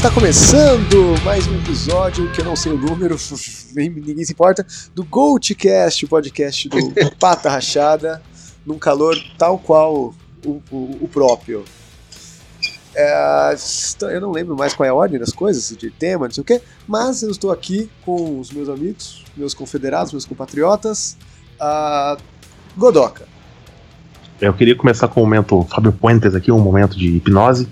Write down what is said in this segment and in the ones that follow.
está começando mais um episódio que eu não sei o número, ninguém se importa, do GoldCast, o podcast do Pata Rachada, num calor tal qual o, o, o próprio. É, eu não lembro mais qual é a ordem das coisas, de tema, não sei o que, mas eu estou aqui com os meus amigos, meus confederados, meus compatriotas, a Godoka. Eu queria começar com o momento Fábio Puentes aqui, um momento de hipnose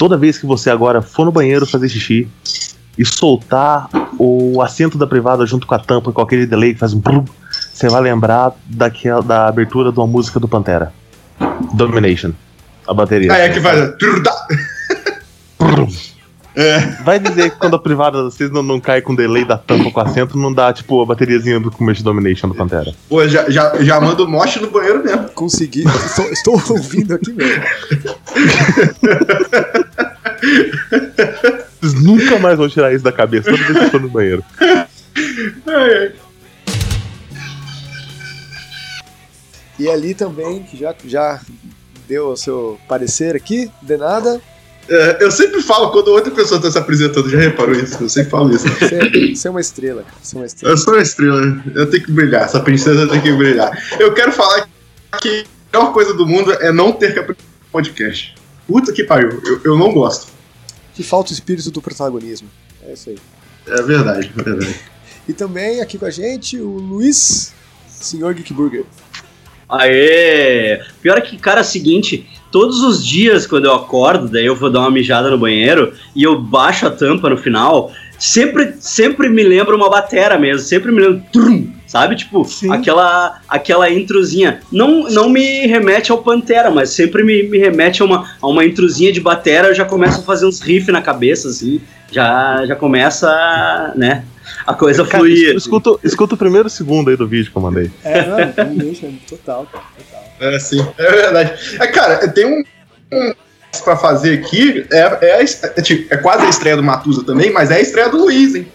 toda vez que você agora for no banheiro fazer xixi e soltar o assento da privada junto com a tampa, com aquele delay que faz um brum, você vai lembrar daquela, da abertura de uma música do Pantera. Domination. A bateria. Ah, é que faz. É. Vai dizer que quando a privada vocês não, não cai com delay da tampa com assento, não dá, tipo, a bateriazinha do começo de Domination do Pantera. Pô, já, já, já manda o moche no banheiro mesmo. Consegui. estou, estou ouvindo aqui mesmo. Vocês nunca mais vão tirar isso da cabeça toda vez que for no banheiro. E ali também, que já, já deu o seu parecer aqui, de nada. É, eu sempre falo quando outra pessoa está se apresentando, já reparou isso? Eu sempre falo isso. Você, você é uma estrela, cara. Você é uma estrela. Eu sou uma estrela, eu tenho que brilhar, essa princesa tem que brilhar. Eu quero falar que a melhor coisa do mundo é não ter que aprender podcast. Puta que pariu, eu, eu não gosto. Que falta o espírito do protagonismo. É isso aí. É verdade, é verdade. E também aqui com a gente o Luiz, senhor Geek Burger. Aê! Pior é que, cara, é o seguinte, todos os dias quando eu acordo, daí eu vou dar uma mijada no banheiro e eu baixo a tampa no final, sempre, sempre me lembra uma batera mesmo, sempre me lembra, trum, sabe? Tipo, Sim. aquela aquela introzinha. Não, não me remete ao Pantera, mas sempre me, me remete a uma, a uma introzinha de batera, eu já começo a fazer uns riffs na cabeça, assim, já, já começa, né? A coisa cara, fluir. Escuta, escuta o primeiro segundo aí do vídeo que eu mandei. É, não, deixa, total, cara, total. É, sim, é verdade. É, cara, tem um, um para fazer aqui, é, é, é, tipo, é, quase a estreia do Matusa também, mas é a estreia do Luiz, hein?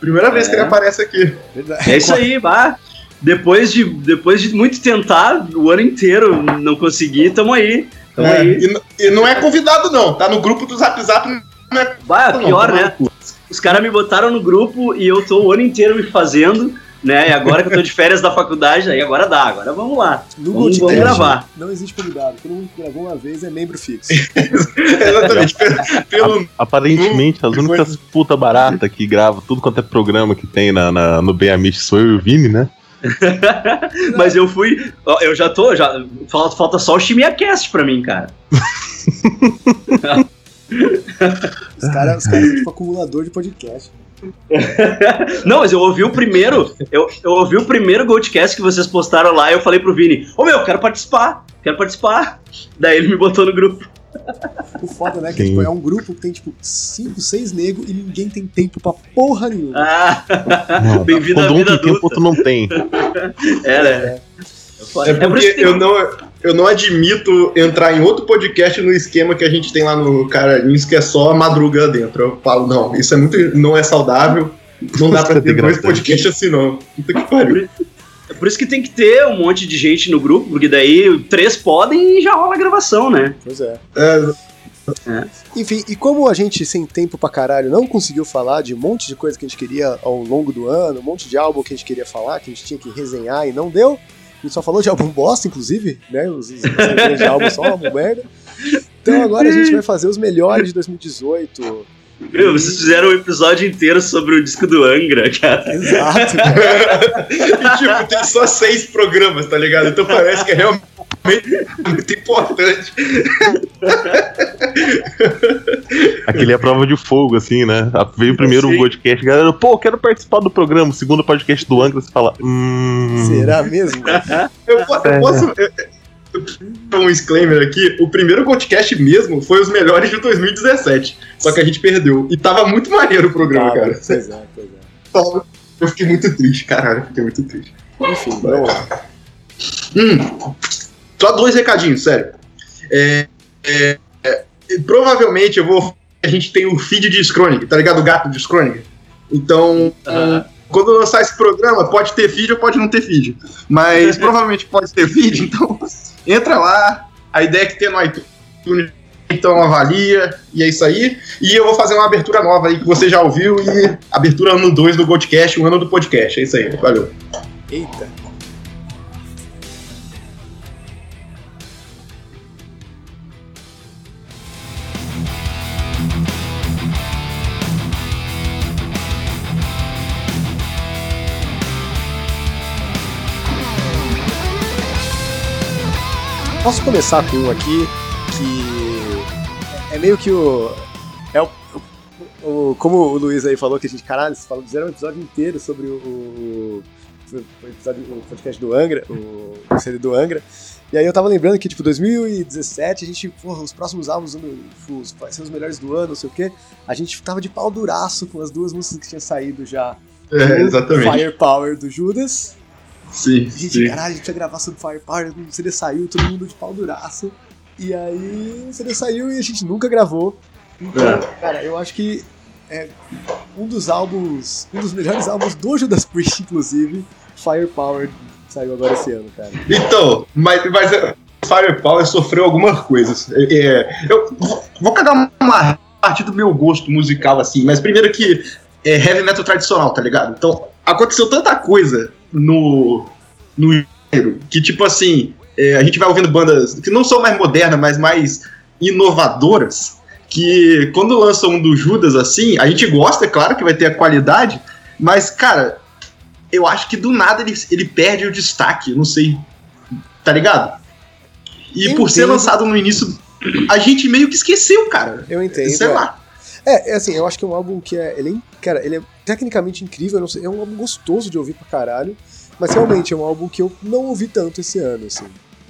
Primeira é. vez que ele aparece aqui. Verdade. É isso aí, vá. Depois de, depois de muito tentar, o ano inteiro não conseguir, tamo aí. Tamo é, aí. E, e, não é convidado, não. Tá no grupo do Zap Zap. Não é, bah, pior, não, né? Os caras me botaram no grupo e eu tô o ano inteiro me fazendo, né? E agora que eu tô de férias da faculdade, aí agora dá, agora vamos lá. No vamos, vamos gravar. Não existe convidado. Todo mundo que gravou uma vez é membro fixo. Exatamente. Pelo... Aparentemente, as únicas puta barata que grava tudo quanto é programa que tem na, na no BAMIT sou eu e o Vini, né? Mas eu fui. Eu já tô. Já, falta, falta só o ChimiaCast pra mim, cara. Os caras cara são tipo acumulador de podcast. Não, mas eu ouvi o primeiro. Eu, eu ouvi o primeiro Goldcast que vocês postaram lá e eu falei pro Vini: Ô meu, quero participar, quero participar. Daí ele me botou no grupo. O foda, né? Que tipo, é um grupo que tem tipo 5, 6 negros e ninguém tem tempo pra porra nenhuma. Ah, bem-vindo à vida um tem tempo, outro não tem. É, né? É. É, é porque eu não, eu não admito entrar em outro podcast no esquema que a gente tem lá no Caralhinhos, que é só madruga dentro. Eu falo, não, isso é muito. não é saudável. Não dá pra ter dois podcasts assim, não. Puta que pariu. É por isso que tem que ter um monte de gente no grupo, porque daí três podem e já rola a gravação, né? Pois é. é. É. Enfim, e como a gente, sem tempo pra caralho, não conseguiu falar de um monte de coisa que a gente queria ao longo do ano, um monte de álbum que a gente queria falar, que a gente tinha que resenhar e não deu, a gente só falou de álbum bosta, inclusive, né? Os, os, os de álbum só álbum merda. Então agora a gente vai fazer os melhores de 2018. Meu, vocês fizeram um episódio inteiro sobre o disco do Angra, cara. Exato. e tipo, tem só seis programas, tá ligado? Então parece que é realmente muito importante. Aquele é a prova de fogo, assim, né? Veio primeiro o podcast, galera, pô, quero participar do programa. Segundo podcast do Angra, você fala, hum. Será mesmo? eu, posso. Eu posso um disclaimer aqui, o primeiro podcast mesmo foi os melhores de 2017. Só que a gente perdeu. E tava muito maneiro o programa, cara. Pois é, é. Eu fiquei muito triste, caralho, fiquei muito triste. Enfim, vamos lá. Hum, só dois recadinhos, sério. É, é, é, provavelmente eu vou. A gente tem o feed de Scronic, tá ligado? O gato de Scronic. Então. Quando lançar esse programa, pode ter feed ou pode não ter feed. Mas provavelmente pode ter feed, então entra lá. A ideia é que tem no iTunes então avalia, e é isso aí. E eu vou fazer uma abertura nova aí que você já ouviu, e abertura ano 2 do Goldcast, o ano do podcast. É isso aí, valeu. Eita. Posso começar com um aqui que é meio que o. É o, o, como o Luiz aí falou, que a gente, caralho, vocês falam, fizeram um episódio inteiro sobre o, o, episódio, o podcast do Angra, o, o CD do Angra. E aí eu tava lembrando que, tipo, 2017, a gente, porra, os próximos álbuns os, vai ser os melhores do ano, não sei o quê. A gente tava de pau duraço com as duas músicas que tinham saído já. É, exatamente. Firepower do Judas Sim, gente, sim. caralho, a gente ia gravar sobre Firepower, o CD saiu, todo mundo de pau duraço. E aí o CD saiu e a gente nunca gravou. Então, É. cara, eu acho que é um dos álbuns, um dos melhores álbuns do Judas Priest, inclusive, Firepower, saiu agora esse ano, cara. Então, mas, mas Firepower sofreu algumas coisas. É, é, eu vou cagar uma parte do meu gosto musical, assim, mas primeiro que é heavy metal tradicional, tá ligado? Então, aconteceu tanta coisa no, no gênero que, tipo assim, é, a gente vai ouvindo bandas que não são mais modernas, mas mais inovadoras, que quando lançam um do Judas, assim, a gente gosta, é claro que vai ter a qualidade, mas, cara, eu acho que do nada ele, ele perde o destaque, não sei, tá ligado? E Eu por ser lançado no início, a gente meio que esqueceu, cara. Eu entendo. Sei é. lá. É, é assim, eu acho que é um álbum que é. Ele é, cara, ele é tecnicamente incrível, sei, é um álbum gostoso de ouvir pra caralho. Mas realmente é um álbum que eu não ouvi tanto esse ano, assim.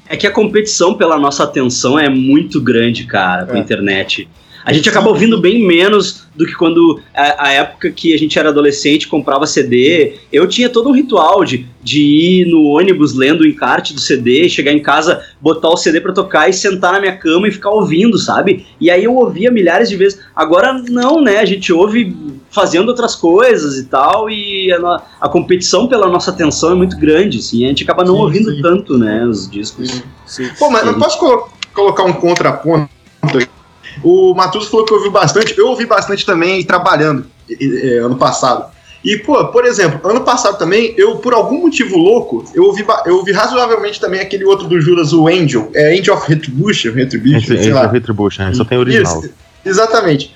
É que a competição pela nossa atenção é muito grande, cara, com a É. internet. A gente acaba ouvindo bem menos do que quando a, a época que a gente era adolescente comprava CD. Eu tinha todo um ritual de, de ir no ônibus lendo o encarte do CD, chegar em casa, botar o CD pra tocar e sentar na minha cama e ficar ouvindo, sabe? E aí eu ouvia milhares de vezes. Agora não, né? A gente ouve fazendo outras coisas e tal, e a, a competição pela nossa atenção é muito grande, assim. A gente acaba não Sim, ouvindo sim. tanto, né, os discos. Sim. Pô, mas eu posso colo- colocar um contraponto aí? O Matus falou que ouviu bastante, eu ouvi bastante também trabalhando e- ano passado. E, pô, por exemplo, ano passado também, eu, por algum motivo louco, eu ouvi, eu ouvi razoavelmente também aquele outro do Judas, o Angel, é Angel of Retribution, Retribution, Entre, sei lá. Retribution, né? só tem original. Isso, exatamente.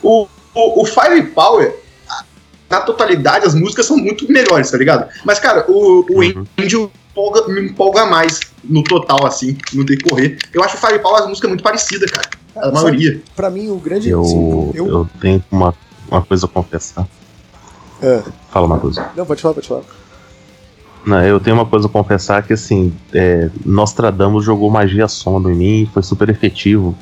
O, o, o Firepower, na totalidade, as músicas são muito melhores, tá ligado? Mas, cara, o, o Uhum. Angel empolga- me empolga mais no total, assim, no decorrer. Eu acho o Firepower as músicas muito parecidas, cara. A Sabe, maioria. Pra mim, o grande. Eu, assim, eu, eu tenho uma, uma coisa a confessar. Ah, Fala, Matuza. não, pode falar, pode falar. Não, eu tenho uma coisa a confessar que assim, é, Nostradamus jogou magia soma em mim foi super efetivo.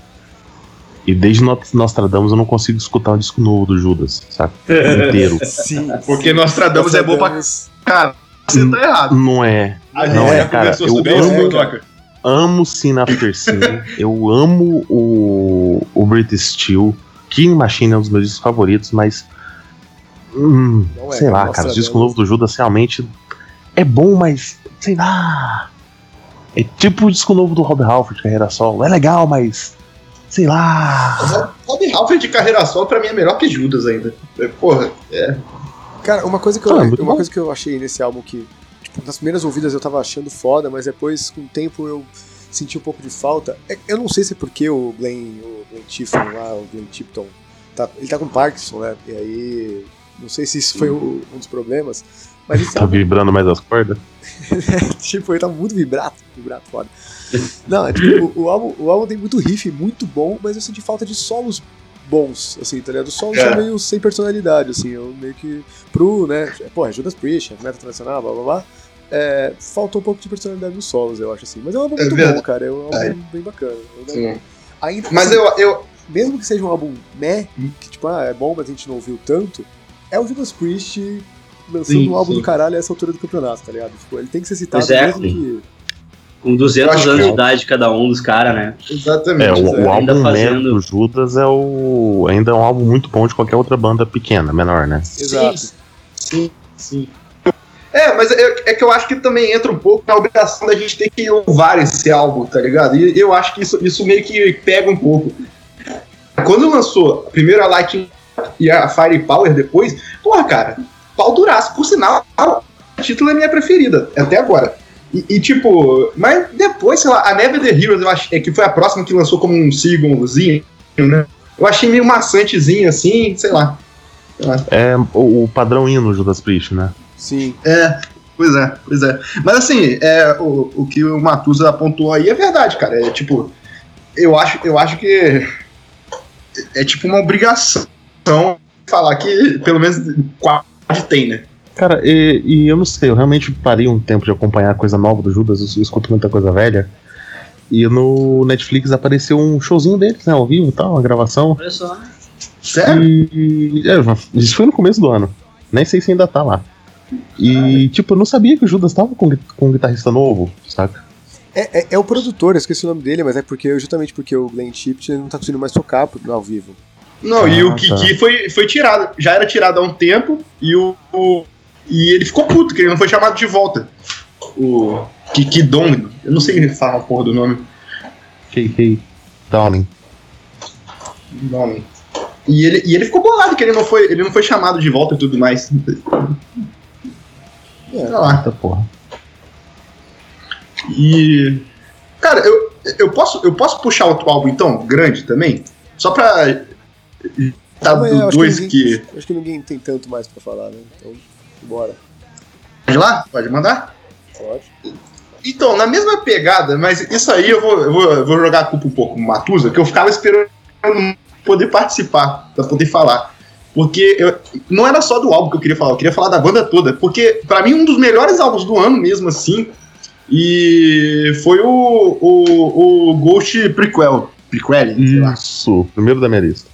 E desde No- Nostradamus eu não consigo escutar um disco novo do Judas, sabe? Inteiro. Sim. Porque Nostradamus é bom pra Nostradamus- cara. Você tá errado. Não é. A Não, gente é, já cara, conversou eu sobre amo, isso, cara. Amo Sin After Sin, eu amo o, o British Steel. King Machine é um dos meus discos favoritos, mas. Hum, é, sei lá, cara, o disco novo do Judas realmente é bom, mas. Sei lá. É tipo o disco novo do Rob Halford, Carreira Solo. É legal, mas. Sei lá. Rob Halford de carreira solo pra mim é melhor que Judas ainda. É, Porra, é. Cara, uma coisa que eu, Ah, uma bom. coisa que eu achei nesse álbum que, tipo, nas primeiras ouvidas eu tava achando foda, mas depois, com o tempo, eu senti um pouco de falta. É- eu não sei se é porque o Glenn, o Glenn Tipton lá, o Glenn Tipton, tá, ele tá com Parkinson, né? E aí, não sei se isso foi o- um dos problemas, mas esse Tá álbum, vibrando mais as cordas? tipo, ele tá muito vibrato, vibrato foda. Não, é tipo, o, o álbum, o álbum tem muito riff, muito bom, mas eu senti falta de solos bons, assim, tá ligado? Os solos É. são meio sem personalidade, assim, eu meio que. Pro, né? Pô, é Judas Priest, é Meta Tradicional, blá blá blá. É, faltou um pouco de personalidade nos solos, eu acho, assim. Mas é um álbum É muito bom, cara. É um álbum É. bem bacana. Eu- Sim. Ainda, Mas assim, eu, eu. mesmo que seja um álbum meh, que tipo, ah, é bom, mas a gente não ouviu tanto, é o Judas Priest lançando Sim, um álbum sim. do caralho a essa altura do campeonato, tá ligado? Tipo, ele tem que ser citado Pois é, mesmo sim. que. Com 200 acho anos de idade cada um dos caras, né? Exatamente. É, o, é, o ainda álbum fazendo- do Judas é o. ainda é um álbum muito bom de qualquer outra banda pequena, menor, né? Exato. Sim, sim. É, mas é, é que eu acho que também entra um pouco na obrigação da gente ter que louvar esse álbum, tá ligado? E eu acho que isso, isso meio que pega um pouco. quando lançou a Lightning e a Firepower depois, porra, cara, pau duraço. Por sinal, o título é minha preferida, até agora. E, e, tipo, mas depois, sei lá, a Never the Heroes, eu acho, é, que foi a próxima que lançou como um singlezinho, né? Eu achei meio maçantezinho assim, sei lá. Sei lá. É o, o padrão hino Judas Priest, né? Sim. É, pois é, pois é. Mas assim, é, o, o que o Matusa apontou aí é verdade, cara. É tipo, eu acho, eu acho que é tipo uma obrigação falar que pelo menos quase tem, né? Cara, e, e, eu não sei, eu realmente parei um tempo de acompanhar coisa nova do Judas, eu, eu escuto muita coisa velha. E no Netflix apareceu um showzinho deles, né, ao vivo e tal, uma gravação. Olha só. Sério? E, é, isso foi no começo do ano. Nem sei se ainda tá lá. E, tipo, eu não sabia que o Judas tava com, com um guitarrista novo, saca? É, é, é, o produtor, eu esqueci o nome dele, mas é porque justamente porque o Glenn Chipt não tá conseguindo mais tocar ao vivo. Não, ah, e o Kiki tá. foi, foi tirado. Já era tirado há um tempo e o, o, E ele ficou puto, que ele não foi chamado de volta. O Kiki Dong. Eu não sei falar a porra do nome. KK Downing. Downing. E ele, e ele ficou bolado que ele não foi, ele não foi chamado de volta e tudo mais. É, lá. Eita porra. E. Cara, eu, eu, posso, eu posso puxar outro álbum então, grande também? Só pra. Tá do dois que, ninguém, que. Acho que ninguém tem tanto mais pra falar, né? Então, bora. Pode ir lá? Pode mandar? Pode. Então, na mesma pegada, mas isso aí eu vou, eu vou, eu vou jogar a culpa um pouco no Matusa, que eu ficava esperando poder participar, pra poder falar. Porque eu, não era só do álbum que eu queria falar, eu queria falar da banda toda. Porque, para mim, um dos melhores álbuns do ano mesmo, assim, e foi o, o, o Ghost Prequel. Prequel, Isso, primeiro da minha lista.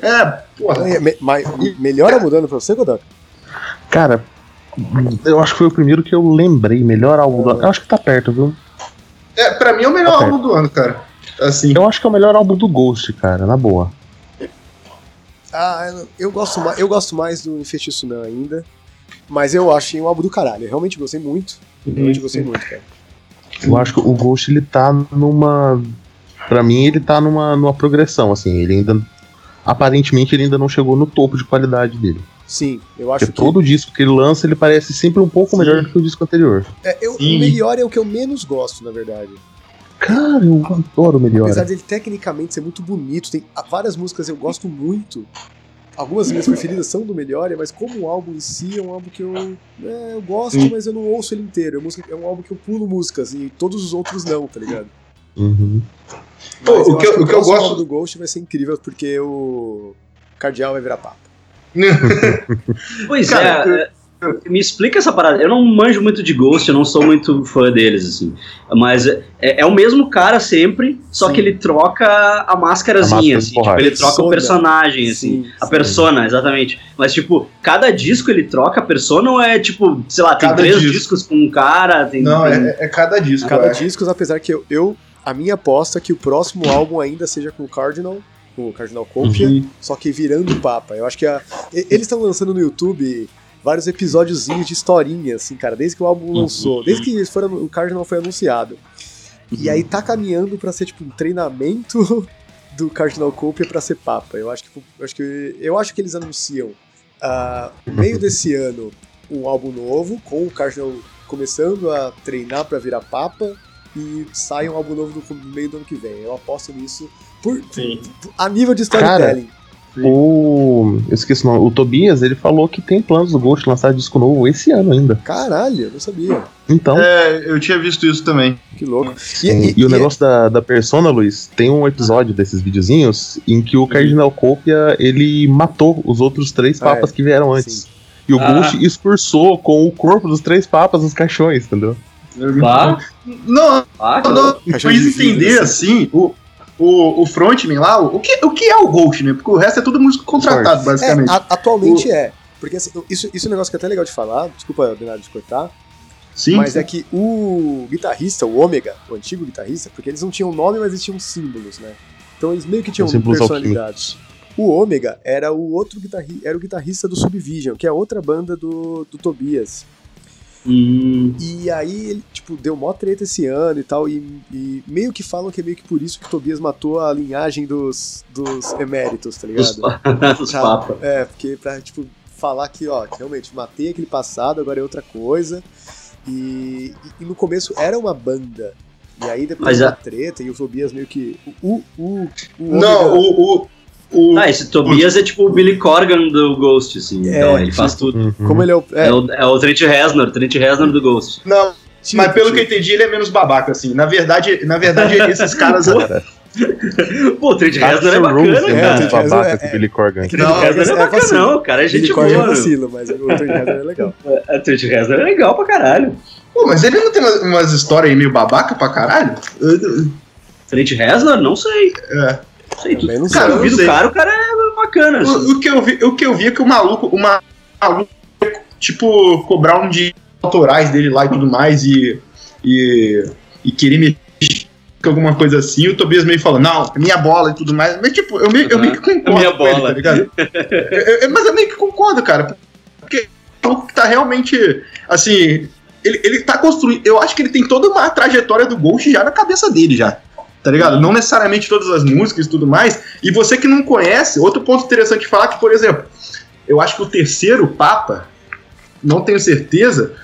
É, porra. É, me, mas, melhor mudando pra você, Godot? Cara, eu acho que foi o primeiro que eu lembrei. Melhor álbum do ano. Eu acho que tá perto, viu? É, pra mim é o melhor tá álbum do ano, cara. Assim. Eu acho que é o melhor álbum do Ghost, cara, na boa. Ah, eu gosto mais, eu gosto mais do Infeitiço Não ainda. Mas eu achei um álbum do caralho. Eu realmente gostei muito. Eu realmente gostei muito, cara. Eu acho que o Ghost ele tá numa. Pra mim, ele tá numa, numa progressão, assim. Ele ainda. Aparentemente, ele ainda não chegou no topo de qualidade dele. Sim, eu acho Porque que. todo disco que ele lança, ele parece sempre um pouco Sim. melhor do que o disco anterior. É, eu, o melhor é o que eu menos gosto, na verdade. Cara, eu adoro o melhor. Apesar dele tecnicamente ser muito bonito, tem várias músicas eu gosto muito. Algumas minhas preferidas são do Melhor, mas como o álbum em si é um álbum que eu, é, eu gosto, mas eu não ouço ele inteiro. É, música, é um álbum que eu pulo músicas e todos os outros não, tá ligado? Uhum. Pô, o que, eu, o que eu gosto do Ghost vai ser incrível porque o Cardeal vai virar papo. pois Cara, é, me explica essa parada. Eu não manjo muito de Ghost, eu não sou muito fã deles, assim. Mas é, é o mesmo cara sempre, só Sim. que ele troca a máscarazinha, a assim. Tipo, ele troca o personagem, assim. Sim, a persona, exatamente. Mas, tipo, cada disco ele troca a persona ou é, tipo, sei lá, tem cada três disco. discos com um cara? Tem, não, tem... É, é, cada disco. Cada disco, apesar que eu, eu. A minha aposta é que o próximo álbum ainda seja com o Cardinal com o Cardinal Copia, uhum. só que virando Papa. Eu acho que a, eles estão lançando no YouTube vários episódiozinhos de historinha, assim, cara, desde que o álbum lançou, desde que foram, o Cardinal foi anunciado. E aí tá caminhando para ser tipo um treinamento do Cardinal Copia para ser papa. Eu acho que eu acho que eu acho que eles anunciam uh, no meio desse ano um álbum novo com o Cardinal começando a treinar para virar papa e sai um álbum novo no meio do ano que vem. Eu aposto nisso por, por a nível de storytelling. Cara, o. Eu esqueci o nome. O Tobias, ele falou que tem planos do Ghost lançar disco novo esse ano ainda. Caralho, eu não sabia. Então. É, eu tinha visto isso também. Que louco. E, e, e o negócio da, da persona, Luiz, tem um episódio desses videozinhos em que o Cardinal Copia ele matou os outros três ah, papas é, que vieram antes. Sim. E o ah. Ghost expulsou com o corpo dos três papas os caixões, entendeu? Não, não, não, não fiz entender assim. O, o, o frontman lá, o, que, o que é o Ghost, né? Porque o resto é tudo músico contratado, basicamente. É, a, atualmente o... é. Porque assim, isso, isso é um negócio que é até legal de falar, desculpa, Bernardo, de cortar. Sim. Mas sim. é que o guitarrista, o Ômega, o antigo guitarrista, porque eles não tinham nome, mas eles tinham símbolos, né? Então eles meio que tinham personalidades. O Ômega era o outro guitarrista, era o guitarrista do Subvision, que é outra banda do, do Tobias. Hum. E aí, ele, tipo, deu mó treta esse ano e tal, e, e meio que falam que é meio que por isso que Tobias matou a linhagem dos, dos eméritos, tá ligado? Os Pra- papas. É, porque pra, tipo, falar que, ó, realmente, matei aquele passado, agora é outra coisa. E, e- e no começo era uma banda. E aí depois a- treta e o Tobias meio que. O. o, o Não, Ômega- o. o, o Ah, esse Tobias é tipo o Billy Corgan do Ghost, assim. É, então ele faz tipo, tudo. Uhum. Como ele é o. É, É, o, é o Trent Reznor, Trent Reznor do Ghost. não, tipo, mas pelo que eu entendi, ele é menos babaca, assim. Na verdade, na verdade esses caras. Pô, o Trent Reznor é bacana, Rose é cara. Trent babaca é- o Billy Corgan. é que Não, Billy Corgan Reznor é bacana, vacilo. não, cara, é gente Billy Corgan boa. é vacilo, mas o Trent Reznor é legal. O Trent Reznor é legal pra caralho. Pô, mas ele não tem umas, histórias aí meio babaca pra caralho? Trent Reznor? Não sei. É. Sei. Tu, não. Cara, sei. o cara, o cara é bacana. assim. O, o que eu vi, o que eu vi é que o maluco, o ma- maluco, tipo, cobrar um de autorais dele lá e tudo mais e, e, e querer mexer com alguma coisa assim, o Tobias meio falou, não, é minha bola e tudo mais. Mas, tipo, eu meio, eu meio que concordo minha com ele, bola. tá ligado? Eu- eu- mas eu meio que concordo, cara. Porque é um maluco que tá realmente, assim, ele, ele tá construindo. Eu acho que ele tem toda uma trajetória do Ghost já na cabeça dele, já. Tá ligado? Não necessariamente todas as músicas e tudo mais. E você que não conhece, outro ponto interessante de falar que, por exemplo, eu acho que o terceiro Papa, não tenho certeza,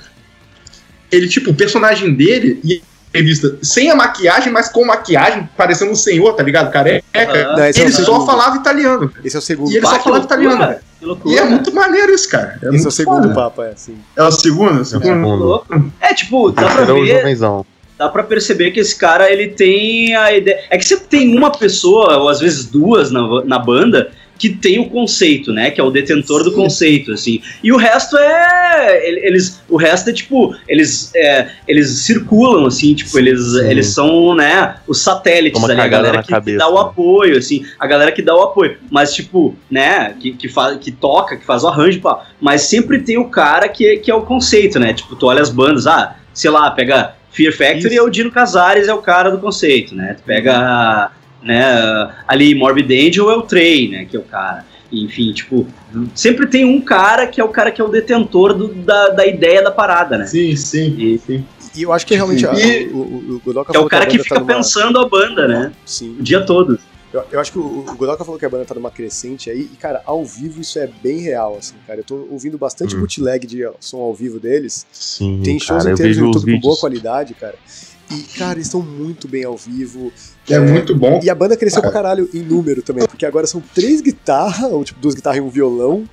ele, tipo, o personagem dele e revista sem a maquiagem, mas com maquiagem, parecendo um senhor, tá ligado? Careca. Ah, Não, é ele só segundo. falava italiano. Esse é o segundo. E ele Bah, só falava loucura, italiano. Loucura. E é muito maneiro isso, cara. É Esse muito é o segundo foda. Papa, é assim. É o segundo? O segundo? É, tipo, dá pra Terceiro é o ver, jovenzão. Dá pra perceber que esse cara, ele tem a ideia... É que sempre tem uma pessoa, ou às vezes duas na, na banda, que tem o conceito, né? Que é o detentor do Sim. conceito, assim. E o resto é... ele- Eles, o resto é, tipo, eles, é, eles circulam, assim, tipo, eles, Sim. eles são, né, os satélites ali, a galera que cabeça, dá o né? apoio, assim, a galera que dá o apoio. Mas, tipo, né, que, que, faz, que toca, que faz o arranjo, pá. mas sempre tem o cara que, que é o conceito, né? Tipo, tu olha as bandas, ah, sei lá, pega Fear Factory Isso. é o Dino Casares, é o cara do conceito, né? Tu pega, né, ali Morbid Angel é o Trey, né, que é o cara. Enfim, tipo, sempre tem um cara que é o cara que é o detentor do- da, da ideia da parada, né? Sim, sim. E- sim. E eu acho que realmente a- o, o, o Godoka Que é o cara que fica tá numa- pensando a banda, né? Sim. O dia todo. Eu, eu acho que o, o Godoka falou que a banda tá numa crescente aí, e, cara, ao vivo isso é bem real, assim, cara. Eu tô ouvindo bastante Hum. bootleg de som ao vivo deles. Sim, Tem shows cara, eu inteiros vejo no YouTube com boa qualidade, cara. E, cara, eles estão muito bem ao vivo. É, muito bom. E a banda cresceu pra caralho em número também, porque agora são três guitarras, ou tipo, duas guitarras e um violão,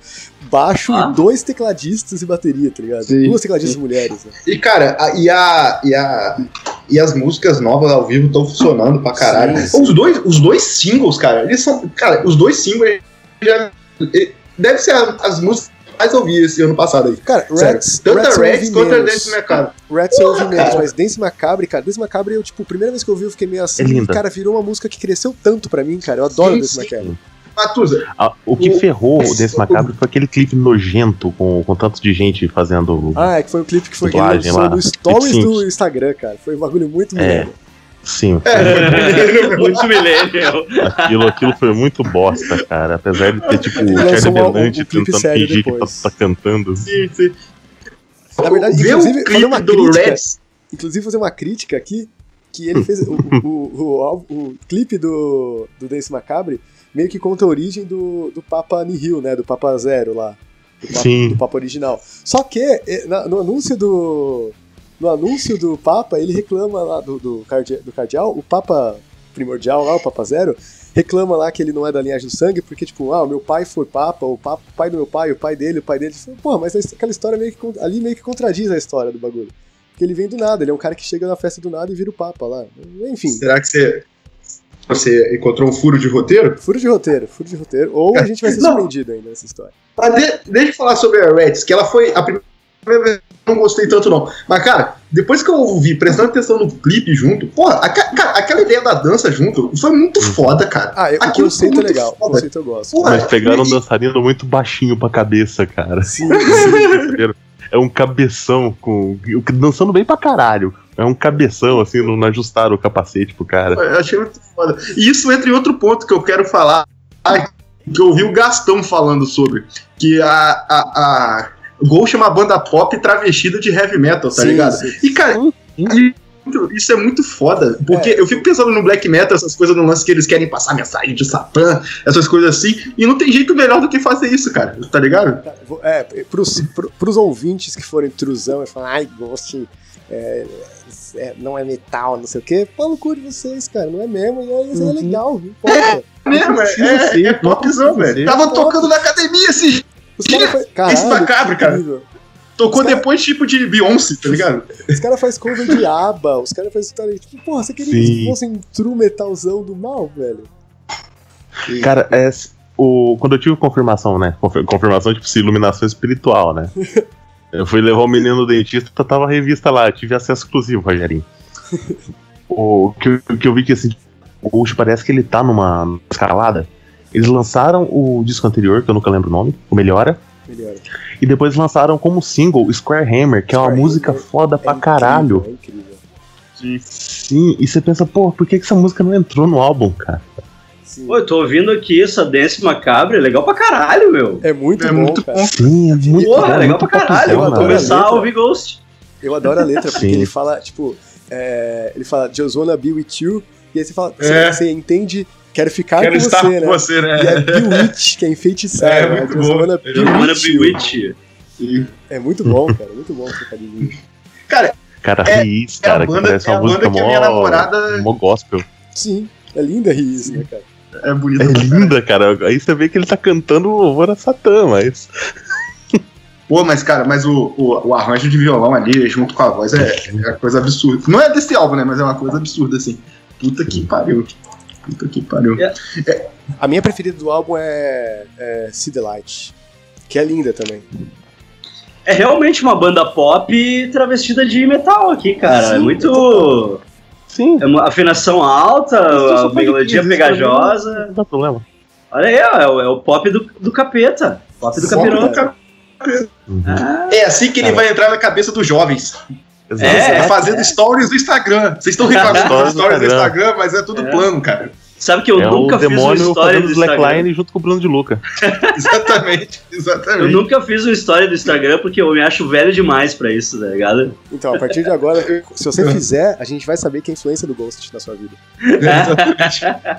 baixo Ah. e dois tecladistas e bateria, tá ligado? Sim, Duas tecladistas mulheres, né? E, cara, a- e, a, e, a, e as músicas novas ao vivo estão funcionando pra caralho. Sim, sim. Os, dois, os dois singles, cara, eles são. Cara, os dois singles já. Deve ser a- as músicas mais ouvi esse ano passado aí. Cara, Sério. Rats, Tanto Rats a eu Rex ouvi quanto a menos. Dance Mercado. Rats eu ouvi menos, cara. mas Dance Macabre, cara, Dance Macabre, eu, tipo, a primeira vez que eu ouvi, eu fiquei meio assim, É linda. cara, virou uma música que cresceu tanto pra mim, cara. Eu adoro Sim, Dance sim. Macabre. Matusa, Ah, o que O- ferrou o- desse macabro foi aquele clipe nojento com, com tanto de gente fazendo. Ah, é que foi um clipe que foi que lançou lá, no Stories do. Instagram, cara. Foi um bagulho muito É. Sim, é, Muito millennial. aquilo, aquilo foi muito bosta, cara. Apesar de ter, tipo, o Charlie Benante clipe tentando sério fingir que tá, depois. tá cantando. sim, sim. Na verdade, Vê inclusive, fazer uma crítica. Reds. Inclusive, fazer uma crítica aqui, que ele fez o, o, o, o, o clipe do, do Dance Macabre meio que conta a origem do, do Papa Nihil, né? Do Papa Zero lá. Do Papa, Sim. do Papa original. Só que eh, na- no anúncio do. No anúncio do Papa, ele reclama lá do, do, cardi- do cardeal, o Papa primordial lá, o Papa Zero, reclama lá que ele não é da linhagem do sangue, porque, tipo, ah, o meu pai foi Papa, o, papa, o pai do meu pai, o pai dele, o pai dele. Porra, mas aquela história meio que. Ali meio que contradiz a história do bagulho. Porque ele vem do nada, ele é um cara que chega na festa do nada e vira o Papa lá. Enfim, Será que você, você encontrou um furo de roteiro? furo de roteiro, furo de roteiro. Ou a gente vai ser surpreendido ainda nessa história. Mas de- deixa eu falar sobre a Reds, que ela foi a primeira não gostei tanto não. Mas, cara, depois que eu ouvi, prestando atenção no clipe junto, porra, aca- cara, aquela ideia da dança junto foi muito foda, cara. Ah, eu, o Aquilo conceito é foi muito legal. O foda. conceito eu gosto. Porra, Mas pegaram um dançarino muito baixinho pra cabeça, cara. Sim? É um cabeção com. dançando bem pra caralho. É um cabeção, assim, não ajustaram o capacete pro cara. Eu achei muito foda. E isso entra em outro ponto que eu quero falar, ai, que eu ouvi o Gastão falando sobre, que a, a, a o Ghost é uma banda pop travestida de heavy metal, tá Sim, ligado? sim. E, cara, Isso é muito foda, porque É. eu fico pensando no black metal, essas coisas no lance que eles querem passar mensagem de Satã, essas coisas assim, e não tem jeito melhor do que fazer isso, cara, tá ligado? É, pros, pro- pros ouvintes que forem truzão e falar, ai, Ghost é, é, não é metal, não sei o quê, pau no cu de vocês, cara, não é mesmo, e aí, é Uhum. legal, não importa. Mesmo, é, ser, é não popzão, velho. Tava tocando na academia esse Os caras faz... Caralho, macabro, que cara. Tocou cara- depois, tipo, de Beyoncé, tá ligado? Os caras fazem cover de aba, os caras fazem história, tipo, porra, você queria que Sim. isso fosse um true metalzão do mal, velho? Cara, é, o, quando eu tive confirmação, né? Confi- Confirmação, tipo, se iluminação espiritual, né? Eu fui levar o menino no dentista, tava a revista lá, eu tive acesso exclusivo, Rogerinho. o que, eu- que eu vi que assim, o Ghost parece que ele tá numa escalada. Eles lançaram o disco anterior, que eu nunca lembro o nome, o Melhora, Melhor. e depois lançaram como single Square Hammer, que é uma Square música Hammer foda É pra incrível, caralho. É incrível. Sim, e você pensa, pô, por que, que essa música não entrou no álbum, cara? Sim. Pô, eu tô ouvindo aqui essa Dance Macabre, é legal pra caralho, meu. É muito É bom, muito cara. bom. Sim, é muito Porra, bom, legal muito pra caralho. Vou a começar a ouvir Ghost. Eu adoro a letra, porque Sim. ele fala, tipo, é, ele fala, Just wanna be with you, e aí você fala, você, É. você entende, quero ficar Quero com estar você, com né? você, né? E é Bewitch, que é enfeitiçar, É, né? muito bom. wanna be Eu Wanna with be you. with you. É muito bom, cara, muito bom esse trocadilho. Cara, É- Riz, É cara, que banda, é a uma música banda que a minha mó, namorada mó gospel. Sim, é linda Riz, né, cara? é bonita. É linda, cara. Aí você vê que ele tá cantando louvor a Satã, mas. Pô, mas, cara, mas o, o, o arranjo de violão ali, junto com a voz, é, é uma coisa absurda. Não é desse álbum, né? Mas é uma coisa absurda, assim. Puta que pariu. Puta que pariu. É. A minha preferida do álbum é, é See the Light, que é linda também. É realmente uma banda pop travestida de metal aqui, cara. Sim, é muito. Sim. É uma afinação alta, a melodia dizer, pegajosa. Não dá problema. Olha aí, ó, é o, é o pop do, do capeta. Pop do capiroto. Uhum. Ah, É assim que ele vai entrar na cabeça dos jovens. Exato. É. É, fazendo stories do Instagram. Vocês estão reclamando Stories stories do Instagram. Instagram, mas é tudo É. plano, cara. sabe que eu é nunca o fiz uma demônio história fazendo do slackline Instagram. junto com o Bruno de Luca. Exatamente, Eu exatamente. nunca fiz uma história do Instagram porque eu me acho velho demais pra isso, tá ligado? Então, a partir de agora, se você fizer, a gente vai saber que é a influência do Ghost na sua vida.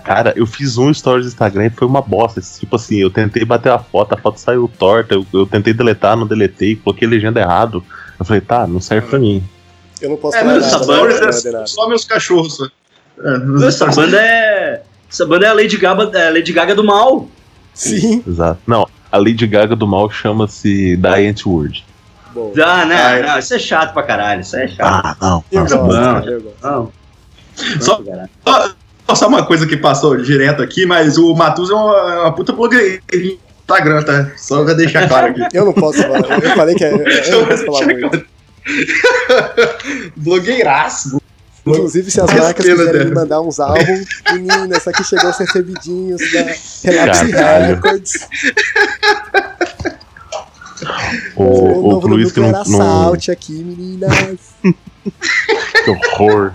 Cara, eu fiz um stories do Instagram e foi uma bosta. Tipo assim, eu tentei bater a foto, a foto saiu torta, eu, eu tentei deletar, não deletei, coloquei legenda errado. Eu falei, tá, não serve pra mim. Eu não posso É, falar mas essa nada, os banda- não é nada. só meus cachorros. só. É, Essa banda é. Essa banda é a Lady Gaga, é a Lady Gaga do mal. Sim. Exato. Não, a Lady Gaga do mal chama-se Diant Word. Bom, Ah, né? Ah, é. Não, isso é chato pra caralho. Isso é chato. Ah, não. não. gosto. Não. Só- Não, cara. Só- Só uma coisa que passou direto aqui, mas o Matus é uma, é uma puta blogueirinha no Instagram, tá? Só pra deixar claro aqui. Eu não posso falar, eu falei que é, eu não posso falar muito. Blogueiraço. Inclusive, se as marcas quiserem me dela. mandar uns álbuns, menina, essa aqui chegou aos recebidinhos da Relapse Caralho. Records. O, o o Luiz que não, não. Aqui, meninas. Que horror.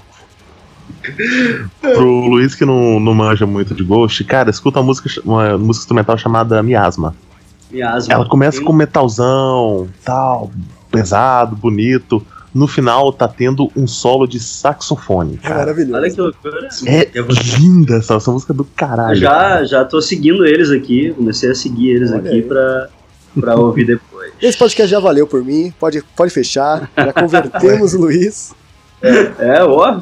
Pro Luiz que não, não manja muito de Ghost, cara, escuta uma música, uma música instrumental chamada Miasma. Miasma. Ela começa Tem- com metalzão, tal, pesado, bonito. No final tá tendo um solo de saxofone, É cara. maravilhoso. Olha que loucura. É Eu linda essa, essa música é do caralho. Já, já tô seguindo eles aqui. Comecei a seguir eles Olha aqui aí. pra, pra ouvir depois. Esse podcast já valeu por mim, pode, pode fechar. Já convertemos o Luiz. É, ó.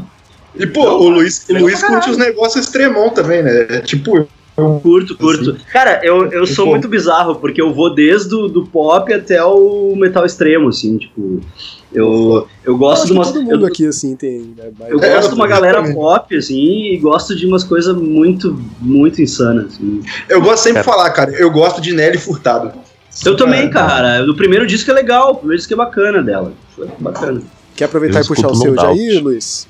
E, pô, o Luiz, o Luiz pra curte os negócios extremão também, né? É Tipo, Curto, curto. Cara, eu, eu sou muito bizarro, porque eu vou desde o do pop até o metal extremo, assim, tipo. Eu, eu Eu gosto acho de umas. todo mundo eu, aqui, assim, tem. né, eu É, gosto de uma eu galera também. pop, assim, e gosto de umas coisas muito, muito insanas. Assim. eu gosto sempre de Cara. falar, cara, eu gosto de Nelly Furtado. Eu também, É. cara. O primeiro disco é legal, o primeiro disco é bacana dela. Foi bacana. Quer aproveitar Eu e puxar o seu No já aí, Doubt. Luiz?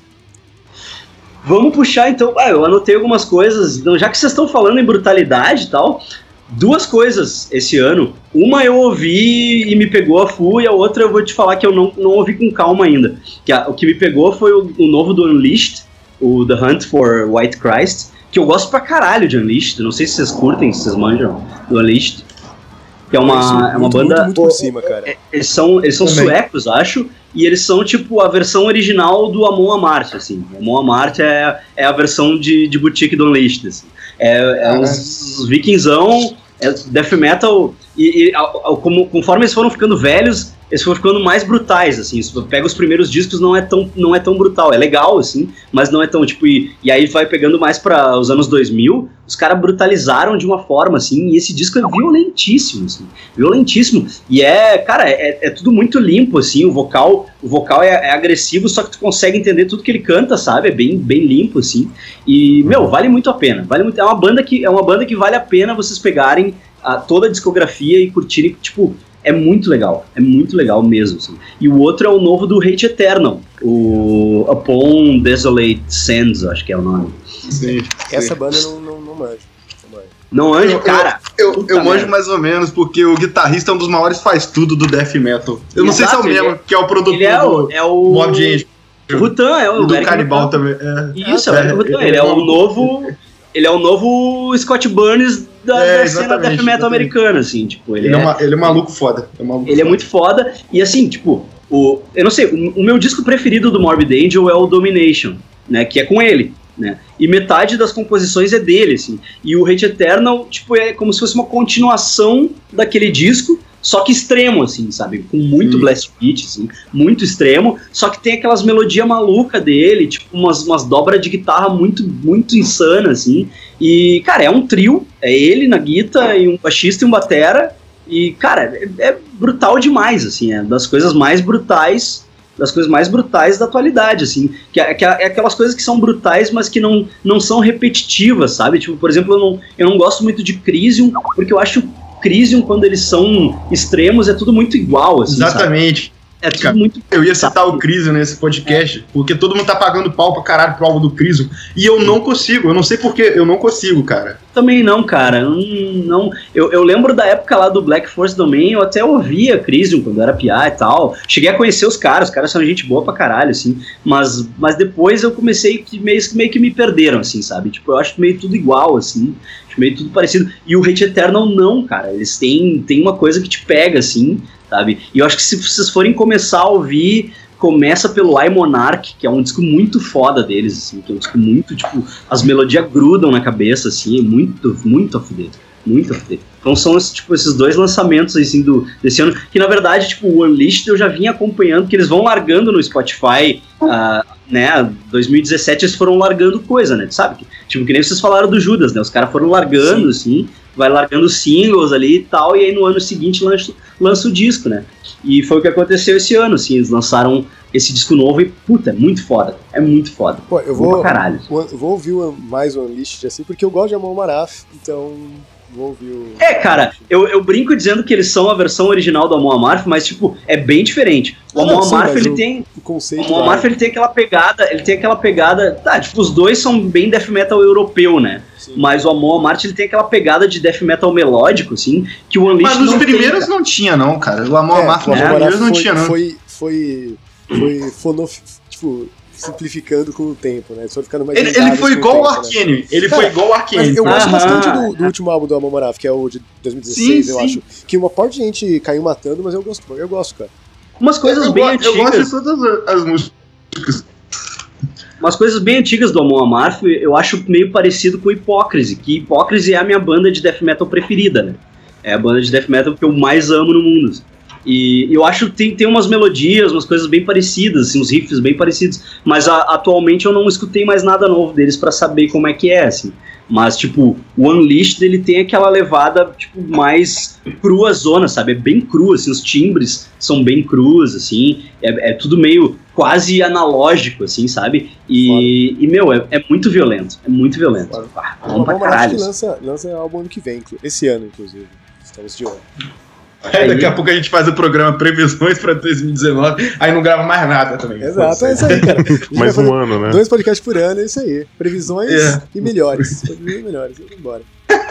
Vamos puxar então. Ah, eu anotei algumas coisas. Então, já que vocês estão falando em brutalidade e tal, duas coisas esse ano. Uma eu ouvi e me pegou a full, e a outra eu vou te falar que eu não, não ouvi com calma ainda. Que a- o que me pegou foi o, o novo do Unleashed, o The Hunt for White Christ, que eu gosto pra caralho de Unleashed. Não sei se vocês curtem, se vocês manjam do Unleashed. Que é uma, é uma muito, banda. Muito, muito por cima, cara. Eles são, eles são Também. suecos, acho, e eles são tipo a versão original do Amon Amarth, assim. O Amon Amarth é, é a versão de, de boutique do Unleashed, assim. É, é Ah, os, os vikingzão, é death metal, e, e como, conforme eles foram ficando velhos, eles foram ficando mais brutais, assim. Pega os primeiros discos, não é tão, não é tão brutal. É legal, assim, mas não é tão, tipo, e, e aí vai pegando mais para os anos 2000, os caras brutalizaram de uma forma, assim, e esse disco é violentíssimo, assim, violentíssimo. E é, cara, é, é tudo muito limpo, assim, o vocal, o vocal é, é agressivo, só que tu consegue entender tudo que ele canta, sabe? É bem, bem limpo, assim. E, meu, vale muito a pena. Vale muito, é uma banda que é uma banda que vale a pena vocês pegarem a, toda a discografia e curtirem, tipo, é muito legal, é muito legal mesmo. assim. E o outro é o novo do Hate Eternal, o Upon Desolate Sands, acho que é o nome. Sim, Essa banda eu não, não, não manjo. Não Eu- cara. Eu, Puta eu manjo mais ou menos, porque o guitarrista é um dos maiores faz tudo do death metal. Eu não sei se é o Exato, ele mesmo, que é o produtor Ele é o, é o Mob de Angel o Rutan, é o e do Eric Canibal Rutan. também. É. Isso, É, é, o Rutan, ele é é o- novo. Ele é o novo Scott Burns da, É, da cena death metal americana, assim, tipo, ele, Ele, é, é, ele é maluco foda. É maluco ele é foda. muito foda. E assim, tipo, o, eu não sei, o, o meu disco preferido do Morbid Angel é o Domination, né? Que é com ele, né? E metade das composições é dele, assim. E o Hate Eternal, tipo, é como se fosse uma continuação daquele disco, só que extremo, assim, sabe? Com muito Hum. blast beat, assim, muito extremo, só que tem aquelas melodias malucas dele, tipo, umas, umas dobras de guitarra muito, muito insanas, assim. E, cara, é um trio, é ele na guitarra e um baixista e um batera. E, cara, é, é brutal demais, assim, é das coisas mais brutais, das coisas mais brutais da atualidade, assim. Que é, que é aquelas coisas que são brutais, mas que não, não são repetitivas, sabe? Tipo, por exemplo, eu não, eu não gosto muito de Crisium, porque eu acho Crisium, quando eles são extremos, é tudo muito igual, assim, sabe? Exatamente. É tudo muito Eu ia citar o Crisium nesse podcast, porque todo mundo tá pagando pau pra caralho pro álbum do Crisium. E eu não consigo, eu não sei porquê, eu não consigo, cara. Também não, cara. Não, não- eu, eu lembro da época lá do Black Force Domain, eu até ouvia Crisium quando era piá e tal. Cheguei a conhecer os caras, os caras são gente boa pra caralho, assim. Mas, mas depois eu comecei que meio, meio que me perderam, assim, sabe? Tipo, eu acho meio tudo igual, assim. Meio tudo parecido. E o Hate Eternal não, cara. Eles têm, têm uma coisa que te pega, assim, sabe? E eu acho que se vocês forem começar a ouvir começa pelo I Monarch, que é um disco muito foda deles, assim, que é um disco muito, tipo, as melodias grudam na cabeça, assim, é muito, muito a fuder, muito a fuder. Então são, tipo, esses dois lançamentos, assim, do, desse ano, que na verdade, tipo, o Unleashed eu já vinha acompanhando, que eles vão largando no Spotify, ah, né, 2017 eles foram largando coisa, né, sabe? Que, tipo, que nem vocês falaram do Judas, né, os caras foram largando, assim, vai largando singles ali e tal, e aí no ano seguinte lança, lança o disco, né. E foi o que aconteceu esse ano, assim, eles lançaram esse disco novo e, puta, é muito foda. É muito foda. Pô, eu vou, caralho. eu vou ouvir mais o Unleashed assim, porque eu gosto de Amon Maraf, então o. É, cara, eu, eu brinco dizendo que eles são a versão original do Amon Amarth, mas, tipo, é bem diferente. O Amon Amarth, ele o- tem... O. Amon Amarth, ele tem aquela pegada, ele tem aquela pegada... Tá, tipo, os dois são bem death metal europeu, né? Sim. Mas o Amon Amarth, ele tem aquela pegada de death metal melódico, assim, que o Unleashed Mas nos não tem, primeiros cara. não tinha, não, cara. O Amor É, Amargo o nos Amon primeiros não foi, tinha, não. Foi, foi, foi fonof, tipo, simplificando com o tempo, né? Só ficando mais Ele, ele lendários foi com igual o tempo, né? Ele foi igual o Mas Arcane. eu gosto Aham. bastante do, do último álbum do Amon Maraf, que é o de 2016, Sim, eu sim. acho. Que uma parte de gente caiu matando, mas eu gosto, eu gosto, cara. Umas coisas eu, bem go- antigas. eu gosto de todas as músicas. umas coisas bem antigas do Amon Amarth, eu acho meio parecido com Hipócrise, que Hipócrise é a minha banda de death metal preferida, né? É a banda de death metal que eu mais amo no mundo. E eu acho que tem, tem umas melodias, umas coisas bem parecidas, assim, uns riffs bem parecidos, mas a- atualmente eu não escutei mais nada novo deles pra saber como é que é, assim. Mas, tipo, o Unleashed, ele tem aquela levada, tipo, mais crua zona, sabe? É bem cru, assim, os timbres são bem crus, assim, é, é tudo meio quase analógico, assim, sabe? E, e meu, é, é muito violento, é muito violento. Foda. Ah, bom pra caralho. lança, lança álbum ano que vem, esse ano, inclusive. Estamos de olho. Aí daqui a pouco a gente faz o programa Previsões pra 2019, aí não grava mais nada também. Exato, é isso aí, cara. Mais um ano, né? Dois podcasts por ano, é isso aí. Previsões É. e melhores. Previsões e melhores. Vamos embora.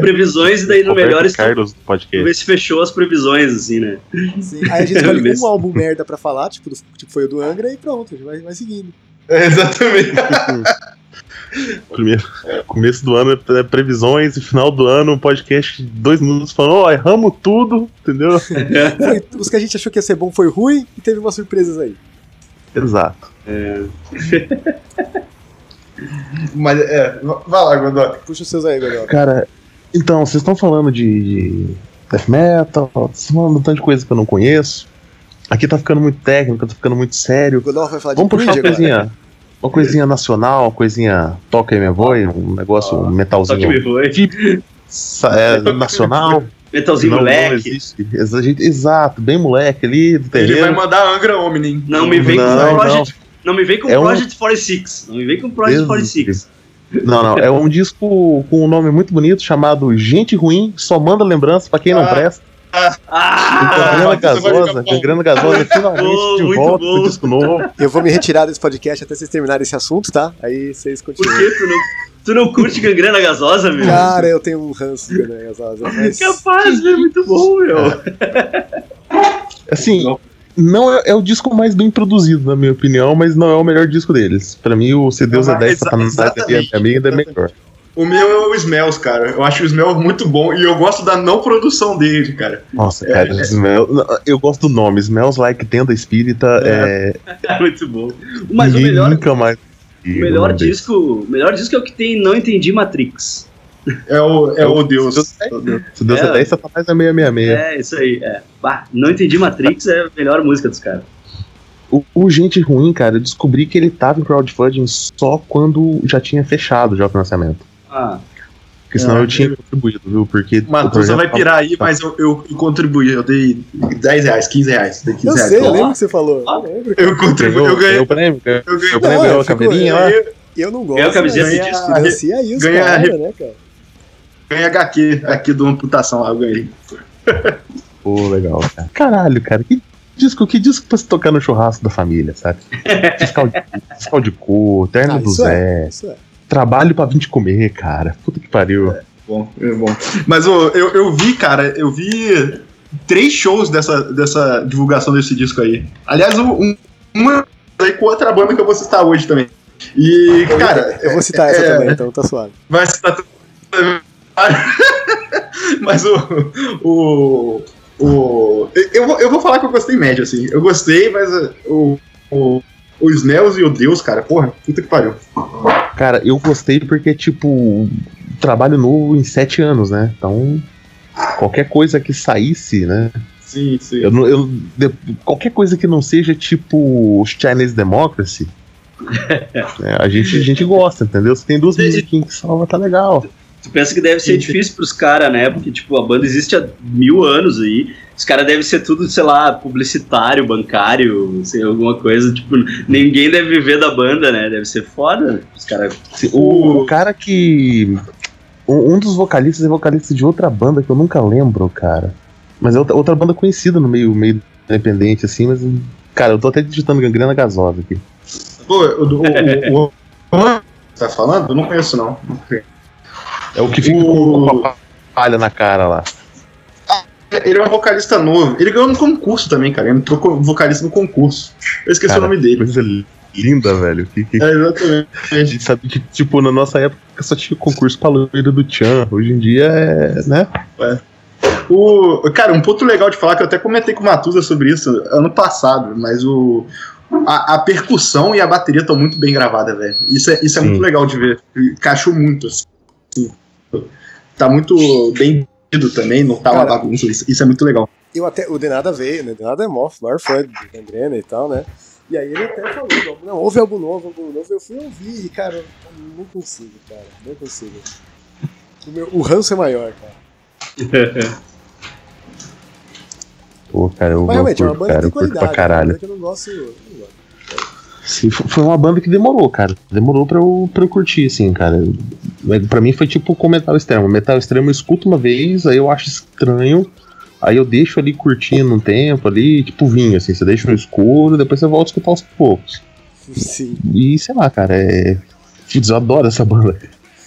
Previsões, e daí no melhores Carlos do Vamos podcast. ver se fechou as previsões, assim, né? Sim. Aí a gente escolhe um álbum merda pra falar, tipo, do- tipo foi o do Angra, e pronto, a gente vai, vai seguindo. É, exatamente. Primeiro, começo do ano é previsões e final do ano um podcast de dois minutos falando, ó, erramos tudo, entendeu? Foi- os que a gente achou que ia ser bom foi ruim e teve umas surpresas aí. Exato. Mas, é, vai lá, Godoc. Puxa os seus aí, Godel. Cara, então, vocês estão falando de, de death metal, vocês estão falando de um tanto de coisa que eu não conheço. Aqui tá ficando muito técnico, tá ficando muito sério. Vamos de puxar uma agora. Uma coisinha nacional, uma coisinha toca minha voz, um negócio, um metalzinho me foi. sa- é, nacional. Metalzinho não, não moleque. gente- Exato, bem moleque ali do Ele vai mandar Angra Omni. Não me vem Não, com Project. Não. me vem com É um- Project 46. Não me vem com Project Deus 46. Não, não, é um disco com um nome muito bonito chamado Gente Ruim, só manda lembrança pra quem não Ah. presta. Ah! Gangrena Gasosa. Gangrena Gasosa finalmente de muito volta bom. com disco novo. Eu vou me retirar desse podcast até vocês terminarem esse assunto, tá? Aí vocês Por continuam. que tu não, tu não curte gangrena gasosa, meu? Cara, eu tenho um ranço de Gangue Gasosa, mas... Capaz, é muito bom, meu. Assim, não é, é o disco mais bem produzido, na minha opinião, mas não é o melhor disco deles. Pra mim, o Se Deus é Exa- 10 Satanás é minha é melhor. O meu é o Smells, cara. Eu acho o Smells muito bom e eu gosto da não produção dele, cara. Nossa, É, cara, é. Smell, eu gosto do nome, Smells Like Tenda Espírita. É. É muito bom. Mas o melhor, nunca mais. o melhor disco, o melhor disco é o que tem Não Entendi Matrix. É o, é o Deus. Se Deus é, É. 10, Satanás é 666. É, isso aí. É. Bah, não Entendi Matrix é a melhor música dos caras. O, o Gente Ruim, cara, eu descobri que ele tava em crowdfunding só quando já tinha fechado já o financiamento. Ah, Porque senão É. eu tinha contribuído, viu? Porque. o Matusa projeto vai pirar aí, mas eu, eu, eu contribuí. Eu dei 10 reais, 15 reais. Dei 15 Eu reais. sei, eu lembro que você falou. Eu lembro. Eu contribuí, eu ganhei. o prêmio, Eu ganhei. o prêmio, ganhou eu a fico- caveirinha eu lá. ganhei- Eu não gosto. A camiseta de disco. Financia aí os Ganha- caras, né, cara? ganhei HQ aqui do Amputação lá, eu ganhei. Pô, legal, cara. Caralho, cara, que disco, que disco pra se tocar no churrasco da família, sabe? Fiscal de, fiscal de cor, terno Ah, do isso Zé, Isso é. Trabalho pra vir te comer, cara. Puta que pariu. Bom, é bom. Mas ô, eu, eu vi, cara, eu vi três shows dessa, dessa divulgação desse disco aí. Aliás, um, um- uma aí com outra banda que eu vou citar hoje também. E, cara, Eu vou citar essa é, também, então tá suave. vai citar. Mas o. O. o eu, vou, eu vou falar que eu gostei médio, assim. Eu gostei, mas o. O, o Smells e o Deus, cara, porra, puta que pariu. Cara, eu gostei porque, tipo, trabalho novo em sete anos, né? Então, qualquer coisa que saísse, né? Sim, sim. Eu, eu, qualquer coisa que não seja, tipo, Chinese Democracy. né, a, gente, a gente gosta, entendeu? Se tem duas musiquinhas que salva, tá legal. Tu pensa que deve ser Sim. difícil pros caras, né? Porque, tipo, a banda existe há mil anos aí. Os caras devem ser tudo, sei lá, publicitário, bancário, sei, alguma coisa. Tipo, ninguém deve viver da banda, né? Deve ser foda. Os caras. O, o cara que. Um, dos vocalistas é vocalista de outra banda que eu nunca lembro, cara. Mas é outra, outra banda conhecida no meio, meio independente, assim, mas. Cara, eu tô até digitando gangrena gasosa aqui. Pô, o. o, o, o, o tá falando? Eu não conheço, não. É o que fica O- com a palha na cara lá. Ele é um vocalista novo. Ele ganhou no concurso também, cara. Ele entrou como vocalista no concurso. Eu esqueci Cara, o nome dele. Coisa linda, velho. Que, que- É, exatamente. A gente sabe que, tipo, na nossa época só tinha concurso pra loira do Tchan. Hoje em dia é, né? O, cara, um ponto legal de falar que eu até comentei com o Matusa sobre isso ano passado, mas o. A, a percussão e a bateria estão muito bem gravadas, velho. Isso é, isso é Sim. muito legal de ver. Encaixou muito, assim. Tá muito bem também, não tá uma bagunça. Isso, isso é muito legal. Eu até, o Denada veio, né? Denada é mó, maior fã de Gangrena e tal, né? E aí ele até falou, não, houve algo novo, algo novo. Eu fui ouvir e, cara, eu não consigo, cara. Não consigo. O, meu, o ranço é maior, cara. Pô, cara, eu, Mas realmente, é uma curto, banda cara, que eu tem curto pra qualidade. caralho. né? Que eu não gosto. eu não gosto. Sim, foi uma banda que demorou, cara. Demorou pra eu, pra eu curtir, assim, cara. Mas Pra mim foi tipo com metal extremo. Metal extremo eu escuto uma vez, aí eu acho estranho. Aí eu deixo ali curtindo um tempo ali, tipo vinho, assim, você deixa no escuro, depois você volta a escutar aos poucos. Sim. E sei lá, cara, é. Putz, eu adoro essa banda.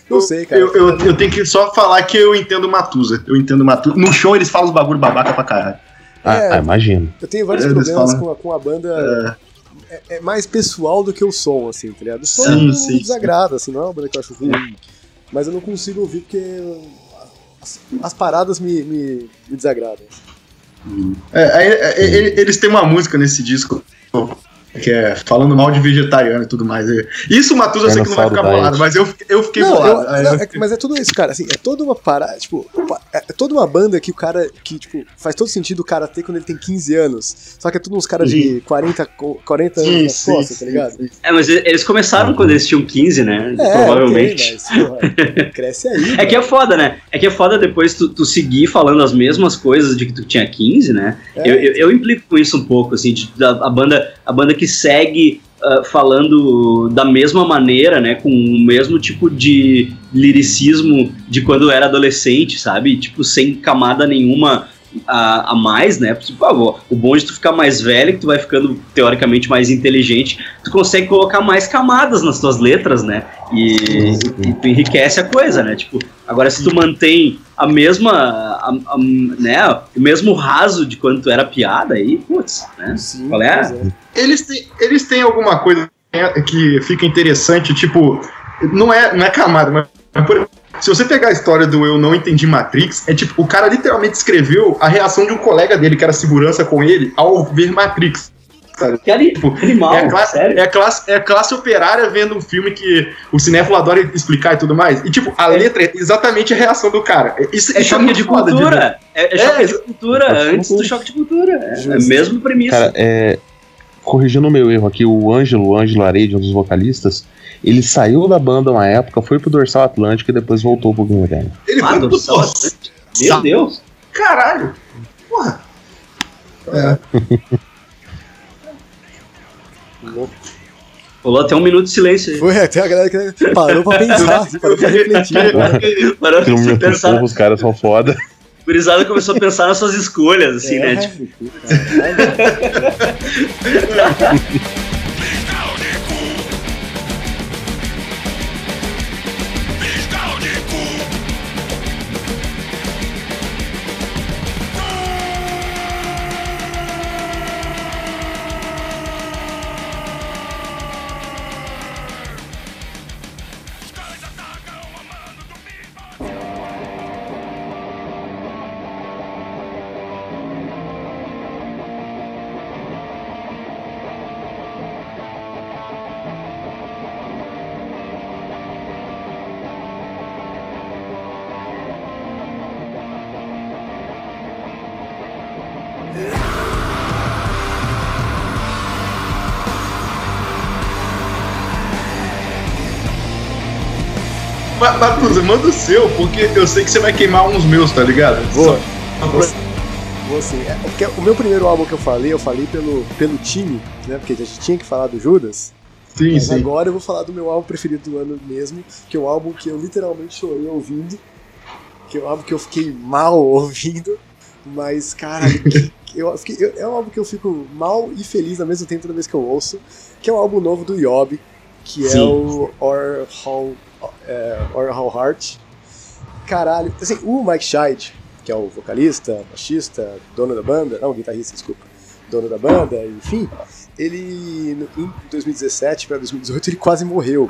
Não sei, cara. Eu, eu, eu tenho que só falar que eu entendo Matusa. Eu entendo Matusa. No show eles falam os bagulho babaca pra caralho. Ah, É. ah, imagino. Eu tenho vários Eles problemas falam- com a, com a banda. é, é mais pessoal do que o som, assim, tá ligado? O som Sim, não sim, me desagrada, assim, não é uma banda que eu acho ruim. Mas eu não consigo ouvir porque as, as paradas me, me, me desagradam. É, é, é, eles têm uma música nesse disco que é falando mal de vegetariano e tudo mais. É, Isso o eu sei que não vai ficar Dinossauro bolado, mas eu, eu fiquei Não, bolado. eu- não, é mas é tudo isso, cara. Assim, é toda uma parada. Tipo, pa- é toda uma banda que o cara. Que, tipo, faz todo sentido o cara ter quando ele tem 15 anos. Só que é tudo uns caras de 40, co- 40 anos nas costas, tá ligado? sim. É, mas eles começaram quando eles tinham 15, né? É, Provavelmente. ok, mas, porra, cresce aí. É que é foda, né? É que é foda depois tu, tu seguir falando as mesmas coisas de que tu tinha 15, né? É. Eu, eu, eu implico com isso um pouco, assim, de, da, a, banda, a banda que segue ah, falando da mesma maneira, né? Com o mesmo tipo de liricismo de quando era adolescente, sabe? Tipo, sem camada nenhuma a, a mais, né? Por favor, o bom de tu ficar mais velho, que tu vai ficando teoricamente mais inteligente, tu consegue colocar mais camadas nas tuas letras, né? E, e- tu enriquece a coisa, né? Tipo, agora se tu mantém a mesma, a- a- né? O mesmo raso de quando tu era piada, aí, putz, né? Sim, Qual é? é. Eles têm, eles têm alguma coisa que fica interessante, tipo, não é, não é camada, mas, mas, por se você pegar a história do Eu Não Entendi Matrix, é tipo, o cara literalmente escreveu a reação de um colega dele, que era segurança com ele, ao ver Matrix. sabe? Que ali, Tipo, animal, é, a classe, sério. é, a classe, é a classe operária vendo um filme que o cinéfilo adora explicar e tudo mais. E, tipo, a letra é exatamente a reação do cara. Isso, É isso choque muito de cultura. É, é É, choque de cultura, antes do choque de cultura. É, é mesmo premissa. Cara, é, corrigindo o meu erro aqui, o Ângelo, o Ângelo Arede, um dos vocalistas, ele saiu da banda uma época, foi pro Dorsal Atlântico e depois voltou pro Green Organic. Ele Ah, foi pro Sal Nossa, Meu Deus. Caralho. Porra. É. Rolou até um minuto de silêncio aí. Foi até a galera que parou pra pensar, parou pra refletir. Parou muito pensar. povo, os caras são foda. O gurizada começou a pensar nas suas escolhas, assim, É, né? Tipo, caralho. Matuza, manda o seu, porque eu sei que você vai queimar uns meus, tá ligado? Vou. Só- Vou, sim. É, o meu primeiro álbum que eu falei, eu falei pelo, pelo time, né? Porque a gente tinha que falar do Judas. Sim, Mas sim. agora eu vou falar do meu álbum preferido do ano mesmo, que é um álbum que eu literalmente chorei ouvindo, que é um álbum que eu fiquei mal ouvindo, mas, cara, que- eu fiquei- eu- é um álbum que eu fico mal e feliz ao mesmo tempo toda vez que eu ouço, que é um álbum novo do Yob, que é Sim. o Or How, é, Or How Heart. Caralho, assim, o Mike Scheid, que é o vocalista, baixista, dono da banda, não, guitarrista, desculpa, dono da banda, enfim, ele em 2017 para 2018 ele quase morreu.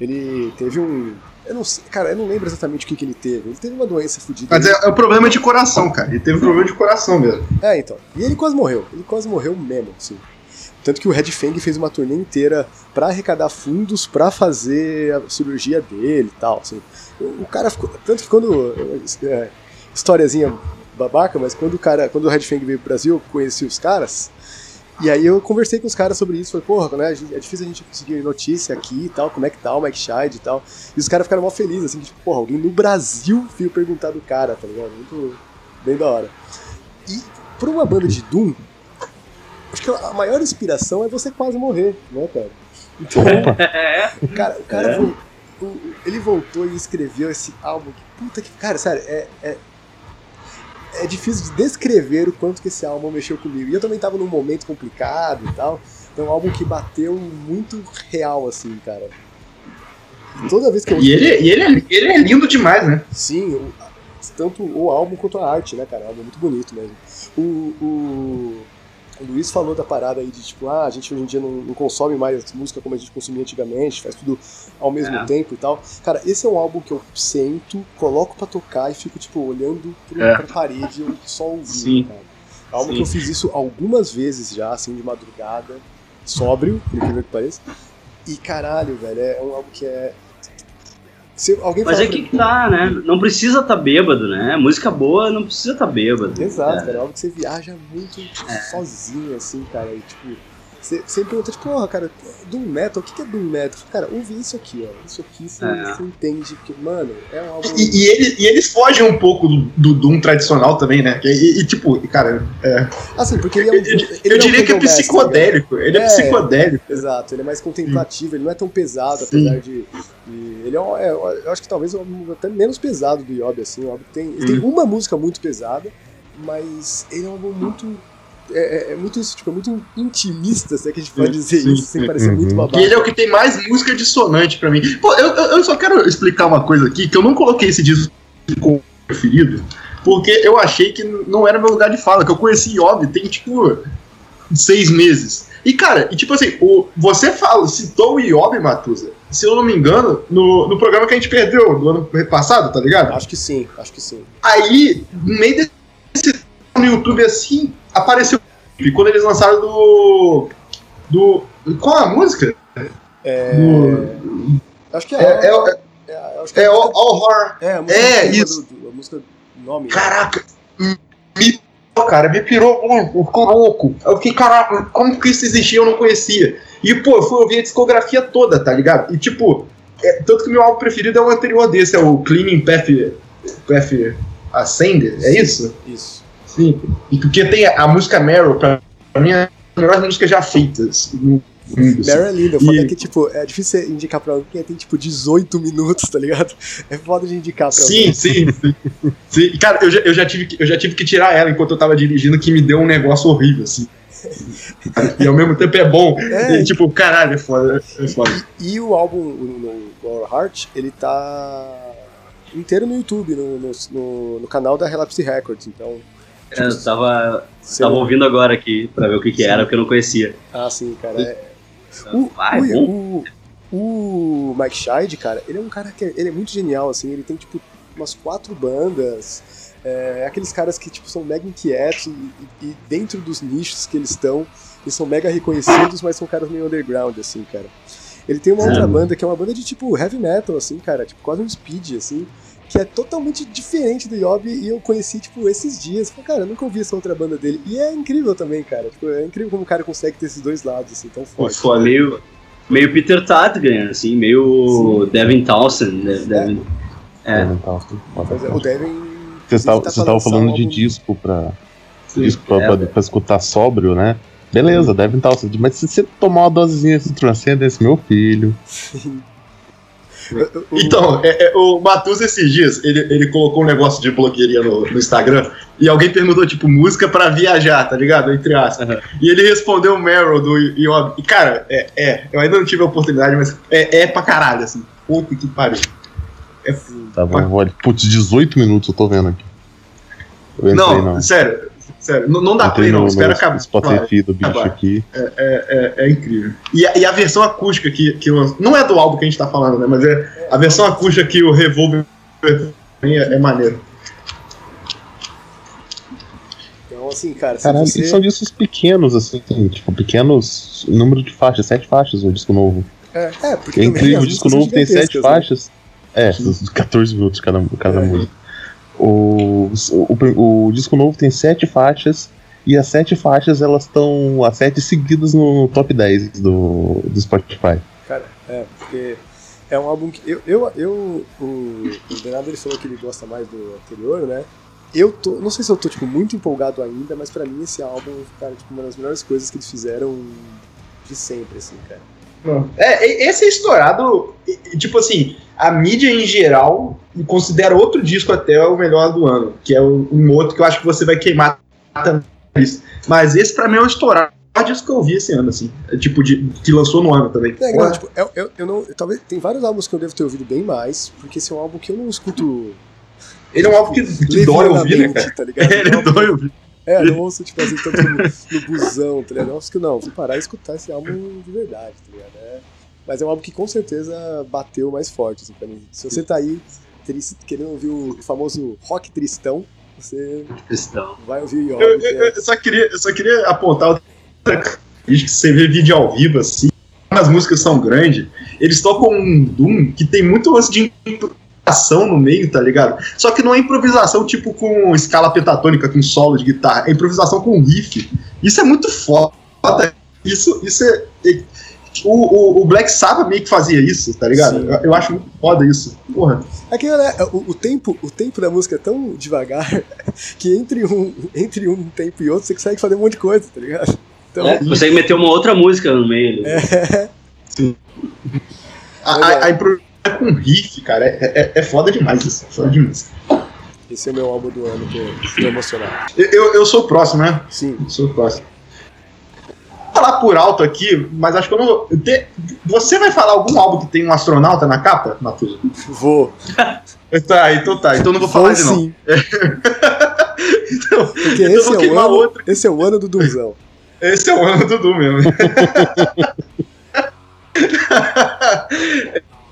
Ele teve um, eu não sei, cara, eu não lembro exatamente o que, que ele teve. Ele teve uma doença fodida. Mas é, é o problema de coração, cara. Ele teve problema de coração mesmo. É, então. E ele quase morreu. Ele quase morreu mesmo, assim. Tanto que o Red Fang fez uma turnê inteira pra arrecadar fundos pra fazer a cirurgia dele e tal, assim. O, cara ficou. Tanto que quando. É, historiazinha babaca, mas quando o cara. Quando o Red Fang veio pro Brasil, conheci os caras. E aí eu conversei com os caras sobre isso, falei, porra, né, é difícil a gente conseguir notícia aqui e tal, como é que tá o Mike Scheid e tal. E os caras ficaram mó felizes, assim, tipo, porra, alguém no Brasil veio perguntar do cara, tá ligado? Muito bem da hora. E pra uma banda de Doom, acho que a maior inspiração é você quase morrer, né, cara? Então, o cara, o cara É. vol- o- ele voltou e escreveu esse álbum que, puta que, cara, sério, é, é, é difícil de descrever o quanto que esse álbum mexeu comigo. E eu também tava num momento complicado e tal, então é um álbum que bateu muito real, assim, cara. E toda vez que eu E ele, e ele, é, ele é lindo demais, né? Sim, o- tanto o álbum quanto a arte, né, cara? É um álbum muito bonito mesmo. O, o- o Luiz falou da parada aí de tipo, ah, a gente hoje em dia não, não consome mais música como a gente consumia antigamente, faz tudo ao mesmo É. tempo e tal. Cara, esse é um álbum que eu sento, coloco pra tocar e fico, tipo, olhando pro, É. pra parede só ouvindo, Sim. cara. É um álbum Sim. que eu fiz isso algumas vezes já, assim, de madrugada, sóbrio, por incrível que pareça. E caralho, velho, é um álbum que é. Se alguém Mas é que que tá, né? Não precisa tá bêbado, né? Música boa não precisa tá bêbado. Exato, É. cara. É algo que você viaja muito sozinho, assim, cara. E, tipo, você, você pergunta, tipo, porra, cara, Doom Metal, o que é Doom Metal? Cara, ouve isso aqui, ó. Isso aqui você, É. você entende, porque, mano, é um álbum. E, e eles, e eles fogem um pouco do, do Doom tradicional também, né? E, e, tipo, cara, é, Assim, porque ele é um. eu, ele eu é um diria que é tá psicodélico. Ele é, É. psicodélico. Exato, ele é mais contemplativo, ele não é tão pesado, Sim. apesar de. de- ele é, um- é, eu acho que talvez é um até menos pesado do Yob, assim. O tem, ele tem uma música muito pesada, mas ele é um álbum muito. É, é- é muito isso, tipo, é muito intimista, se é que a gente pode dizer sim, isso, sem parecer muito Uhum. babaca. E ele é o que tem mais música dissonante pra mim. Pô, eu, eu só quero explicar uma coisa aqui, que eu não coloquei esse disco como preferido, porque eu achei que não era meu lugar de fala, que eu conheci Yob tem, tipo, seis meses. E, cara, e tipo assim, o, você fala, citou o Yob, Matusa, se eu não me engano, no, no programa que a gente perdeu do ano passado, tá ligado? Acho que sim, acho que sim. Aí, no meio desse no YouTube assim, apareceu. E quando eles lançaram do. Do. Qual a música? É, Do, acho que é, é. é, é, é, acho que é a All, All Horror. é, a música é, isso. Do, a música nome. né? Caraca, me pirou, cara, me pirou muito, eu fiquei louco. Eu fiquei, caraca, como que isso existia? Eu não conhecia. E, pô, eu fui ouvir a discografia toda, tá ligado? E, tipo, é, tanto que meu álbum preferido é o anterior desse, é o Cleaning Path, Path Ascender, é isso? Isso. Sim. E porque tem a, a música Meryl, pra, mim, é a melhor música já feitas assim. Meryl é linda, o foda E- é que, tipo, é difícil você indicar pra alguém que tem, tipo, 18 minutos, tá ligado? É foda de indicar pra Sim, alguém. sim, sim. Sim, Cara, eu já, eu, já tive que, eu já tive que tirar ela enquanto eu tava dirigindo, que me deu um negócio horrível, assim. E ao mesmo tempo é bom. É. E, tipo, caralho, é foda. É foda. E o álbum, no Our Heart, ele tá inteiro no YouTube, no, no, no- no canal da Relapse Records, então... É, eu tava, tava ouvindo agora aqui pra ver o que, que era, porque eu não conhecia. Ah, sim, cara. É, O, Ah, é o, o, o Mike Scheid, cara, ele é um cara que ele é muito genial, assim, ele tem, tipo, umas quatro bandas, é, aqueles caras que, tipo, são mega inquietos e, e- dentro dos nichos que eles estão, eles são mega reconhecidos, mas são caras meio underground, assim, cara. Ele tem uma outra banda que é uma banda de, tipo, heavy metal, assim, cara, tipo, quase um speed, assim, que é totalmente diferente do Yob e eu conheci, tipo, esses dias. Falei, cara, eu nunca ouvi essa outra banda dele. E é incrível também, cara. Tipo, é incrível como o cara consegue ter esses dois lados, assim, tão forte. Meio, meio Peter Tatgan, assim, meio Devin Townsend. De- Devin, é. Mas, é, o Devin. Vocês estavam tá estavam falando de disco pra, Sim. disco pra, É, pra- velho. pra escutar sóbrio, né? Beleza, deve estar. Mas se você tomar uma dosezinha de Transcendence, meu filho. o- Então, é, é, o Matusa esses dias, ele, ele colocou um negócio de blogueirinha no, no Instagram e alguém perguntou, tipo, música pra viajar, tá ligado? Entre aspas. Uhum. E ele respondeu o Meryl do Yob. E, cara, é, é, eu ainda não tive a oportunidade, mas é, é pra caralho, assim. Puta que pariu. É Tá bom, olha. Putz, 18 minutos eu tô vendo aqui. Entrei não, no, sério, sério, não, não dá entrei play não, no, espera acabar. Spotify do bicho acabar. aqui. É, é, é incrível. E a, e a versão acústica que, que eu- não é do álbum que a gente tá falando, né? Mas é a versão acústica que o Revolver tem é, é maneiro. Então, assim, cara, Caralho, você. e são discos pequenos, assim, tem, tipo, pequenos número de faixas, sete faixas o disco novo. É, é, porque É incrível, o disco novo tem sete né? faixas. É, 14 minutos cada, cada É. música. O, o, o disco novo tem sete faixas e as sete faixas elas estão as sete seguidas no top 10 do, do Spotify. Cara, é, porque é um álbum que. Eu, eu, eu o, o Bernardo ele falou que ele gosta mais do anterior, né? Eu tô. Não sei se eu tô, tipo, muito empolgado ainda, mas pra mim esse álbum, cara, tipo, uma das melhores coisas que eles fizeram de sempre, assim, cara. É, esse é estourado, tipo assim, a mídia em geral considera outro disco até o melhor do ano, que é um outro que eu acho que você vai queimar também. Mas esse pra mim é o estourado disco que eu ouvi esse ano, assim. É, tipo, de, que lançou no ano também. É, Porra. não, tipo, eu, eu, eu não. Talvez. Tem vários álbuns que eu devo ter ouvido bem mais, porque esse é um álbum que eu não escuto. Ele é um álbum que, que dói ouvir, né, cara? Tá ligado? Ele É um dói ouvir. É, não ouço, tipo, vezes tanto no, no busão, tá ligado? Eu acho que não, fui parar e escutar esse álbum de verdade, tá ligado? É, mas é um álbum que com certeza bateu mais forte, assim, pra mim. Se você tá aí triste, querendo ouvir o famoso rock tristão, você Cristão. vai ouvir o Eu, Yob, que eu- é... eu só queria, eu só queria apontar outra que você vê vídeo ao vivo assim, as músicas são grandes, eles tocam um Doom que tem muito lance de improvisação no meio, tá ligado? Só que não é improvisação tipo com escala pentatônica, com solo de guitarra, é improvisação com riff. Isso é muito foda. Isso, isso é. é- o, o, o Black Sabbath meio que fazia isso, tá ligado? Sim. Eu, eu acho muito foda isso. Porra. É que, né, o, o tempo, o tempo da música é tão devagar que entre um, entre um tempo e outro você consegue fazer um monte de coisa, tá ligado? Então, É, consegue meter uma outra música no meio. ali. é, A, Mas é. a, a improvisação com riff, cara, é, é, é foda demais isso. é Foda demais. esse é o meu álbum do ano, que eu tô emocionado. Eu, eu, eu sou o próximo, né? Sim, Eu sou o próximo. Vou falar por alto aqui, mas acho que eu não vou. te- Você vai falar algum álbum que tem um astronauta na capa, Matuza? vou. Tá, então tá. Então eu não vou falar ele não. sim. Então, Porque então eu esse vou é, o ano, outro. esse é o ano do Dunzão. Esse é o ano do Dudu mesmo.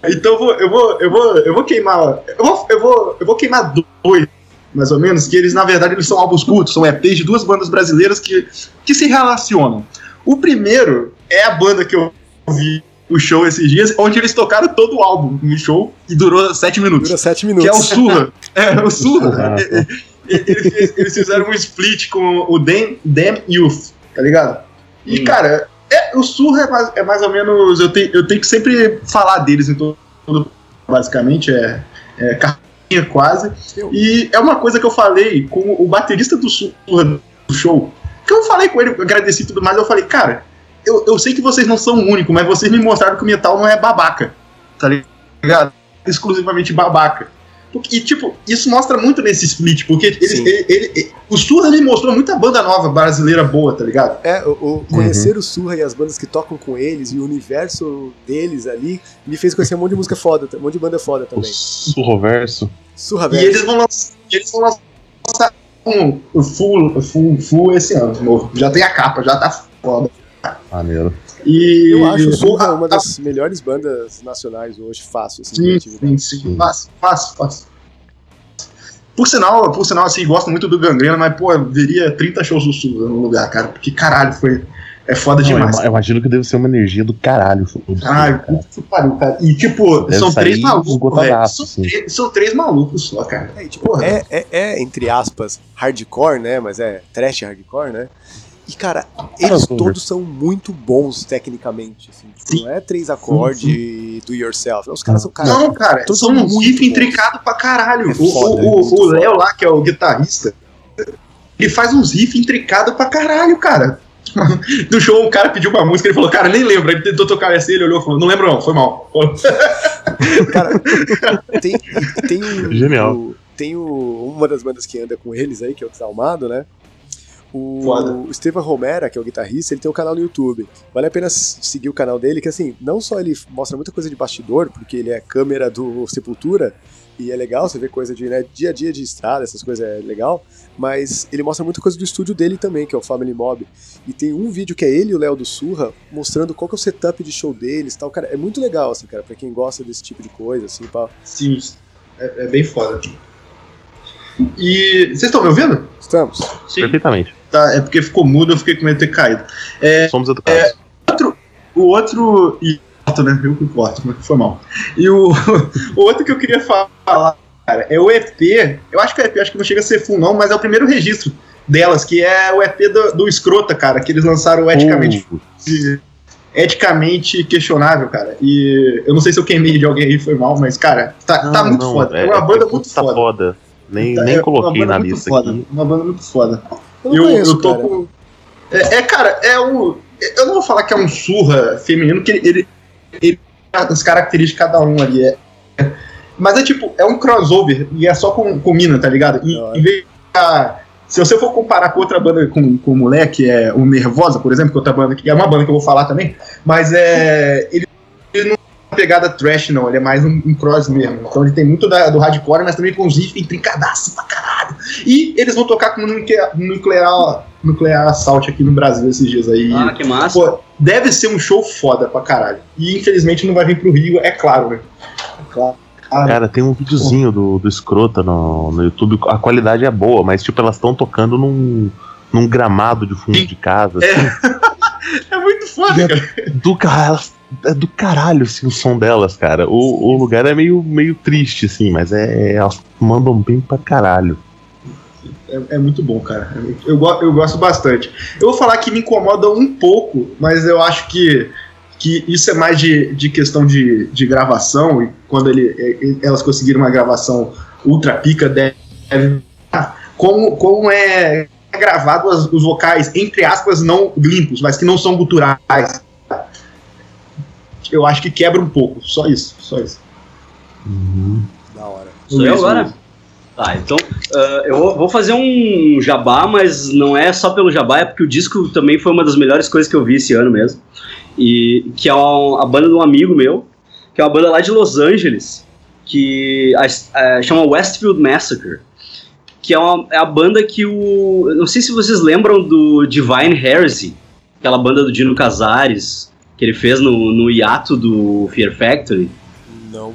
então eu vou, eu vou, eu vou, eu vou queimar. Eu vou, eu vou, eu vou queimar dois, mais ou menos, que eles, na verdade, eles são álbuns cultos, são EPs de duas bandas brasileiras que, que se relacionam. O primeiro é a banda que eu vi o show esses dias, onde eles tocaram todo o álbum no show e durou sete minutos. Dura sete Que minutos. é o Surra. É, o Surra. Ah, e- eles, eles fizeram um split com o Dem, Dem Youth, tá ligado? E, Hum. cara, é, o Surra é mais, é mais ou menos. Eu, tenho eu tenho que sempre falar deles em todo. Basicamente, é, é carrinha quase. E é uma coisa que eu falei com o baterista do Surra do show. Que eu falei com ele, agradeci tudo mais. Eu falei, cara, eu, eu sei que vocês não são o único, mas vocês me mostraram que o metal não é babaca. Tá ligado? Exclusivamente babaca. E, tipo, isso mostra muito nesse split, porque ele, ele- ele- o Surra me mostrou muita banda nova brasileira boa, tá ligado? É, o, o- conhecer o Surra e as bandas que tocam com eles e o universo deles ali me fez conhecer um monte de música foda, um monte de banda foda O também. Surroverso. Surra E eles vão lançar, eles vão lançar um, o full, full, full esse ano, de novo. Já tem a capa, já tá foda. Maneiro. E Eu acho o Surra a- uma a- das melhores bandas nacionais hoje, fácil, assim, Sim, sim, sim. Fácil, fácil, fácil. Por sinal, por sinal, assim, gosto muito do Gangrena, mas, pô, eu veria 30 shows do Sul no lugar, cara. Porque, caralho, foi. É foda Não, eu, demais. ima- eu imagino que deve ser uma energia do caralho. Ai, puta que pariu, cara. E, tipo, Deve são três malucos. velho. São, assim. três- são três malucos só, cara. É, tipo, é, é, é, entre aspas, hardcore, né? Mas é trash hardcore, né? E, cara, eles todos são muito bons tecnicamente. Assim, tipo, não é três acordes e do yourself. Os caras são, cara, não, cara, todos são são um muito riff intricado pra caralho. É o foda, o- é. Léo lá, que é o guitarrista, ele faz uns riffs intricados pra caralho, cara. Do show, um cara pediu uma música, ele falou, cara, nem lembro. Ele tentou tocar essa, ele olhou e falou, não lembro não, foi mal. Cara, tem, tem um, Genial. o- tem o- uma das bandas que anda com eles aí, que é o Desalmado, né? O, Foda. Estevam Romera, que é o guitarrista, ele tem um canal no YouTube. Vale a pena seguir o canal dele, que assim, não só ele mostra muita coisa de bastidor, porque ele é câmera do Sepultura, e é legal, você vê coisa de né, dia a dia de estrada, essas coisas é legal, mas ele mostra muita coisa do estúdio dele também, que é o Family Mob. E tem um vídeo que é ele e o Léo do Surra mostrando qual que é o setup de show deles tal. Cara, é muito legal, assim, cara, pra quem gosta desse tipo de coisa, assim, pá. Sim, é, é bem foda. E vocês estão me ouvindo? Estamos. Sim. Perfeitamente. Tá, é porque ficou mudo, eu fiquei com medo de ter caído. Somos educados. O outro. E né? Eu que corto, mas foi mal. E o, o outro que eu queria falar, cara, é o EP. Eu acho que o EP acho que não chega a ser full, não, mas é o primeiro registro delas, que é o EP do, do Escrota, cara, que eles lançaram eticamente, Uh, eticamente questionável, cara. E eu não sei se eu queimei de alguém aí, foi mal, mas, cara, tá, tá não, muito não, foda. É, uma banda muito tá foda. foda. Nem, Tá, nem é coloquei na muito lista foda, aqui. Uma banda muito foda. Eu Eu, conheço, eu tô cara. com. É, é, cara, é o. Eu não vou falar que é um surra feminino, que ele, ele, ele tem as características de cada um ali. É, é- mas é tipo, é um crossover e é só com, com mina, tá ligado? E, em vez de. ah, se você for comparar com outra banda, com, com o moleque, é o Nervosa, por exemplo, que é outra banda, que é uma banda que eu vou falar também, mas é. Ele, ele não é uma pegada trash, não, ele é mais um, um cross mesmo. Então ele tem muito da- do hardcore, mas também com os riffs intrincadaços pra caralho. E eles vão tocar com nuclear, nuclear, nuclear Assault aqui no Brasil esses dias aí. Ah, que massa. Pô, deve ser um show foda pra caralho. E infelizmente não vai vir pro Rio, é claro, né? É claro. Ah, Cara, tem um videozinho do, do Escrota no, no YouTube. A qualidade é boa, mas tipo, elas estão tocando num, num gramado de fundo de casa. assim. é muito foda, cara. do, ca- elas- é do caralho assim, o som delas, cara. O, o lugar é meio, meio triste, assim, mas é, elas mandam bem pra caralho. É, é muito bom, cara. Eu, eu gosto bastante. Eu vou falar que me incomoda um pouco, mas eu acho que, que isso é mais de, de questão de, de gravação. E quando ele, elas conseguiram uma gravação ultra pica, deve. Como, como é gravado as- os vocais, entre aspas, não limpos, mas que não são guturais. Eu acho que quebra um pouco. Só isso. Só isso. Da hora. Sou eu agora? Tá, então ah, eu vou- fazer um jabá, mas não é só pelo jabá, é porque o disco também foi uma das melhores coisas que eu vi esse ano mesmo. E que é uma- a banda de um amigo meu, que é uma banda lá de Los Angeles, que a- a- chama Westfield Massacre. Que é, uma, é a banda que o. Não sei se vocês lembram do Divine Heresy, aquela banda do Dino Casares, que ele fez no, no hiato do Fear Factory. Não.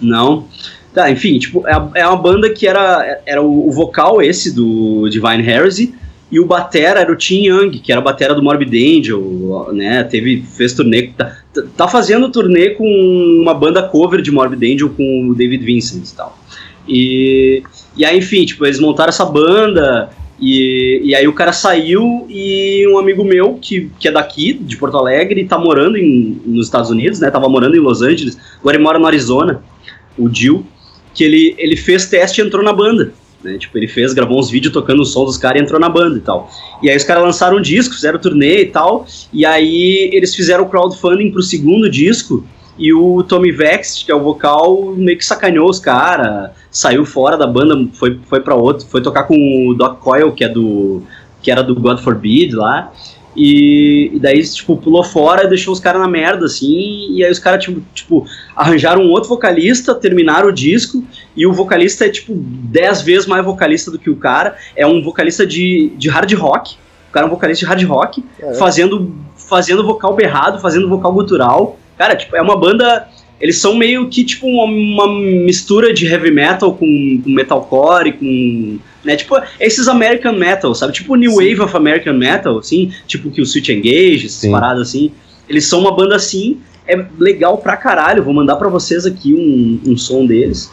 Não. Tá, enfim, tipo, é, é uma banda que era, era o, o vocal esse do Divine Heresy e o batera era o Tim Young, que era a batera do Morbid Angel, né, teve, fez turnê, tá, tá- fazendo turnê com uma banda cover de Morbid Angel com o David Vincent e tal. E, e aí, enfim, tipo, eles montaram essa banda e, e aí o cara saiu e um amigo meu, que, que é daqui, de Porto Alegre, tá morando em, nos Estados Unidos, né, tava morando em Los Angeles, agora ele mora no Arizona, o Jill, que ele, ele fez teste e entrou na banda. Né? Tipo, ele fez, gravou uns vídeos tocando o som dos caras e entrou na banda e tal. E aí os caras lançaram um disco, fizeram turnê e tal. E aí eles fizeram o crowdfunding pro segundo disco. E o Tommy Vext, que é o vocal, meio que sacaneou os caras, saiu fora da banda, foi, foi para outro, foi tocar com o Doc Coyle, que é do. que era do God Forbid lá. E, e daí, tipo, pulou fora e deixou os caras na merda, assim. E aí os caras, tipo, tipo, arranjaram um outro vocalista, terminaram o disco, e o vocalista é, tipo, 10 vezes mais vocalista do que o cara. É um vocalista de, de hard rock. O cara é um vocalista de hard rock, É. fazendo, fazendo vocal berrado, fazendo vocal gutural. Cara, tipo, é uma banda. Eles são meio que, tipo, uma, uma mistura de heavy metal com, com metalcore, com. Né, tipo, esses American Metal, sabe? Tipo o New Sim. Wave of American Metal, assim, tipo que o Switch Engage, essas Sim. paradas assim. Eles são uma banda assim, é legal pra caralho. Vou mandar pra vocês aqui um, um som deles.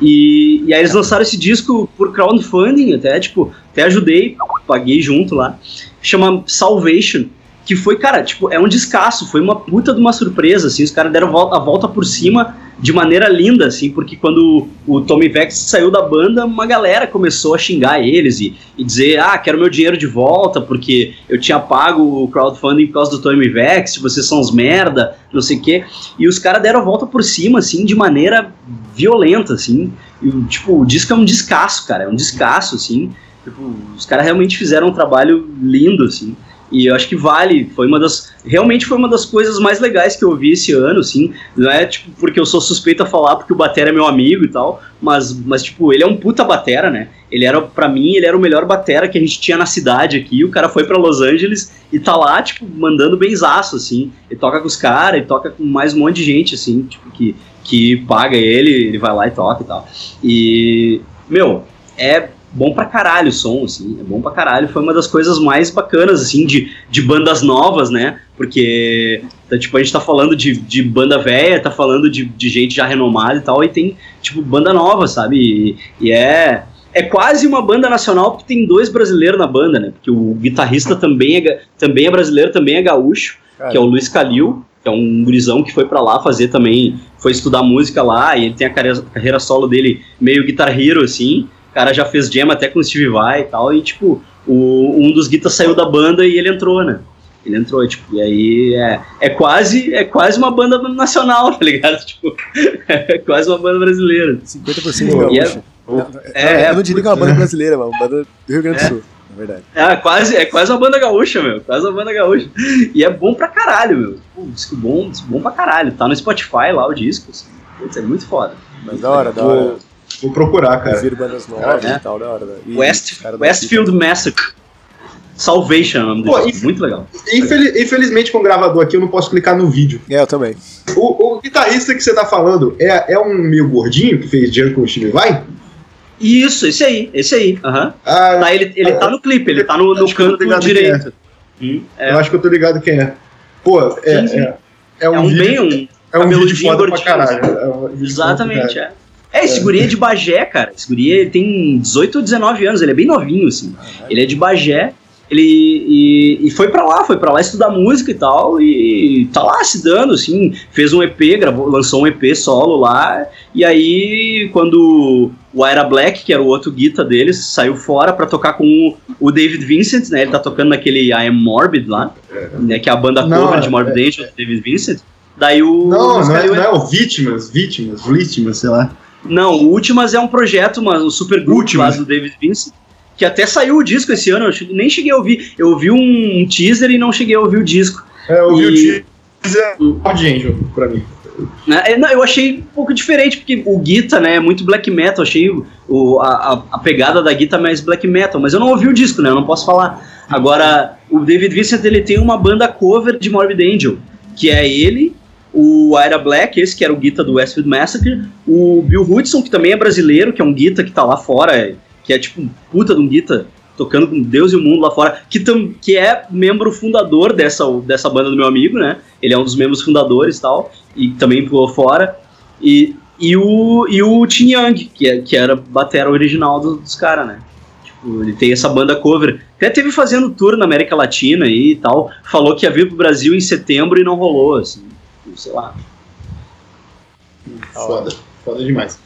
E, e aí eles lançaram esse disco por crowdfunding, até, tipo, até ajudei, paguei junto lá. Chama Salvation, que foi, cara, tipo, é um descasso, foi uma puta de uma surpresa, assim, os caras deram a volta por cima de maneira linda, assim, porque quando o Tommy Vex saiu da banda, uma galera começou a xingar eles e, e dizer, ah, quero meu dinheiro de volta, porque eu tinha pago o crowdfunding por causa do Tommy Vex, vocês são uns merda, não sei o quê. E os caras deram a volta por cima, assim, de maneira violenta, assim. E, tipo, o disco é um descasso, cara, é um descasso, assim. Tipo, os caras realmente fizeram um trabalho lindo, assim. E eu acho que vale, foi uma das. Realmente foi uma das coisas mais legais que eu vi esse ano, assim. Não é tipo porque eu sou suspeito a falar porque o Batera é meu amigo e tal. Mas, mas tipo, ele é um puta Batera, né? Ele era, pra mim, ele era o melhor Batera que a gente tinha na cidade aqui. O cara foi pra Los Angeles e tá lá, tipo, mandando benzaço, assim. Ele toca com os caras, ele toca com mais um monte de gente, assim, tipo, que, que paga ele, ele vai lá e toca e tal. E, meu, é bom pra caralho o som, assim, é bom pra caralho. Foi uma das coisas mais bacanas, assim, de, de bandas novas, né? Porque, tá, tipo, a gente tá falando de, de banda velha, tá falando de, de gente já renomada e tal, e tem, tipo, banda nova, sabe? E, e é. É quase uma banda nacional porque tem dois brasileiros na banda, né? Porque o guitarrista também é, também é brasileiro, também é gaúcho, Cara, que é o Luiz Calil, que é um gurizão que foi pra lá fazer também, foi estudar música lá, e ele tem a carreira, carreira solo dele meio guitar hero, assim. O cara já fez jam até com o Steve Vai e tal, e tipo, o, um dos guitas saiu da banda e ele entrou, né? Ele entrou, tipo, e aí é, é quase é quase uma banda nacional, tá ligado? Tipo, é quase uma banda brasileira. 50% Pô, de e é-. Não, é, eu não diria que é uma banda brasileira, mas uma banda do Rio Grande do Sul, na verdade. É quase, é quase uma banda gaúcha, meu. Quase uma banda gaúcha. E é bom pra caralho, meu. Pô, disco bom, disco bom pra caralho. Tá no Spotify lá o disco. assim. Putz, é muito foda. Mas da hora, da hora. Vou procurar, cara. Ouvir bandas novas É. e tal, da hora. né? E West, Westfield Massacre. Salvation é nome Pô, e- Muito legal. Infeli- infelizmente, com o gravador aqui, eu não posso clicar no vídeo. É, eu também. O, o guitarrista que você tá falando é, é um meio gordinho que fez Junk com o Steve Vai? Isso, esse aí, esse aí. aham. Ah, Tá, ele, ele tá no clipe, ele tá no, no canto ligado direito. Hum, é, eu acho que eu tô ligado quem é. Pô, é, Sim, sim. é, é um, é um vídeo, bem um. é um vídeo foda pra caralho. É um Exatamente, foda é. É, esse guri é de Bagé, cara. Esse guri ele tem 18 ou 19 anos, ele é bem novinho, assim. Ele é de Bagé, ele e, e foi pra lá, foi pra lá estudar música e tal, e tá lá se dando, assim, fez um EP, gravou, lançou um EP solo lá, e aí quando o Ira Black, que era o outro guita deles, saiu fora pra tocar com o, o David Vincent, né, ele tá tocando naquele I Am Morbid lá, né, que é a banda Não, cover de é- é- Morbid Angel do David Vincent, daí o... Não, os não é, caras- não é o Vítimas, Vítimas, Vítimas, sei lá. Não, o Últimas é um projeto, mas um super grupo lá do David Vincent, que até saiu o disco esse ano, eu nem cheguei a ouvir. Eu ouvi um teaser e não cheguei a ouvir o disco. É, eu vi o E- teaser de Angel pra mim. Né? É, não, eu achei um pouco diferente, porque o Guita, né, é muito black metal, achei o, o- a, a- a pegada da Guita mais black metal, mas eu não ouvi o disco, né, eu não posso falar. Agora, o David Vincent, ele tem uma banda cover de Morbid Angel, que é ele, o Ira Black, esse que era o Guita do Westfield Massacre, o Bill Hudson, que também é brasileiro, que é um Guita que tá lá fora, que é tipo um puta de um Guita, tocando com Deus e o mundo lá fora, que, tam, que é membro fundador dessa, dessa banda do meu amigo, né, ele é um dos membros fundadores e tal, e também pulou fora. E, e o, e o Tim Young, que, é, que era batera original do- dos caras, né? Tipo, ele tem essa banda cover. Até teve fazendo tour na América Latina e tal. Falou que ia vir pro Brasil em setembro e não rolou, assim. Sei lá. Foda, foda demais.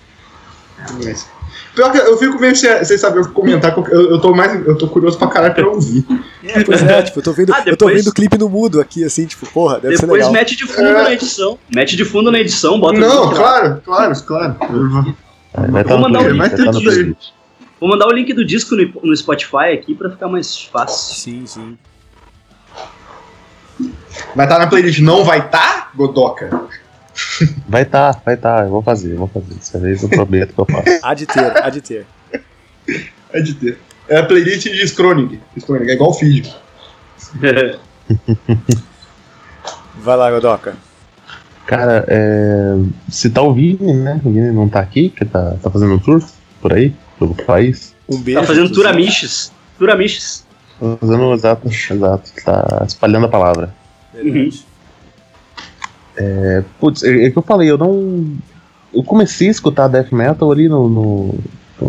Demais. Pior que eu fico meio sem, sem saber o que comentar, eu, eu tô mais. Eu tô curioso pra caralho pra ouvir. É, pois é, tipo, eu tô vendo, Ah, eu tô depois- vendo o clipe no mudo aqui, assim, tipo, porra, deve ser Depois legal. mete de fundo É. na edição. Mete de fundo na edição, bota o Não, claro, claro, claro. Vou- vai mandar o link aí. playlist. Vou mandar o link do disco no, no Spotify aqui pra ficar mais fácil. Sim, sim. Vai estar na playlist, não vai estar, Godoka? Vai estar, vai estar, eu vou fazer, eu vou fazer. Dessa vez eu prometo que eu faço. Há de ter, há de ter. É de ter. É a playlist de Scroning. Scroning, é igual o feed. Vai lá, Godoka. Cara, é, se tá o Vini, né? O Vini não tá aqui, que tá, tá fazendo um tour por aí, pelo país. Um beijo. tá fazendo. Turamiches. Turamiches. Tá Fazendo exato, exato. Tá espalhando a palavra. Verdade. Putz, é, é que eu falei, eu não. Eu comecei a escutar death metal ali no, no-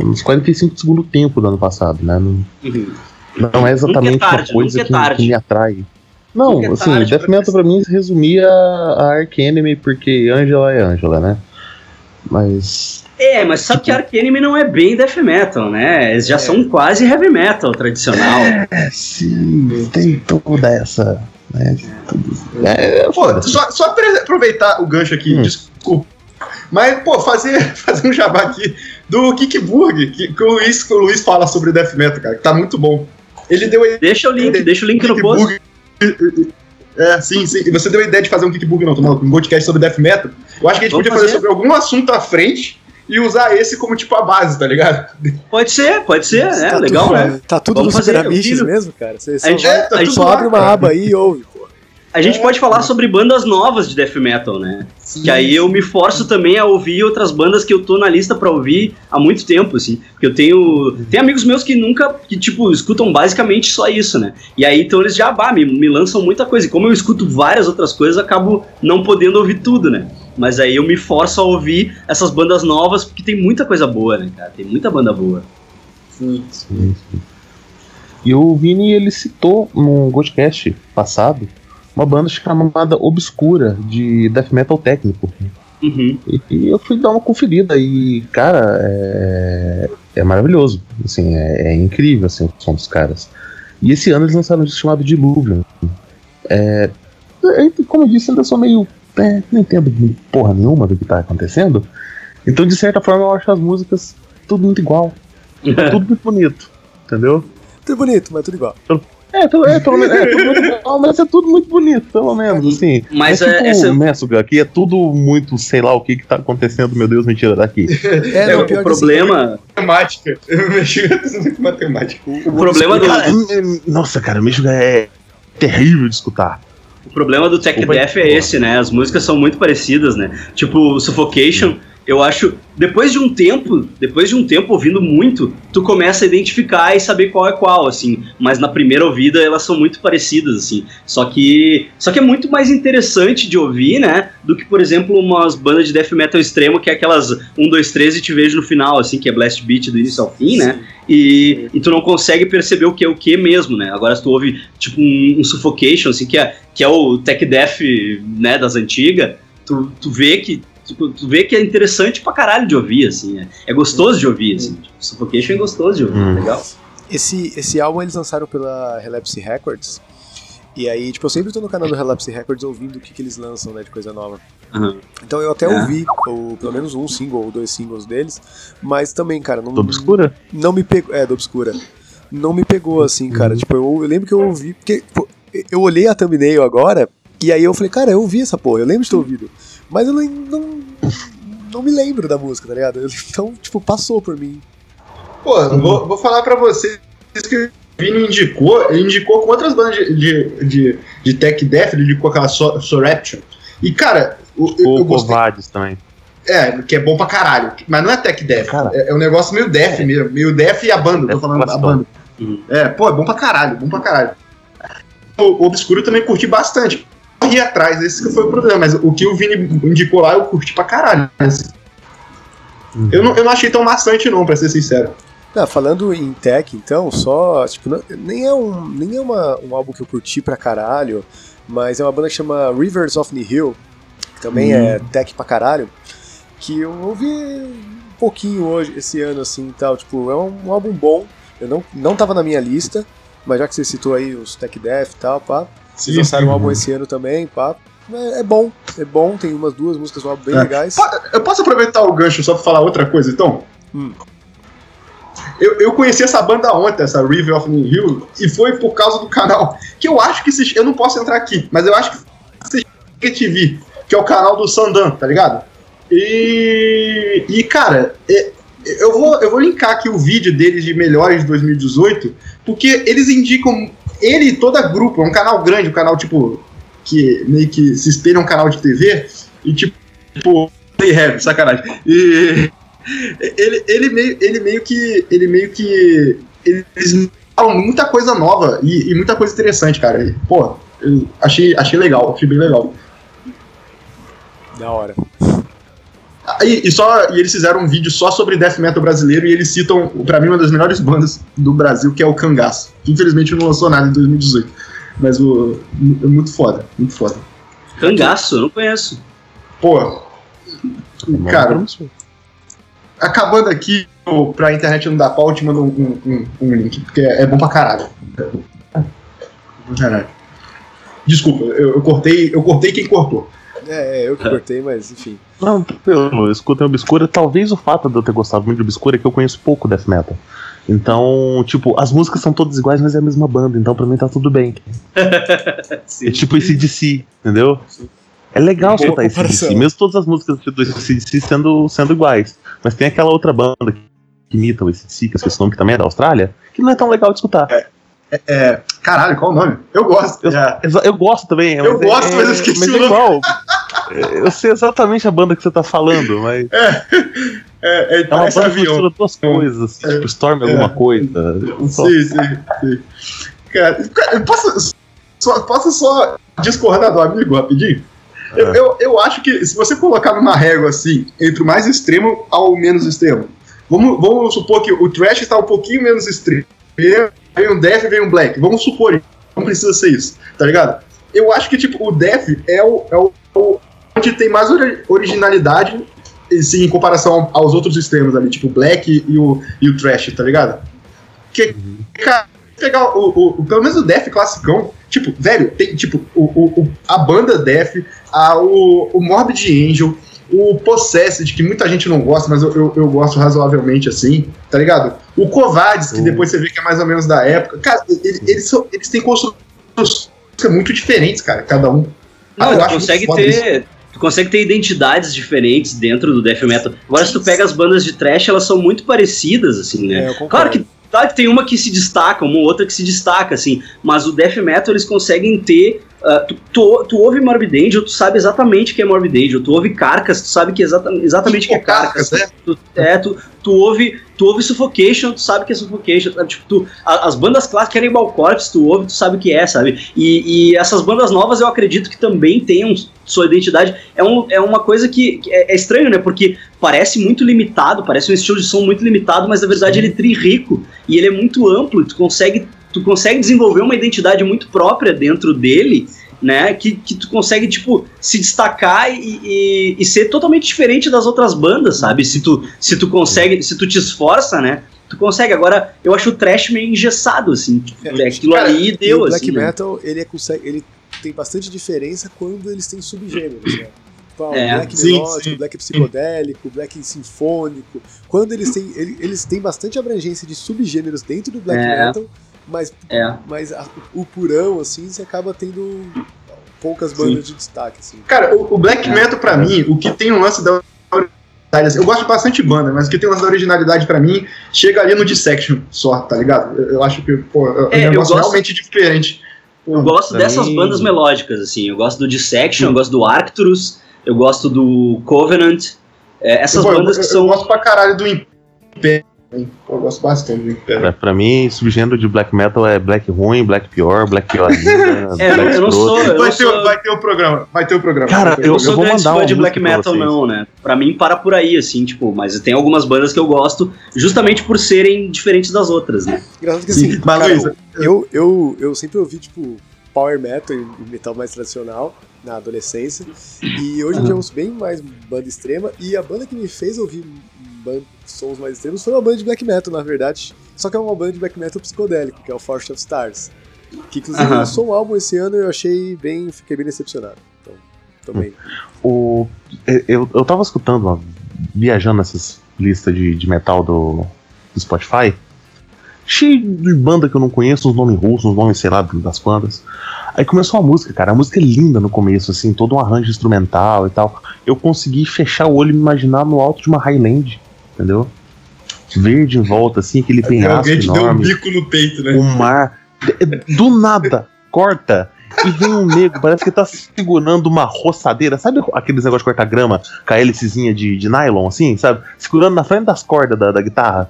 nos 45 do segundo tempo do ano passado, né? Não, Uhum. não é exatamente Nunca é tarde, uma coisa nunca é que, que me atrai. Não, é assim, tarde death metal pra mim se resumia a Ark Enemy, porque Angela é Angela, né? Mas. É, mas sabe que Ark Enemy não é bem death metal, né? Eles já É. são quase heavy metal tradicional. É, sim, tem toda essa. Né, tudo- é, Pô, só, só pra aproveitar o gancho aqui, Hum. desculpa. Mas, pô, fazer, fazer um jabá aqui do Kickburg, que, que o, Luiz, que o Luiz fala sobre Death Metal, cara, que tá muito bom. Ele deu a Deixa o link, deixa o link no post. É, sim, sim. E você deu a ideia de fazer um Kickburg, não, tô maluco, um podcast sobre Death Metal. Eu acho que a gente Vamos podia fazer. fazer. sobre algum assunto à frente e usar esse como, tipo, a base, tá ligado? Pode ser, pode ser, né? Tá Legal, tudo, né? Tá tudo Vamos no fazer, Super eu Amiches tiro. mesmo, cara. Você só, A gente- vai- É, tá a gente só lá, abre uma cara. aba aí e ouve, pô. A gente pode falar sobre bandas novas de death metal, né? Que aí eu me forço também a ouvir outras bandas que eu tô na lista pra ouvir há muito tempo, assim. Porque eu tenho. Tem amigos meus que nunca, que, tipo, escutam basicamente só isso, né? E aí então eles já bah, me, me lançam muita coisa. E como eu escuto várias outras coisas, eu acabo não podendo ouvir tudo, né? Mas aí eu me forço a ouvir essas bandas novas, porque tem muita coisa boa, né, cara? Tem muita banda boa. Sim, sim. E o Vini, ele citou no Ghostcast passado uma banda chamada Obscura, de death metal técnico. Uhum. E, e eu fui dar uma conferida e, cara, é, é maravilhoso. Assim, é, é incrível assim, o som dos caras. E esse ano eles lançaram um disco chamado Diluvium. É, é, como eu disse, ainda sou meio. É, não entendo porra nenhuma do que tá acontecendo. Então, de certa forma, eu acho as músicas tudo muito igual. Tudo muito bonito. Entendeu? Tudo bonito, mas tudo igual. É, pelo, é, pelo menos, é tudo muito bom, mas é tudo muito bonito, pelo menos, assim. Mas é, é, tipo, essa, Messuga, aqui é tudo muito, sei lá o que que tá acontecendo, meu Deus, me tira daqui. É, é, não, o que problema, Matemática. Eu mexi muito matemática. assim, o problema do, Cara, é- nossa, cara, Messuga é terrível de escutar. O problema do Tech aí. Death é esse, né? As músicas são muito parecidas, né? Tipo, Suffocation, eu acho. Depois de um tempo, depois de um tempo ouvindo muito, tu começa a identificar e saber qual é qual, assim. Mas na primeira ouvida elas são muito parecidas, assim. Só que. Só que é muito mais interessante de ouvir, né? Do que, por exemplo, umas bandas de death metal extremo, que é aquelas 1, 2, 3 e te vejo no final, assim, que é Blast Beat do início ao fim, né? E, e tu não consegue perceber o que é o que mesmo, né? Agora se tu ouve tipo um, um Suffocation, assim, que é, que é o Tech Death, né, das antigas, tu, tu vê que tu, tu vê que é interessante pra caralho de ouvir, assim, é, é gostoso de ouvir, assim. Tipo, Suffocation é gostoso de ouvir, Hum. legal. Esse, esse álbum eles lançaram pela Relapse Records. E aí, tipo, eu sempre tô no canal do Relapse Records ouvindo o que, que eles lançam, né, de coisa nova. Aham. Então eu até É. ouvi, ou pelo menos um single ou dois singles deles, mas também, cara, não, Do Obscura? não me pegou. É, do Obscura. Não me pegou assim, cara. Tipo, eu, eu lembro que eu ouvi. Porque pô, eu olhei a thumbnail agora, e aí eu falei, cara, eu ouvi essa porra, eu lembro de ter ouvido. Mas eu não, não, não me lembro da música, tá ligado? Então, tipo, passou por mim. Pô, vou, vou falar pra vocês que o Vini indicou, ele indicou com outras bandas de, de, de, de Tech Death, ele indicou aquela So- Soraption. E, cara, o- eu, eu gostei. Covades também. É, que é bom pra caralho. Mas não é Tech Death. Cara. É, é um negócio meio Death mesmo. Meio Death e a banda, tô Death falando a banda. Uhum. É, pô, é bom pra caralho, bom pra caralho. O, o Obscuro eu também curti bastante. Corri atrás, esse que foi o problema. Mas o que o Vini indicou lá, eu curti pra caralho. Mas eu, não, eu não achei tão maçante, não, pra ser sincero. Ah, falando em tech, então, só. Tipo, não- nem é, um, nem é uma, um álbum que eu curti pra caralho, mas é uma banda que chama Rivers of Nihil, que também é tech pra caralho, que eu ouvi um pouquinho hoje, esse ano, assim e tal. Tipo, é um, álbum bom, eu não, não tava na minha lista, mas já que você citou aí os Tech Death e tal, pá. Vocês lançaram um álbum esse ano também, pá. É, é bom, é bom, tem umas duas músicas álbum bem É. legais. Eu posso aproveitar o gancho só pra falar outra coisa, então? Hum. Eu, eu conheci essa banda ontem, essa River of New Hill, e foi por causa do canal. Que eu acho que se. Eu não posso entrar aqui, mas eu acho que se TV, que é o canal do Sandan, tá ligado? E. E, cara, é- eu, vou, eu vou linkar aqui o vídeo deles de melhores de 2018, porque eles indicam. Ele e toda grupo, é um canal grande, um canal tipo. Que meio que se espelha um canal de TV, e tipo. Tipo, Heavy, sacanagem. E ele, ele, meio, ele meio que. Ele meio que. Eles falam muita coisa nova e, e muita coisa interessante, cara. E, pô, achei, achei legal, achei bem legal. Da hora. Aí, e, só, e eles fizeram um vídeo só sobre death metal brasileiro e eles citam, pra mim, uma das melhores bandas do Brasil, que é o Cangaço. Infelizmente não lançou nada em 2018. Mas o, é muito foda, muito foda. Cangaço, eu não conheço. Pô, É cara, acabando aqui, pra internet não dar pau, eu te mando um, um, um link, porque é, é bom pra caralho. É bom pra caralho. Desculpa, eu, eu cortei, eu cortei quem cortou. É, é, eu que cortei, mas enfim. Não, tranquilo, escutem Obscura. Talvez o fato de eu ter gostado muito de Obscura é que eu conheço pouco Death Metal. Então, tipo, as músicas são todas iguais, mas é a mesma banda, então pra mim tá tudo bem. É tipo esse DC, entendeu? É legal Boa escutar esse. DC, mesmo todas as músicas do DC sendo, sendo iguais. Mas tem aquela outra banda que imita o ACDC, que eu esqueci o nome, que também é da Austrália, que não é tão legal de escutar. É, caralho, qual o nome? Eu gosto. Eu, é. eu gosto também. Eu é- gosto, é- mas eu esqueci mas o é nome. igual. Eu sei exatamente a banda que você tá falando, mas É, é, é uma parece banda que avião. mistura duas coisas, assim, É. tipo Storm alguma coisa. Só- Sim, sim, sim. Cara, cara, eu posso, só, posso só discordar do amigo rapidinho? Eu, É. eu, eu acho que se você colocar numa régua assim, entre o mais extremo ao menos extremo, vamos, vamos supor que o trash está um pouquinho menos extremo, vem um death e vem um black, vamos supor, não precisa ser isso, tá ligado? Eu acho que tipo, o death é o, é o, o- onde tem mais ori- originalidade assim, em comparação aos outros extremos ali, tipo o black e o, e o trash, tá ligado? Que, cara, pegar o, o, o- pelo menos o Def classicão, tipo, velho, tem tipo o, o, a banda Def, a, o, o Morbid Angel, O Possessed, que muita gente não gosta, mas eu, eu, eu gosto razoavelmente assim, tá ligado? O Covardes, que Uhum. depois você vê que é mais ou menos da época. Cara, ele- eles, são, eles têm construções muito diferentes, cara, cada um. Não, Ah, tu acho consegue ter. Tu consegue ter identidades diferentes dentro do death metal. Agora, se tu pega as bandas de trash, elas são muito parecidas, assim, né? É. Claro que, claro que tem uma que se destaca, uma outra que se destaca, assim, mas o death metal eles conseguem ter. Ah, tu, tu, tu ouve Morbid Angel, tu sabe exatamente o que é Morbid Angel. Tu ouve Carcas, tu sabe que é exata, exatamente o que é Carcas. né? Tu, é, tu, tu, ouve, tu ouve Suffocation, tu sabe que é Suffocation. sabe? Tipo, tu, a- as bandas clássicas Cannibal Corpse, tu ouve, tu sabe o que é, sabe? E, e essas bandas novas eu acredito que também tenham sua identidade. É, um, é uma coisa que, que é, é estranho, né? Porque parece muito limitado, parece um estilo de som muito limitado, mas na verdade ele é tri rico e ele é muito amplo. E tu consegue, tu consegue desenvolver uma identidade muito própria dentro dele. Né, que, que tu consegue, tipo, se destacar e, e, e ser totalmente diferente das outras bandas, sabe? Se tu, se tu consegue, se tu te esforça, né? Tu consegue. Agora, eu acho o trash meio engessado, assim. Tipo, É, aquilo cara, ali deu, o black assim. né? metal, ele, é, consegue, ele tem bastante diferença quando eles têm subgêneros, né? Tipo, ah, o É, black sim, melódico, sim. black psicodélico, black sinfônico. Quando eles têm. ele- Eles têm bastante abrangência de subgêneros dentro do black É. metal, mas, É. mas a- o purão, assim, você acaba tendo poucas bandas de destaque, assim. Cara, o, o Black Metal, pra mim, o que tem um lance da originalidade. Eu gosto bastante de banda, mas o que tem um lance da originalidade pra mim chega ali no Dissection só, tá ligado? Eu, eu acho que, pô, é um É, eu negócio gosto- realmente diferente. Eu gosto Também- dessas bandas melódicas, assim. Eu gosto do Dissection, eu gosto do Arcturus, eu gosto do Covenant. É, essas eu- bandas eu, que eu são. gosto pra caralho do Império. Eu gosto bastante do Império. Pra, pra mim, subgênero de black metal é black ruim, black pior, black pior ainda. É, eu não- black eu não sou- eu Vai não ter, sou- vai ter o programa, vai ter o programa. Cara, eu- Eu programa. sou vou grande mandar fã de black metal, não, né? Pra mim, para por aí, assim, tipo, mas tem algumas bandas que eu gosto justamente por serem diferentes das outras, né? Engraçado que Sim, assim, mas, cara, Luísa, eu, eu, eu sempre ouvi, tipo, power metal e metal mais tradicional na adolescência. E hoje em dia eu ouço bem mais banda extrema. E a banda que me fez ouvir sons mais extremos foi uma banda de black metal, na verdade. Só que é uma banda de black metal psicodélico, que é o Forest of Stars. Que inclusive lançou um álbum esse ano e eu achei bem. fiquei bem decepcionado. Então, também. O, eu, eu tava escutando, ó, viajando nessas listas de, de metal do, do Spotify, cheio de banda que eu não conheço, uns nomes russos, uns nomes, sei lá, das bandas. Aí começou a música, cara. A música é linda no começo, assim, todo um arranjo instrumental e tal. Eu consegui fechar o olho e me imaginar no alto de uma Highland, entendeu? Verde em volta, assim, aquele penhasco Alguém te deu um enorme bico no peito, né? o mar. Do nada, corta. E vem um negro, parece que tá segurando uma roçadeira. Sabe aqueles negócios de cortar grama com a hélicezinha de, de nylon, assim, sabe? Segurando na frente das cordas da, da guitarra.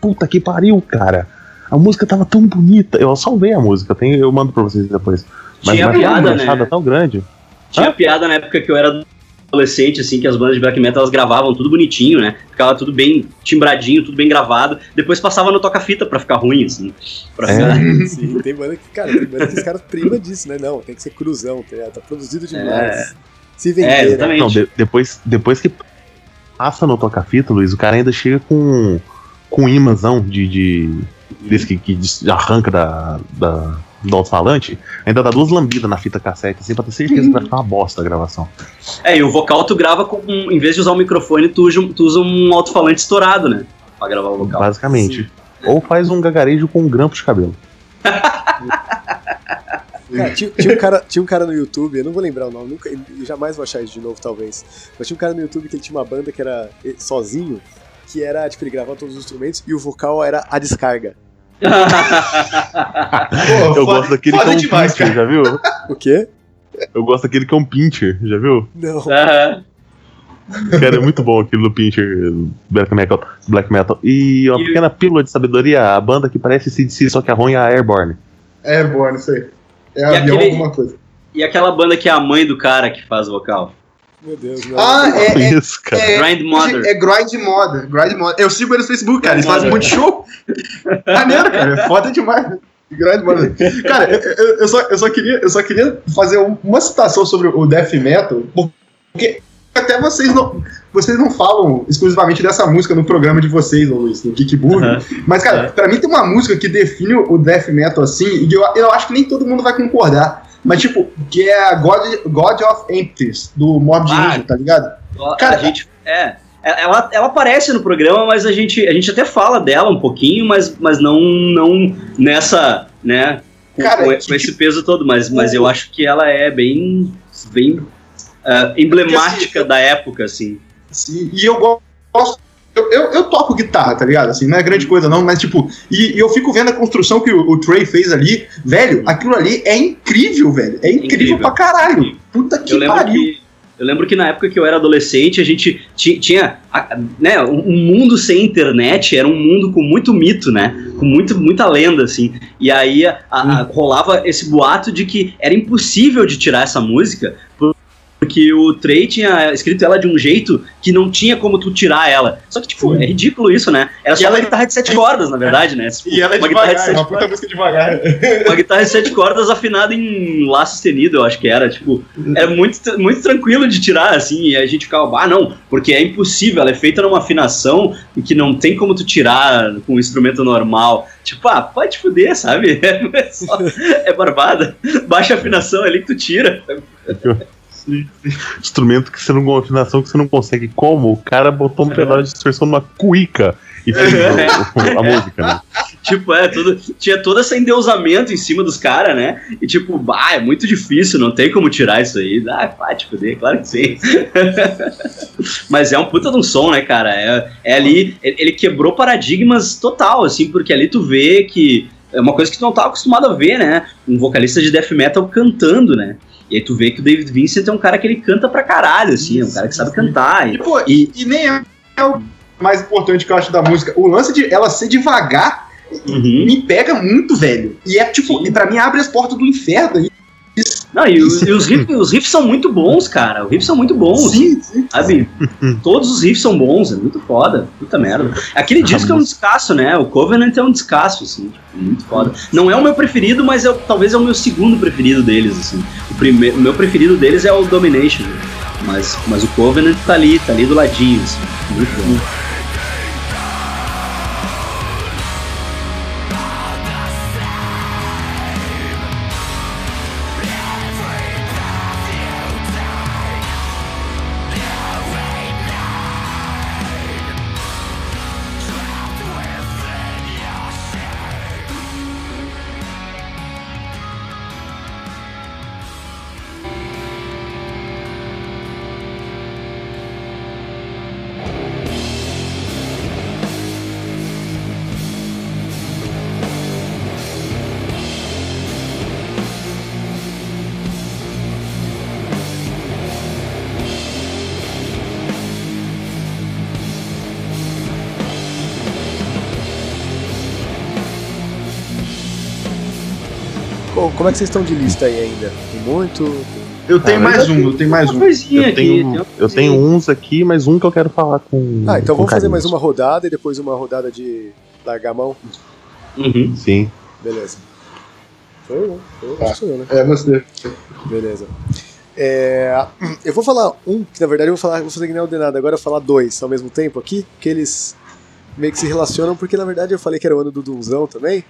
Puta que pariu, cara. A música tava tão bonita. Eu salvei a música, tem, eu mando pra vocês depois. Mas Tinha piada, manchada né? tão grande. Tinha Hã? piada na época que eu era adolescente, assim, que as bandas de black metal elas gravavam tudo bonitinho, né? Ficava tudo bem timbradinho, tudo bem gravado. Depois passava no toca-fita pra ficar ruim, assim. Pra É. ficar... Sim, tem banda que, cara, tem banda que os caras primam disso, né? Não, tem que ser cruzão, tá, tá produzido demais. Se vender, É, né? exatamente. Não, de- depois, depois que passa no toca-fita, Luiz, o cara ainda chega com, com um imãzão de, de desse que, que arranca da, da, do alto-falante, ainda dá duas lambidas na fita cassete, assim, pra ter certeza que vai ficar uma bosta a gravação. É, e o vocal tu grava com. Em vez de usar o microfone, tu usa, tu usa um alto-falante estourado, né? Pra gravar o vocal. Basicamente. Ou faz um gagarejo com um grampo de cabelo. Cara, tinha, tinha um cara, tinha um cara no YouTube, eu não vou lembrar o nome, nunca, eu jamais vou achar isso de novo, talvez. Mas tinha um cara no YouTube que ele tinha uma banda que era eh, sozinho, que era, tipo, ele gravava todos os instrumentos e o vocal era a descarga. Pô, Eu foda- gosto daquele que é um demais, pincher, cara. já viu? O quê? Eu gosto daquele que é um pincher, já viu? Não. Aham. Cara, é muito bom aquilo do pincher black metal. Black metal. E uma E- pequena pílula de sabedoria, a banda que parece CDC, só que a ruim é a Airborne. É bom, não sei. É E avião aquele- alguma coisa. E aquela banda que é a mãe do cara que faz o vocal? Meu Deus, não. Ah, é, é, Isso, cara. é, Grind Mother. é Grind Mother. Grind Mother. Eu sigo eles no Facebook, cara. Eles fazem um monte de show. Maneiro, cara. É foda demais. Grind Mother. Cara, eu, eu- só, eu, só queria, eu só queria fazer um- uma citação sobre o death metal, porque até vocês não, vocês não falam exclusivamente dessa música no programa de vocês, ô Luiz, no Kickburg. Aham. Mas, cara, pra mim tem uma música que define o death metal assim, e eu, eu acho que nem todo mundo vai concordar. Mas, tipo, que é a God, God of Empties, do Mob Ah. Ninja, tá ligado? Cara, a gente. É. Ela, ela aparece no programa, mas a gente, a gente até fala dela um pouquinho, mas, mas não, não nessa, né? Com, Cara, com que com esse peso todo. Mas, mas eu acho que ela é bem, bem ah, emblemática Porque, da época, assim. Sim, e eu gosto. Eu, eu, eu toco guitarra, tá ligado? Assim, não é grande coisa, não, mas tipo, e, e eu fico vendo a construção que o, o Trey fez ali, velho, aquilo ali é incrível, velho. É incrível, Incrível. pra caralho. Puta que Eu pariu. que. Eu lembro que na época que eu era adolescente, a gente ti- tinha, né, um um mundo sem internet, era um mundo com muito mito, né, com muito, muita lenda, assim, e aí a- a- rolava esse boato de que era impossível de tirar essa música, por- porque o Trey tinha escrito ela de um jeito que não tinha como tu tirar ela. Só que, tipo, é ridículo isso, né? Era E só ela uma é- guitarra de sete cordas, na verdade, né? Tipo, E ela é uma guitarra de devagar, é sete uma puta música devagar. uma guitarra de sete cordas afinada em Lá sustenido, eu acho que era. Tipo, era muito, muito tranquilo de tirar, assim, e a gente ficava, ah, não, porque é impossível, ela é feita numa afinação e que não tem como tu tirar com um instrumento normal. Tipo, ah, pode fuder, sabe? É, só- é barbada. Baixa a afinação ali que tu tira. Instrumento que você não com afinação que você não consegue. Como? O cara botou um pedal de distorção numa cuíca e fez o- a música, né? Tipo, é, tudo, tinha todo esse endeusamento em cima dos caras, né? E tipo, bah, é muito difícil, não tem como tirar isso aí. Ah, pode fuder, claro que sim. Mas é um puta de um som, né, cara? É, é ali, ele ele quebrou paradigmas total, assim, porque ali tu vê que é uma coisa que tu não tá acostumado a ver, né? Um vocalista de death metal cantando, né? E aí tu vê que o David Vincent é um cara que ele canta pra caralho, assim, é um cara que sabe cantar. E, E, pô, e, e nem é, é o mais importante que eu acho da música. O lance de ela ser devagar Uhum. me pega muito, velho. E é tipo, e pra mim abre as portas do inferno. E, Não, e, os- e os, riffs, os riffs são muito bons, cara. Os riffs são muito bons. sim, sim. Sabe? Todos os riffs são bons, é muito foda. Puta merda. Aquele disco é um descasso, né? O Covenant é um descasso, assim, tipo, muito foda. Não é o meu preferido, mas é, talvez é o meu segundo preferido deles, assim. O, primeiro, o meu preferido deles é o Domination. Mas, mas o Covenant tá ali, tá ali do ladinho, assim. Muito bom. Como é que vocês estão de lista aí ainda? Tem muito? Eu tenho Ah, mais um, eu tenho mais um. coisinha Eu aqui. tenho, tem uma eu tenho uns aqui, mas um que eu quero falar com. Ah, então com vamos fazer carinho. mais uma rodada e depois uma rodada de largar a mão. Uhum. Sim. Beleza. Foi eu? Foi eu, Tá. sou eu, né? É você. Beleza. É, eu vou falar um, que na verdade eu vou falar, vou fazer que nem ordenado, agora eu vou falar dois ao mesmo tempo aqui, que eles meio que se relacionam, porque na verdade eu falei que era o ano do Dunzão também.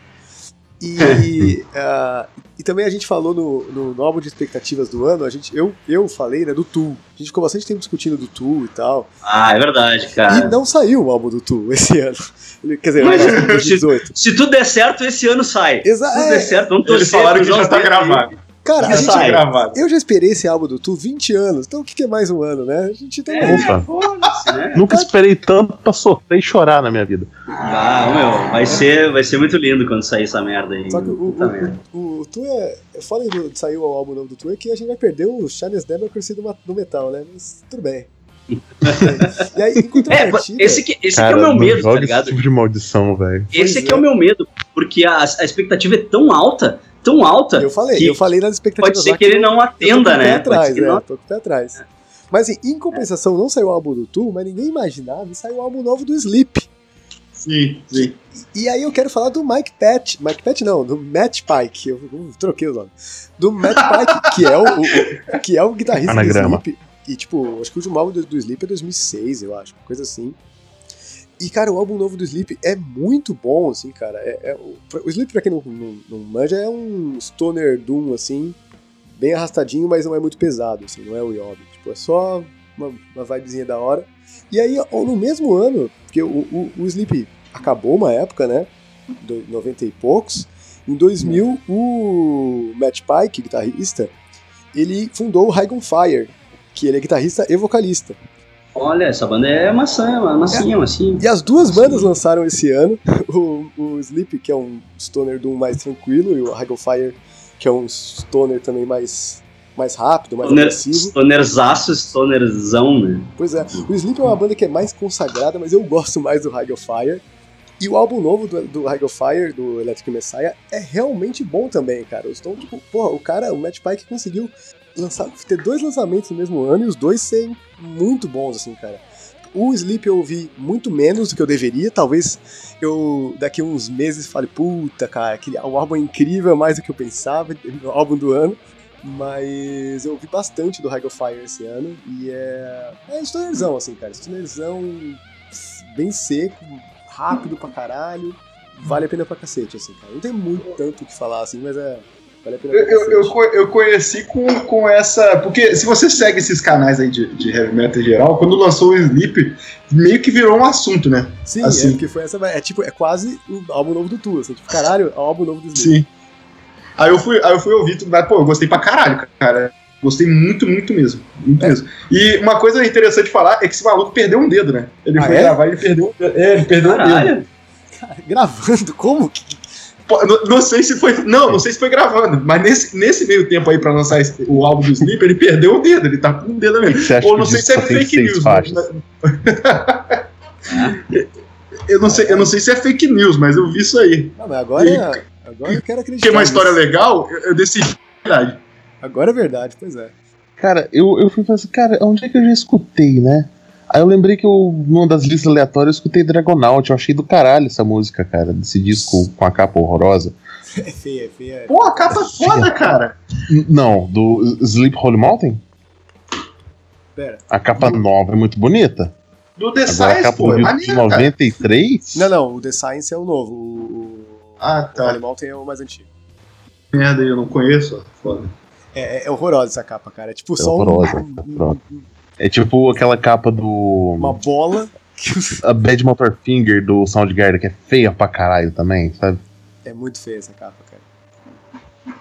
E, ah, e também a gente falou no, no, no álbum de expectativas do ano, a gente, eu, eu falei né, do Tool. A gente ficou bastante tempo discutindo do Tool e tal. Ah, é verdade, cara. E não saiu o álbum do Tool esse ano. Ele- Quer dizer, Mas- o ano de 2018. Se tudo der certo, esse ano sai. Exa- Se tudo é. der certo, vamos torcer. Eles falaram que já tá gravado. Cara, a gente, gravado. eu já esperei esse álbum do Tool 20 anos, então o que, que é mais um ano, né? A gente tem É, Opa. foda-se, né? Nunca esperei tanto pra sofrer e chorar na minha vida. Ah, meu, vai ser, vai ser muito lindo quando sair essa merda aí. Só que o, o, merda. o, o Tu é. é Foda do- de sair o álbum novo do Tu é que a gente vai perder o Charles Democracy do, do metal, né? Mas tudo bem. e aí, É, esse que, esse que Cara, é o meu medo, tá ligado? esse tipo de maldição, velho. Esse Pois aqui é. é. o meu medo, porque a, a expectativa é tão alta, tão alta, eu falei, que eu falei nas expectativas pode ser que ele não eu tô com atenda, o pé né? atrás, é, não- tô com o pé atrás. Mas assim, em compensação, não saiu o álbum do Tu, mas ninguém imaginava e saiu o álbum novo do Sleep. Sim, sim. E aí eu quero falar do Mike Patch. Mike Patch não, do Matt Pike. Eu, eu troquei o nome. Do Matt Pike, que é o, o- o- que é o guitarrista Anagrama. do Sleep. E tipo, acho que o último álbum do, do Sleep é 2006, eu acho, uma coisa assim. E cara, o álbum novo do Sleep é muito bom, assim, cara. É, é o, Sleep, pra quem não, não, não manja, é um stoner doom, assim, bem arrastadinho, mas não é muito pesado, assim, não é o Yob. Tipo, é só uma, uma vibezinha da hora. E aí, no mesmo ano, porque o, o, o Sleep acabou uma época, né? Do, 90 e poucos. Em 2000, o Matt Pike, guitarrista, ele fundou o High on Fire, que ele é guitarrista e vocalista. Olha, essa banda é maçã, é massinha, é. massinha. E as duas bandas lançaram esse ano. O, o Sleep, que é um stoner do mais tranquilo, e o on Fire, que é um stoner também mais, mais rápido, mais Stoner, agressivo. Stonerzaço, stonerzão, né? Pois é. O Sleep é uma banda que é mais consagrada, mas eu gosto mais do on Fire. E o álbum novo do, do High Fire, do Electric Messiah, é realmente bom também, cara. Então, tipo, porra, o cara, o Matt Pike conseguiu lançar, ter dois lançamentos no mesmo ano e os dois serem muito bons, assim, cara. O Sleep eu ouvi muito menos do que eu deveria. Talvez eu daqui a uns meses fale, puta, cara, aquele, o álbum é incrível, mais do que eu pensava, o álbum do ano. Mas eu ouvi bastante do High Fire esse ano e é. É stonerzão, assim, cara. Stonerzão bem seco, rápido pra caralho. Vale a pena pra cacete, assim, cara. Não tem muito tanto o que falar, assim, mas é. Vale a pena eu, eu, eu, eu, conheci com, com essa. Porque se você segue esses canais aí de, de heavy metal em geral, quando lançou o Sleep, meio que virou um assunto, né? Sim, assim. é porque foi essa. É tipo, é quase o álbum novo do Tu, assim, tipo, caralho, é o álbum novo do Sleep. Sim. Aí eu fui, aí eu fui ouvir tudo, mas, pô, eu gostei pra caralho, cara. Gostei muito, muito mesmo. Muito é. mesmo. E uma coisa interessante de falar é que esse maluco perdeu um dedo, né? Ele ah, foi é? gravar e ele perdeu, é, ele perdeu caralho. um dedo. Cara, gravando? Como? Não, não, sei se foi. Não, não sei se foi gravando, mas nesse, nesse meio tempo aí pra lançar esse, o álbum do Sleep, ele perdeu o dedo, ele tá com um dedo mesmo. Ou não sei se é fake news. Mas... eu, não sei, eu não sei se é fake news, mas eu vi isso aí. Não, mas agora, e, agora eu quero acreditar. Que é uma história legal, eu, eu decidi. Verdade. Agora é verdade, pois é. Cara, eu, eu fui assim, cara, onde é que eu já escutei, né? Aí eu lembrei que eu, numa das listas aleatórias, eu escutei Dragonaut. Eu achei do caralho essa música, cara, desse disco com a capa horrorosa. É feia, é feia. Pô, a capa é foda, cara. Não, do Sleep Holy Mountain? Pera. A capa nova é muito bonita. Do The Agora, Science, a capa pô, do é de 93? Não, não, o The Science é o novo. O, ah, tá. O Holy Mountain é o mais antigo. Merda, eu não conheço. Foda. É, é, horrorosa essa capa, cara. É tipo é só horrorosa, um, um, é tipo aquela capa do. Uma bola. A Bad Motor Finger do Soundgarden, que é feia pra caralho também, sabe? É muito feia essa capa, cara.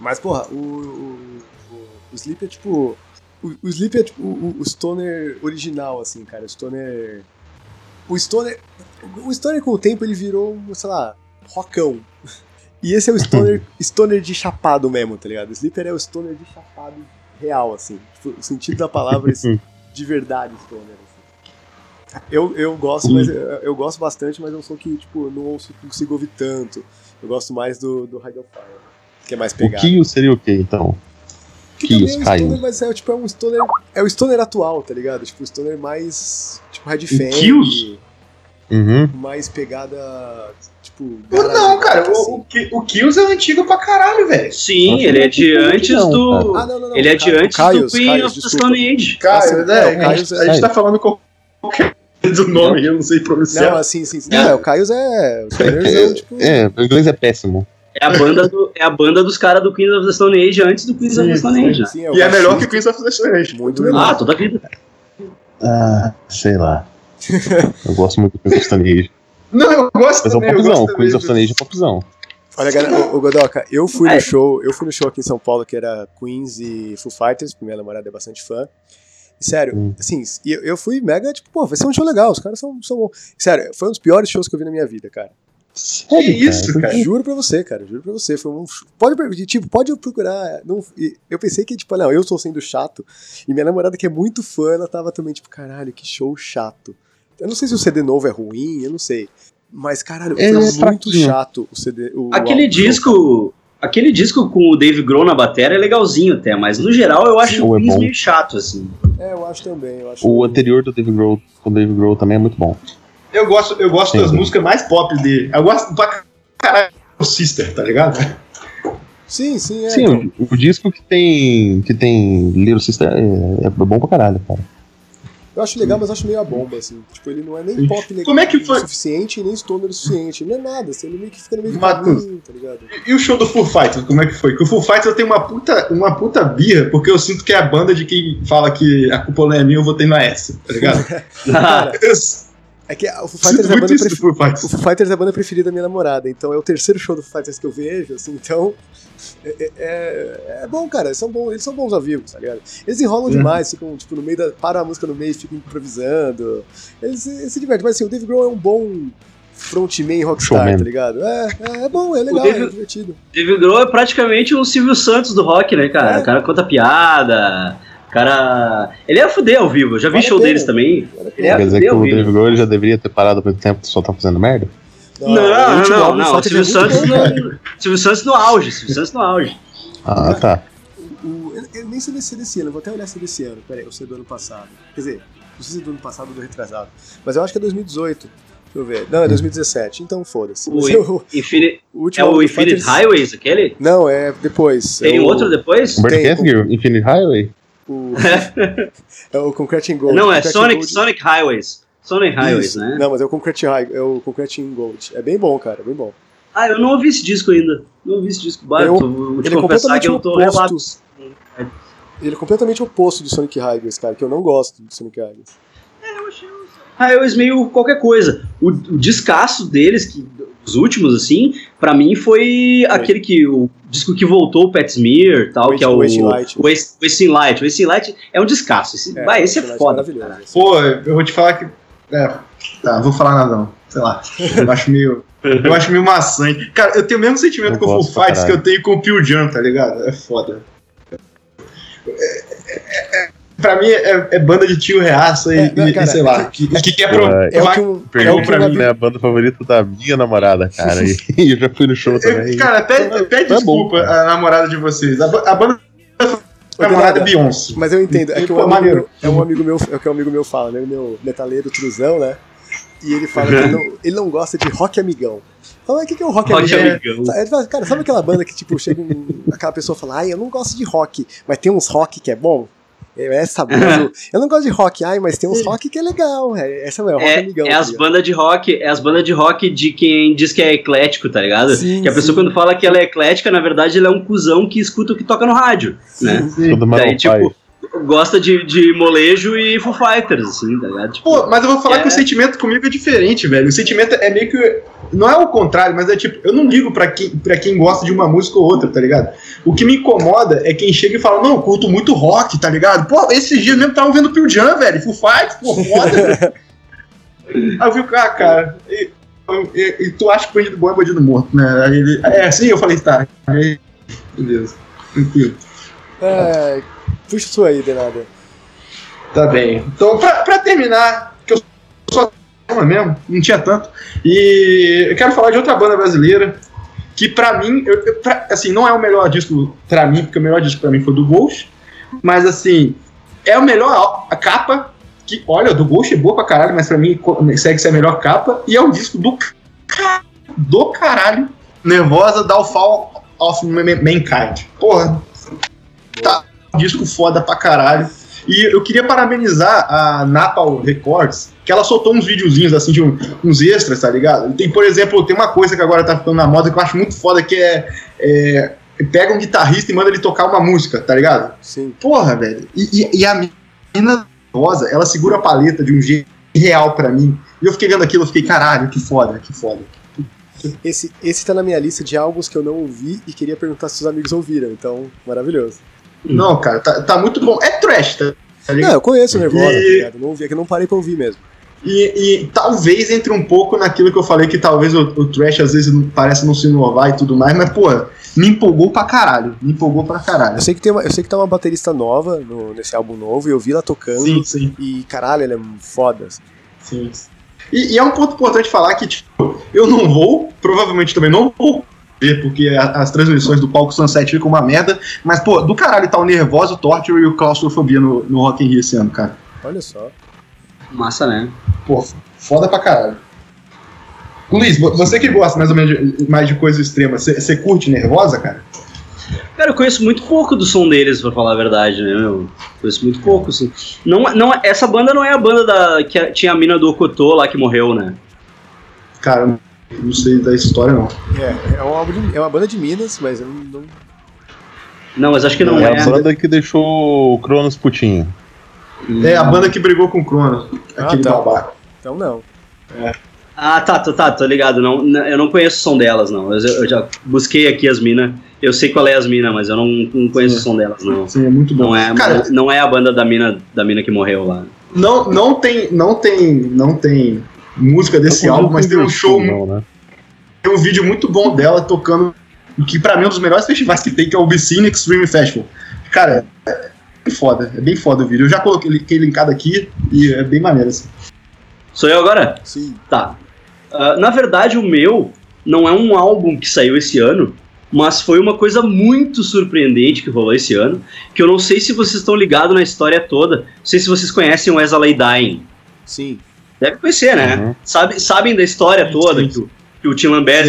Mas, porra, o. O, o, o Sleep é tipo. O, o Sleep é tipo o, o Stoner original, assim, cara. O Stoner. O Stoner. O Stoner com o tempo ele virou, sei lá, rockão. E esse é o Stoner, stoner de chapado mesmo, tá ligado? O Sleeper é o Stoner de chapado real, assim. Tipo, o sentido da palavra de verdade, Stoner. Assim. Eu, eu gosto, mas eu, eu, gosto bastante, mas eu sou que, tipo, não, ouço, consigo ouvir tanto. Eu gosto mais do, do High Fire, que é mais pegado. O Kio seria o quê, então? Que Kios, é Stoner, mas é, tipo, é um Stoner. É o Stoner atual, tá ligado? Tipo, o Stoner mais. Tipo, Red Fang. Uhum. Mais pegada tipo. Não, cara, assim. o, o, Kills é antigo pra caralho, velho. Sim, ele é de antes não, do. Ah, não, não, ele é de antes Caios, do Queen Caios, of the Stone Age. Caios, né? É, a, gente, a gente tá falando qualquer do nome, eu não sei pronunciar. Não, assim, sim, sim. Não, o Caios é. Os é, tipo... é, o inglês é péssimo. É a banda, do, é a banda dos caras do Queens of the Stone Age antes do Queens sim, of the Stone Age. Sim, e é melhor que Queens of the Stone Age. Muito melhor. Ah, toda a vida. Ah, sei lá. eu gosto muito do Queens of the Stone Age. Não, eu gosto Mas também. é um popzão, Queens of Stone Age é popzão. Olha, galera, o, Godoka, eu fui no show, eu fui no show aqui em São Paulo que era Queens e Foo Fighters, porque minha namorada é bastante fã. E, sério, hum. assim, eu, eu fui mega, tipo, pô, vai ser um show legal, os caras são, são bons. Sério, foi um dos piores shows que eu vi na minha vida, cara. Que isso, cara? Juro pra você, cara, juro pra você. Foi um, pode, tipo, pode procurar. Não, eu pensei que, tipo, não, eu estou sendo chato. E minha namorada, que é muito fã, ela tava também, tipo, caralho, que show chato. Eu não sei se o CD novo é ruim, eu não sei. Mas, caralho, é, foi muito chato o CD. O, aquele o disco. Aquele disco com o Dave Grohl na bateria é legalzinho até, mas no geral eu acho o é meio chato, assim. É, eu acho também. Eu acho o anterior do Dave Grohl, com o Dave Grohl também é muito bom. Eu gosto, eu gosto das músicas mais pop dele. Eu gosto pra caralho do Sister, tá ligado? Sim, sim, é. Sim, o, o, disco que tem que tem Little Sister é, é bom pra caralho, cara. Eu acho legal, mas acho meio a bomba, assim. Tipo, ele não é nem Sim. pop legal Como é que foi- o suficiente, nem stoner o suficiente. Não é nada, assim, ele meio que fica no meio do Matheus. caminho, tá ligado? E o show do Foo Fighters, como é que foi? Que o Foo Fighters eu tenho uma puta, uma puta birra, porque eu sinto que é a banda de quem fala que a culpa não é minha, eu votei na S, tá ligado? Cara, Eu é que o Foo Fighters é a banda isso. Foo Fighters. O Foo Fighters é a banda preferida da minha namorada, então é o terceiro show do Foo Fighters que eu vejo, assim, então. É, é- é bom, cara, eles são bons, eles são bons ao vivo, tá ligado? Eles enrolam Uhum. demais, ficam, tipo, no meio da. Para a música no meio, ficam improvisando. Eles, eles se divertem, mas assim, o Dave Grohl é um bom frontman rockstar, Showman. tá ligado? É, é, é bom, é legal, Dave- é divertido. David Grohl é praticamente um Silvio Santos do rock, né, cara? É. O cara conta piada, o cara. Ele é fuder ao vivo, eu já vi show deles também. Ele é Quer dizer que o. Dave Grohl já deveria ter parado há muito tempo só tá fazendo merda? o Não, não, álbum do não. Foo Silvio é Santos, no, Silvio Santos no auge, Silvio Santos no auge. Ah, tá. O- eu, eu nem sei desse, desse ano, eu vou até olhar se é desse ano. Peraí, eu sei do ano passado. Quer dizer, não sei se é do ano passado ou do retrasado. Mas eu acho que é 2018. Deixa eu ver. Não, é 2017, então foda-se. O, eu- Infini- o último é o Infinite Fighters- Highways, aquele? Não, é depois. Tem é o- outro depois? Bert Tem, Kessinger, Infinite Highway? O, é o Concrete in Gold. Não, é Concrete Sonic, Gold- Sonic Highways. Sonic Highways, Isso. né? Não, mas é o Concrete, High, é o Concrete in Gold. É bem bom, cara, é bem bom. Ah, eu não ouvi esse disco ainda. Não ouvi esse disco. Bah, Eu- tô- vou te ele é confessar que eu tô completamente relapso. Ele é completamente oposto do Sonic Highways, cara, que eu não gosto do Sonic Highways. Highways meio qualquer coisa. O, o descasso deles, que, os últimos, assim, pra mim foi aquele que. O disco que voltou o Pat Smear tal, Wait- que é o. Wasting Light. Wasting Light. O Wasting Light é um descasso. Esse, É, vai, esse é é foda. Pô, eu vou te falar que. É, tá, não vou falar nada não. Sei lá. Eu acho meio. Eu acho meio maçante. Cara, eu tenho o mesmo sentimento Eu com o pra Fighters que eu tenho com o Pure Jam, tá ligado? É foda. É, é, é, pra mim é, é banda de tio reaça e, É, não, e- e cara, sei lá. Que, que quer Pô, pro, é- É o que um, é o que pra mim, né? A banda favorita da minha namorada, cara. E eu já fui no show também. Cara, pede, pede Tá desculpa bom, cara. a namorada de vocês. A, a banda namorada é Beyoncé. Mas eu entendo, é que um amigo é um amigo meu, é o que um amigo meu fala, né? O meu metaleiro truzão, né? E ele fala que ele não, ele não gosta de rock amigão. Fala, o que, que é o rock, Rock amigão? amigão. Ele fala, Cara, sabe aquela banda que, tipo, chega um, aquela pessoa e fala, ai, eu não gosto de rock, mas tem uns rock que é bom? É essa banda. eu não gosto de rock, ai, mas tem uns rock que é legal. É, essa é o rock É, amigão. é tá as ligado? bandas de rock, é as bandas de rock de quem diz que é eclético, tá ligado? Sim, que a pessoa sim. quando fala que ela é eclética, na verdade ela é um cuzão que escuta o que toca no rádio, né? Tudo Daí, tipo, gosta de, de molejo e Foo Fighters, assim, tá ligado? Tipo, Pô, mas eu vou falar É. que o sentimento comigo é diferente, velho. O sentimento é meio que. Não é o contrário, mas é tipo, eu não ligo pra quem, pra quem gosta de uma música ou outra, tá ligado? O que me incomoda é quem chega e fala, não, eu curto muito rock, tá ligado? Pô, esses dias mesmo estavam vendo Pure Jam, velho. Full Fight, pô, foda. Aí eu fico, ah, cara, e, e- e tu acha que bandido bom é bandido morto, né? Aí ele, é, sim, eu falei, tá. Aí, beleza, tranquilo. É, puxa isso aí, Denada. Tá bem. Então, pra, pra terminar, mesmo, não tinha tanto. E eu quero falar de outra banda brasileira que pra mim, eu, eu- pra- assim, não é o melhor disco pra mim, porque o melhor disco pra mim foi do Ghost, mas assim, é o melhor a capa que, olha, do Ghost é boa pra caralho, mas pra mim segue ser a melhor capa e é um disco do do caralho, Nervosa Downfall of Mankind. Porra, tá um disco foda pra caralho. E eu queria parabenizar a Napal Records, que ela soltou uns videozinhos assim de um- uns extras, tá ligado? Tem, por exemplo, tem uma coisa que agora tá ficando na moda que eu acho muito foda, que é, é pega um guitarrista e manda ele tocar uma música, tá ligado? Sim. Porra, velho. E, e- e a menina rosa, ela segura a paleta de um jeito real pra mim. E eu fiquei vendo aquilo, eu fiquei, caralho, que foda, que foda. Esse, esse tá na minha lista de álbuns que eu não ouvi e queria perguntar se os amigos ouviram, então, maravilhoso. Não, cara, tá, tá muito bom. É trash, tá, tá ligado? Não, eu conheço o Nervosa, E- tá ligado? Não ouvi, é que não parei pra ouvir mesmo. E, e talvez entre um pouco naquilo que eu falei, que talvez o, o trash às vezes parece não se inovar e tudo mais, mas, pô, me empolgou pra caralho. Me empolgou pra caralho. Eu sei que, tem uma, eu sei que tá uma baterista nova no- nesse álbum novo e eu vi ela tocando Sim, sim, e, caralho, ela é foda. assim. sim. E, e é um ponto importante falar que, tipo, eu não vou, provavelmente também não vou ver, porque a- as transmissões do palco Sunset ficam uma merda, mas, pô, do caralho tá o Nervoso, o Torture e o Claustrofobia no, no Rock in Rio esse ano, cara. Olha só. massa, né? Pô, foda pra caralho. Luiz, vo- você que gosta mais ou menos de, mais de coisa extrema, você curte Nervosa, cara? Cara, eu conheço muito pouco do som deles, pra falar a verdade, né, meu? Conheço muito pouco, assim. Não, não, essa banda não é a banda da, que tinha a mina do Okotô lá que morreu, né? Cara, não sei da história, não. É, é uma, de, é uma banda de Minas, mas eu não. Não, mas acho que não, é. É a banda que deixou o Cronos putinho. É a banda que brigou com o Cronos. Aquele tá. babaca. Então não. É. Ah, tá, tá, tá, tô ligado. Não, eu não conheço o som delas, não. Eu, eu já busquei aqui as minas. Eu sei qual é as minas, mas eu não, não conheço Sim. o som delas, não. Sim, é muito bom. Não é, Cara, não, não é a banda da mina, da mina que morreu lá. não, não tem, não tem, não tem música desse álbum, mas tem um show, não, né? tem um vídeo muito bom dela tocando que pra mim é um dos melhores festivais que tem, que é o Vicine Extreme Festival. Cara, é bem foda, é bem foda o vídeo. Eu já coloquei ele linkado aqui e é bem maneiro assim. Sou eu agora? Sim. Tá. Ah, na verdade, o meu não é um álbum que saiu esse ano, mas foi uma coisa muito surpreendente que rolou esse ano, que eu não sei se vocês estão ligados na história toda. Não sei se vocês conhecem o As I Lay Dying. Sim. Deve conhecer, né? Uhum. Sabe, sabem da história Sim, toda, sim. que o, que o Tim Lambert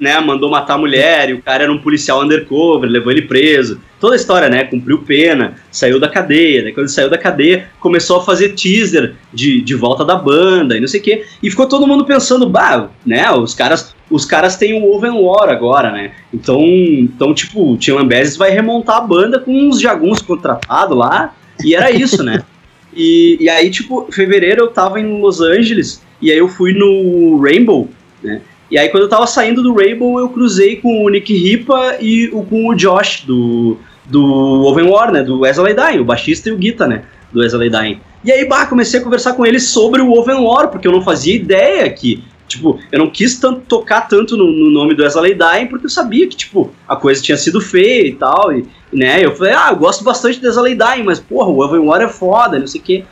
né, mandou matar a mulher e o cara era um policial undercover, levou ele preso. Toda a história, né? Cumpriu pena, saiu da cadeia. Daí quando ele saiu da cadeia, começou a fazer teaser de, de volta da banda e não sei o quê. E ficou todo mundo pensando, bah, né? Os caras, os caras têm o Oven War agora, né? Então, então tipo, o Tim Lambert vai remontar a banda com uns jaguns contratados lá. E era isso, né? E, e aí, tipo, fevereiro eu tava em Los Angeles e aí eu fui no Rainbow, né? E aí quando eu tava saindo do Rainbow eu cruzei com o Nick Ripa e o, com o Josh do, do Oven War, né? Do Wesley Dying, o baixista e o guitar, né? Do Wesley Dying. E aí, bah, comecei a conversar com eles sobre o Oven War, porque eu não fazia ideia que, tipo, eu não quis tanto tocar tanto no, no nome do Wesley Dying, porque eu sabia que, tipo, a coisa tinha sido feia e tal, e, né? Eu falei, ah, eu gosto bastante do Wesley Dying, mas, porra, o Oven War é foda, não sei o quê.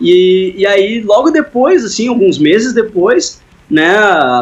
E, e aí, logo depois, assim, alguns meses depois, né,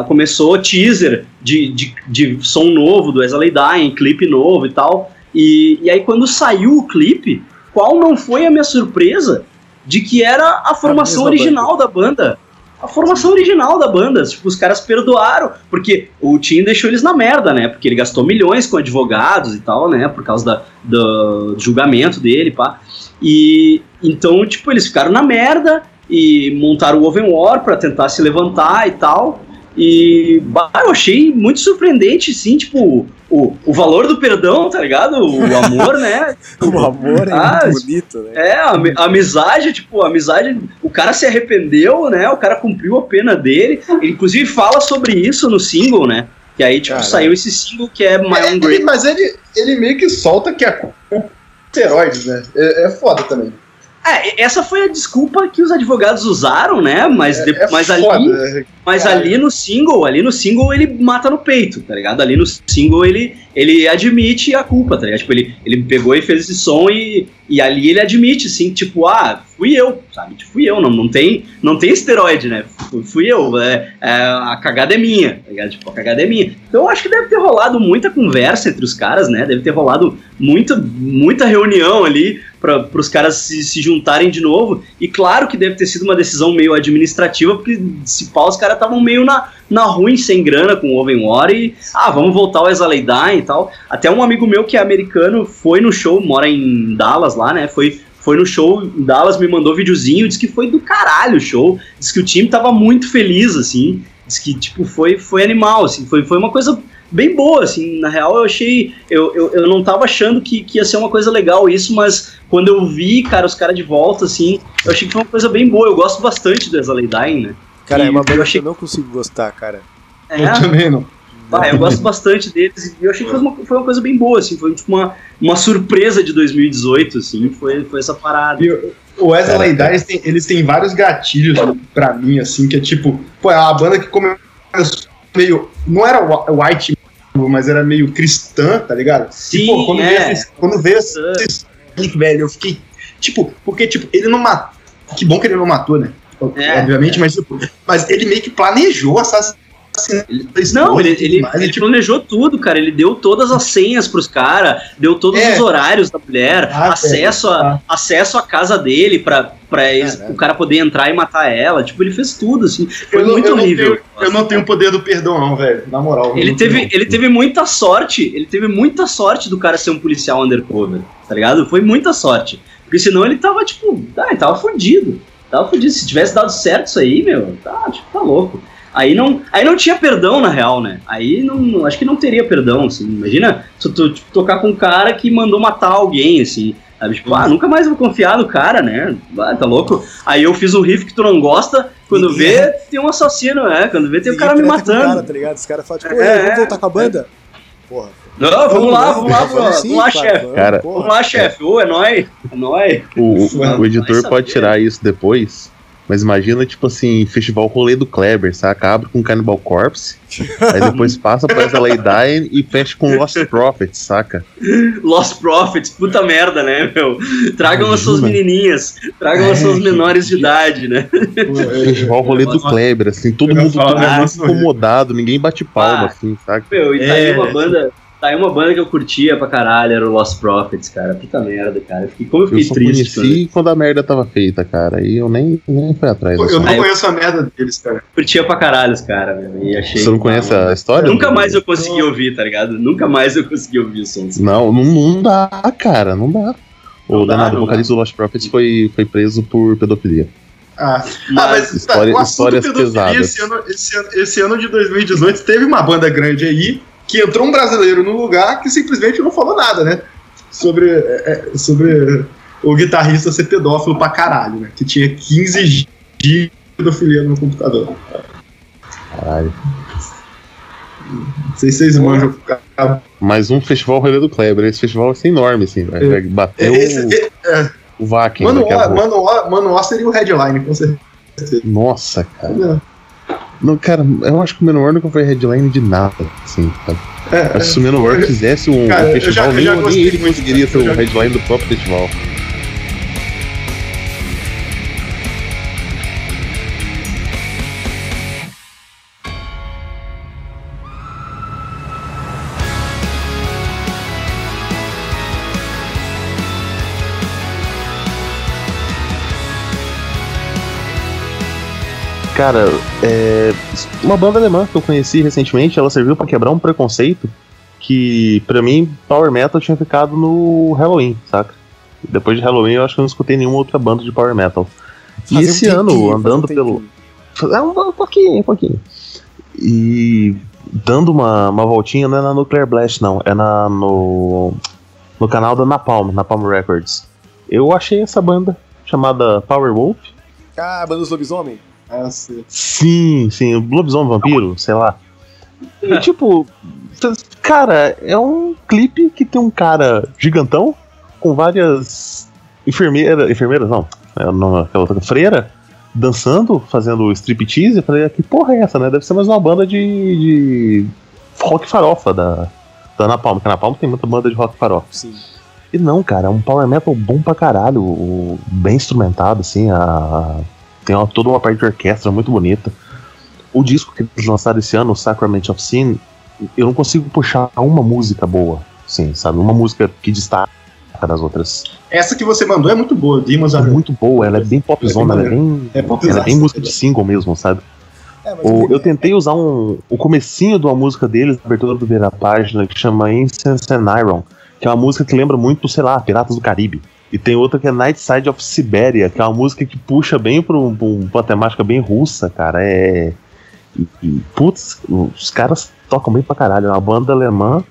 começou teaser de, de, de som novo do Wesley Dying, clipe novo e tal. E, e aí, quando saiu o clipe, qual não foi a minha surpresa de que era a formação mesma original da banda? A formação original da banda. Tipo, os caras perdoaram, porque o Tim deixou eles na merda, né? Porque ele gastou milhões com advogados e tal, né? Por causa da, do julgamento dele, pá. E então, tipo, eles ficaram na merda e montaram o Oven War pra tentar se levantar e tal. E bah, eu achei muito surpreendente, sim, tipo, o, o valor do perdão, tá ligado? O amor, né? O amor é Ah, muito bonito, né? É, a, a amizade, tipo, a amizade, o cara se arrependeu, né? O cara cumpriu a pena dele. Ele, inclusive, fala sobre isso no single, né? Que aí, tipo, Caralho. saiu esse single que é My É, Own Grave. mas ele, ele meio que solta que é esteroides, né? É, é foda também. É, essa foi a desculpa que os advogados usaram, né? Mas, de- É, é mas foda. ali. é- Mas Cara. ali no single, ali no single ele mata no peito, tá ligado? Ali no single ele, ele admite a culpa, tá ligado? Tipo, ele, ele pegou e fez esse som e, e ali ele admite, assim, tipo, ah, fui eu, sabe? Tipo, fui eu, não, não, tem, não tem esteroide, né? Fui, fui eu, é, é, a cagada é minha, tá? Tipo, a cagada é minha. Então eu acho que deve ter rolado muita conversa entre os caras, né? Deve ter rolado muita, muita reunião ali para os caras se, se juntarem de novo. E claro que deve ter sido uma decisão meio administrativa, porque se pau os caras estavam meio na, na ruim, sem grana com o Oven War e, ah, vamos voltar ao Dying e tal. Até um amigo meu que é americano foi no show, mora em Dallas lá, né? Foi, foi no show em Dallas, me mandou videozinho, disse que foi do caralho o show, disse que o time tava muito feliz, assim, disse que, tipo, foi, foi animal, assim, foi, foi uma coisa bem boa, assim, na real eu achei, eu, eu, eu não tava achando que, que ia ser uma coisa legal isso, mas quando eu vi, cara, os caras de volta, assim, eu achei que foi uma coisa bem boa, eu gosto bastante do Wesley Dying, né? Cara, é uma eu banda achei- que eu não consigo gostar, cara. É, Eu também não. Ah, eu gosto bastante deles e eu achei que foi uma, foi uma coisa bem boa, assim, foi tipo uma, uma surpresa de 2018, assim, foi, foi essa parada. E o- Wesley Dying, eles têm, eles têm vários gatilhos pra mim, assim, que é tipo, pô, é uma banda que começou meio. Não era whi- white, mas era meio cristã, tá ligado? Sim, e, pô, quando é. veio esse, quando veio esse, esse Sonic, velho, eu fiquei. Tipo, porque, tipo, ele não matou. Que bom que ele não matou, né? É, Obviamente, mas, tipo, mas ele meio que planejou assassinar assim, Ele- não, ele, ele, Mas, ele tipo, planejou tudo, cara. Ele deu todas as senhas pros caras, deu todos É. os horários da mulher, Ah, acesso, a, acesso à casa dele pra, pra eles- o cara poder entrar e matar ela. Tipo, ele fez tudo, assim. Foi eu não- muito eu horrível. tenho- eu não tenho o poder do perdão, não, velho. Na moral. Ele teve, tenho. ele teve muita sorte, ele teve muita sorte do cara ser um policial undercover, tá ligado? Foi muita sorte. Porque senão ele tava, tipo, ah, ele tava fudido. Tava fudido. Se tivesse dado certo isso aí, meu, tá, tipo, tá louco. Aí não, aí não tinha perdão, na real, né? Aí não, não- acho que não teria perdão, assim. Imagina tu, tu, tipo, tocar com um cara que mandou matar alguém, assim. Sabe? Tipo, ah, nunca mais vou confiar no cara, né? Ah, tá louco? Aí eu fiz um riff que tu não gosta, quando Ninguém- vê, tem um assassino, né? Quando vê, tem o Ninguém cara me matando. Cara, tá ligado? Os caras falam, tipo, É, "Ei, vamos é. voltar com a banda? Porra. Não, vamos lá, vamos lá, vamos lá, vamos lá, cara, chefe. vamos, Cara, porra. Vamos lá, chefe. Ô, é nóis. É nóis. O, o- o editor saber. pode tirar isso depois, mas imagina, tipo assim, festival rolê do Kleber, saca? Abre com Cannibal Corpse, aí depois passa pra LA Dying e fecha com Lost Prophets, saca? Lost Prophets, puta merda, né, meu? Tragam as suas Imagina. menininhas. Tragam as É, suas que- menores de idade, né? Festival rolê do Kleber, assim, todo mundo todo incomodado, ninguém bate palma, Ah. assim, saca? Meu, e tá É. aí uma banda. Tá aí uma banda que eu curtia pra caralho, era o Lost Prophets, cara. Puta merda, cara. Eu fiquei, como eu Eu fiquei só triste. conheci quando a merda tava feita, cara, e eu nem, nem fui atrás. Eu dessa não eu- conheço a merda deles, cara. Curtia pra caralho os caras, meu. E achei. Você não conhece a história? Nunca mais eu consegui ouvir, tá ligado? Nunca mais eu consegui ouvir o som. Não, não, não dá, cara, não dá. O Não dá, danado, o vocalista do Lost Prophets foi, foi preso por pedofilia. Ah, Mas- ah, mas história- tá, o assunto histórias pedofilia pesadas. Esse ano, esse, ano, esse ano de 2018 teve uma banda grande aí que entrou um brasileiro no lugar que simplesmente não falou nada, né? Sobre, é, é, sobre o guitarrista ser pedófilo pra caralho, né? Que tinha 15 G de pedofilia no computador. Caralho. Não sei se vocês manjam. cara. Mais um festival rolê do Kleber. Esse festival vai ser enorme, assim. Vai, vai bater Esse- é, o, o Vakin Mano. Mano, Mano seria o headline, com certeza. Nossa, cara. Não, cara, eu acho que o Menor nunca foi headline de nada, assim, cara. É, se o Menor fizesse um, Cara, um eu festival, já- eu nem, já nem ele muito, conseguiria ser o headline do próprio festival. Cara, é, uma banda alemã que eu conheci recentemente, ela serviu pra quebrar um preconceito que, pra mim, Power Metal tinha ficado no Halloween, saca? Depois de Halloween, eu acho que eu não escutei nenhuma outra banda de Power Metal. E Fazer um esse ano, tempinho, andando um pelo. É um, um pouquinho, um pouquinho. E dando uma, uma voltinha, não é na Nuclear Blast, não. É na, no, no canal da Napalm, Napalm Records. Eu achei essa banda chamada Power Wolf. Ah, banda dos lobisomem? Ah, sim. Sim, sim, o lobisomem vampiro, sei lá. E tipo, cara, é um clipe que tem um cara gigantão com várias enfermeiras, enfermeiras não, é não, aquela outra freira, dançando, fazendo striptease. Eu falei, que porra é essa, né? Deve ser mais uma banda de, de rock farofa da, da Napalm, porque a Napalm tem muita banda de rock farofa. Sim. E não, cara, é um power metal bom pra caralho, bem instrumentado, assim, a, tem uma- toda uma parte de orquestra muito bonita. O disco que eles lançaram esse ano, o Sacrament of Sin, eu não consigo puxar uma música boa, sim, sabe? Uma música que destaca das outras. Essa que você mandou é muito boa, Demons É Are muito boa, ela é bem popzona, ela é bem, É pop ela é bem música de single mesmo, sabe? É, O- o- eu tentei usar um, o comecinho de uma música deles, a abertura da primeira página, que chama Incense and Iron, que é uma música que lembra muito, sei lá, Piratas do Caribe. E tem outra que é Night Side of Siberia, que é uma música que puxa bem pra, um- pra um- uma temática bem russa, cara. É. E, e, putz, os caras tocam bem pra caralho. É uma banda alemã.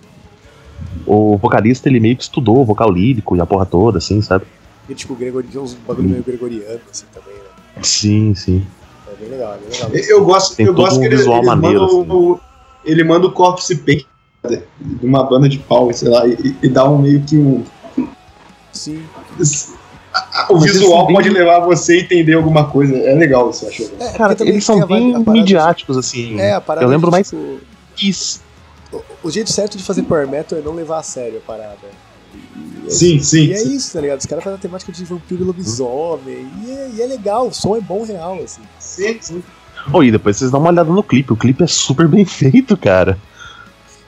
O vocalista ele meio que estudou vocal lírico e a porra toda, assim, sabe? E, tipo, Gregori... uns bagulho meio gregoriano, assim, também, né? Sim, sim. É bem legal, é bem legal. Eu gosto, Tem eu todo gosto um que ele, visual ele maneiro, assim. manda o, ele manda o Corpse Paint de uma banda de pau, sei lá, e, e dá um meio que um. Sim. O visual bem- pode levar você a entender alguma coisa. É legal isso, eu acho. É, Cara, eles são bem a midiáticos, assim. de- É, a parada Eu lembro de, mais tipo, Isso. o, o jeito certo de fazer power metal é não levar a sério a parada. E, e é Sim, sim. E é sim. isso, tá ligado? Os caras fazem a temática de vampiro e lobisomem. E é, e é legal, o som é bom real, assim. Sim, sim. Oh, e depois vocês dão uma olhada no clipe. O clipe é super bem feito, cara.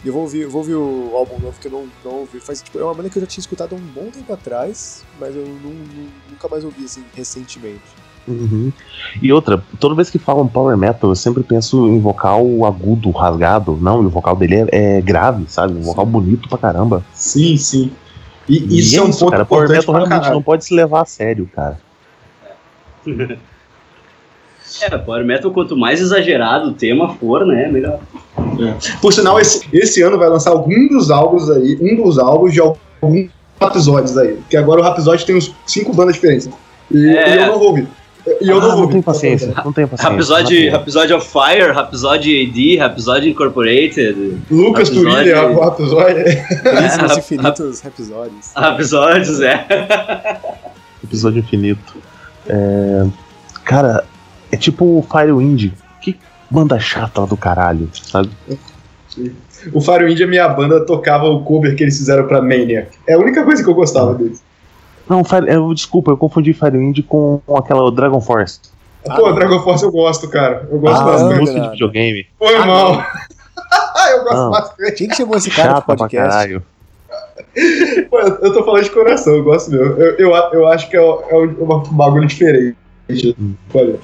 E eu vou ouvir, eu vou ouvir o álbum novo que eu não, não ouvi. Faz, tipo, é uma banda que eu já tinha escutado há um bom tempo atrás, mas eu não- não- nunca mais ouvi assim recentemente. Uhum. E outra, toda vez que falam power metal, eu sempre penso em vocal agudo, rasgado. Não, e o vocal dele é, é grave, sabe? Um vocal bonito pra caramba. Sim, sim. E E isso é um ponto cara. Power importante metal pra realmente caralho. não pode se levar a sério, cara. É, Power Metal, quanto mais exagerado o tema for, né, melhor. Por sinal, esse, esse ano vai lançar algum dos álbuns aí, um dos álbuns de alguns episódios aí. Porque agora o Rhapsody tem uns cinco bandas diferentes. E, É. e eu não vou ouvir. E eu Ah, não vou não tenho paciência, não tenho paciência. Rhapsody, Rhapsody of Fire, Rhapsody AD, Rhapsody Incorporated, Lucas Rhapsody- Turilli, é o Rhapsody. Belíssimos rap- infinitos episódios. Rhapsodies, é. Episódio infinito. É, Cara, é tipo o Firewind. Que banda chata do caralho, sabe? O Firewind, a minha banda, tocava o cover que eles fizeram pra Mania. É a única coisa que eu gostava deles. Não, Fire, eu, desculpa, eu confundi Firewind com aquela Dragon Force. Ah, Pô, não. Dragon Force eu gosto, cara. Eu gosto Ah, bastante. música de videogame. Foi Ah, mal. eu gosto Não. bastante. Quem que chamou esse cara Chata pro pra podcast? caralho. Pô, eu eu tô falando de coração, eu gosto mesmo. Eu, eu, eu acho que é, é um bagulho diferente. Hum. Olha.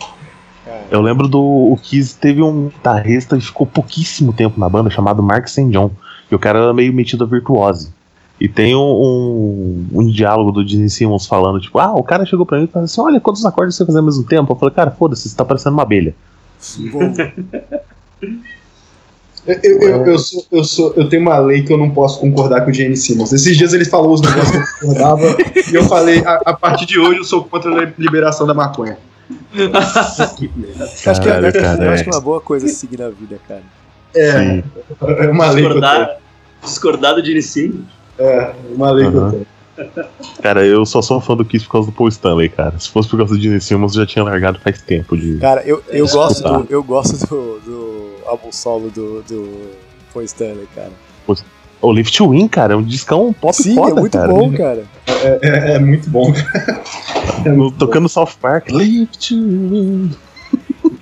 Eu lembro do. O Kiss teve um guitarrista e ficou pouquíssimo tempo na banda chamado Mark St. John. E o cara era meio metido a virtuose. E tem um, um, um diálogo do Gene Simmons falando, tipo, ah, o cara chegou pra mim e falou assim: olha, quantos acordes você fazer ao mesmo tempo? Eu falei, cara, foda-se, você tá parecendo uma abelha. Eu, eu, eu, eu sou, eu, sou, eu tenho uma lei que eu não posso concordar com o Gene Simmons. Esses dias ele falou os negócios que eu concordava e eu falei, a, a partir de hoje eu sou contra a liberação da maconha. Acho que, é, Caralho, cara, eu é. acho que é uma boa coisa seguir na vida, cara. É, Sim. é uma lei. Discordar, discordar do Simmons. É, uma lei que eu tenho. Cara, eu só sou fã do Kiss por causa do Paul Stanley, cara. Se fosse por causa do Gene Simmons, eu já tinha largado faz tempo de. Cara, eu, eu É, gosto, do, eu gosto do, do álbum solo do, do Paul Stanley, cara. O Lift to Win, cara, é um discão pop Sim, foda, é muito cara. bom, cara. É, é muito bom. É No- muito, Tocando South Park. Lift to Win.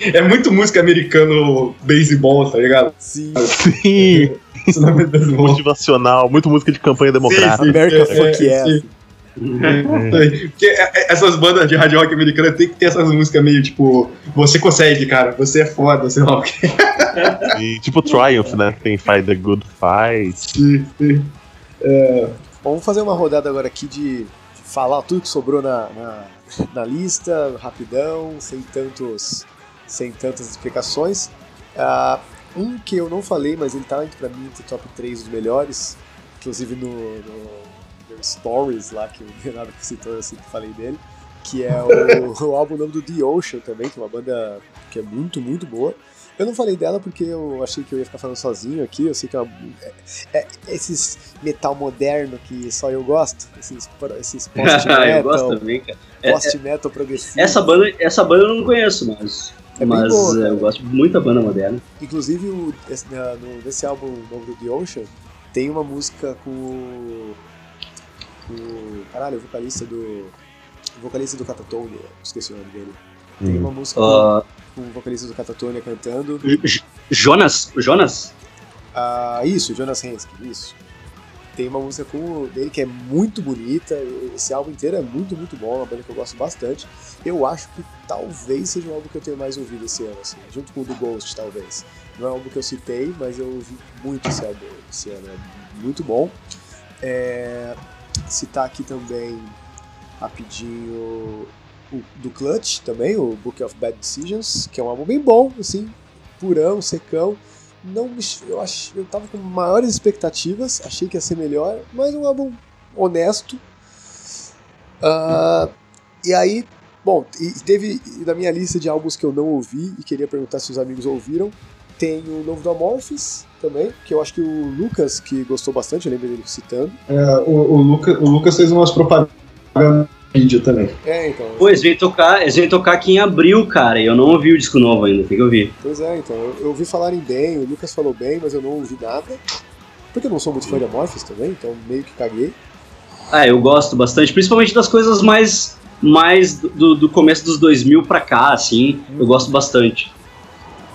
é muito música americano baseball, tá ligado? Sim. Sim, Isso não é motivacional, muito música de campanha democrática. sim. America É, Fuck é, Yeah. Sim. Porque é, é, essas bandas de hard rock americana tem que ter essas músicas meio tipo, você consegue, cara, você é foda, sei lá o que. E, tipo Triumph, né? Tem Fight the Good Fight. Sim, sim. Vamos fazer uma rodada agora aqui de, de falar tudo que sobrou na, na, na lista, rapidão, sem tantos sem tantas explicações. Ah, um que eu não falei, mas ele tá entre, pra mim entre top 3 dos melhores, inclusive no, no Stories lá, que o Renato citou, eu sempre falei dele, que é o, o álbum nome do The Ocean também, que é uma banda que é muito, muito boa. Eu não falei dela porque eu achei que eu ia ficar falando sozinho aqui, eu sei que é, uma, é, é esses metal moderno que só eu gosto, esses, esses eu gosto post-metal, também, cara. É- post-metal progressivo. Essa banda, essa banda eu não conheço, mas. É mas boa, é, eu gosto muito da banda moderna. Inclusive, o, esse, na- no- nesse álbum novo do The Ocean, tem uma música com o. Caralho, o vocalista do. O vocalista do Catatonia, esqueci o nome dele. Tem Hum. uma música Ah, com, com o vocalista do Catatonia cantando. J- Jonas? Jonas? Ah, isso, Jonas Hensky, isso. Tem uma música com dele que é muito bonita. Esse álbum inteiro é muito, muito bom. É uma banda que eu gosto bastante. Eu acho que talvez seja o álbum que eu tenho mais ouvido esse ano, assim, junto com o do Ghost, talvez. Não é um álbum que eu citei, mas eu ouvi muito esse álbum esse ano. É muito bom. É, citar aqui também rapidinho o do Clutch também, o Book of Bad Decisions, que é um álbum bem bom, assim, purão, secão. Não eu acho, eu tava com maiores expectativas, achei que ia ser melhor, mas um álbum honesto. Ah, e aí, bom, e teve na minha lista de álbuns que eu não ouvi e queria perguntar se os amigos ouviram, tem o novo do Amorphis também, que eu acho que o Lucas que gostou bastante, eu lembro dele citando. É, o, o, Luca, o Lucas fez umas propagandas mídia também. É, então. Pô, eles vêm tocar, eles vêm tocar aqui em abril, cara, e eu não ouvi o disco novo ainda, tem que ouvir. Pois é, então. Eu, eu ouvi falarem bem, o Lucas falou bem, mas eu não ouvi nada. Porque eu não sou muito fã de Amorphis também, então meio que caguei. Ah, eu gosto bastante, principalmente das coisas mais mais do, do começo dos 2000 pra cá, assim, eu gosto bastante.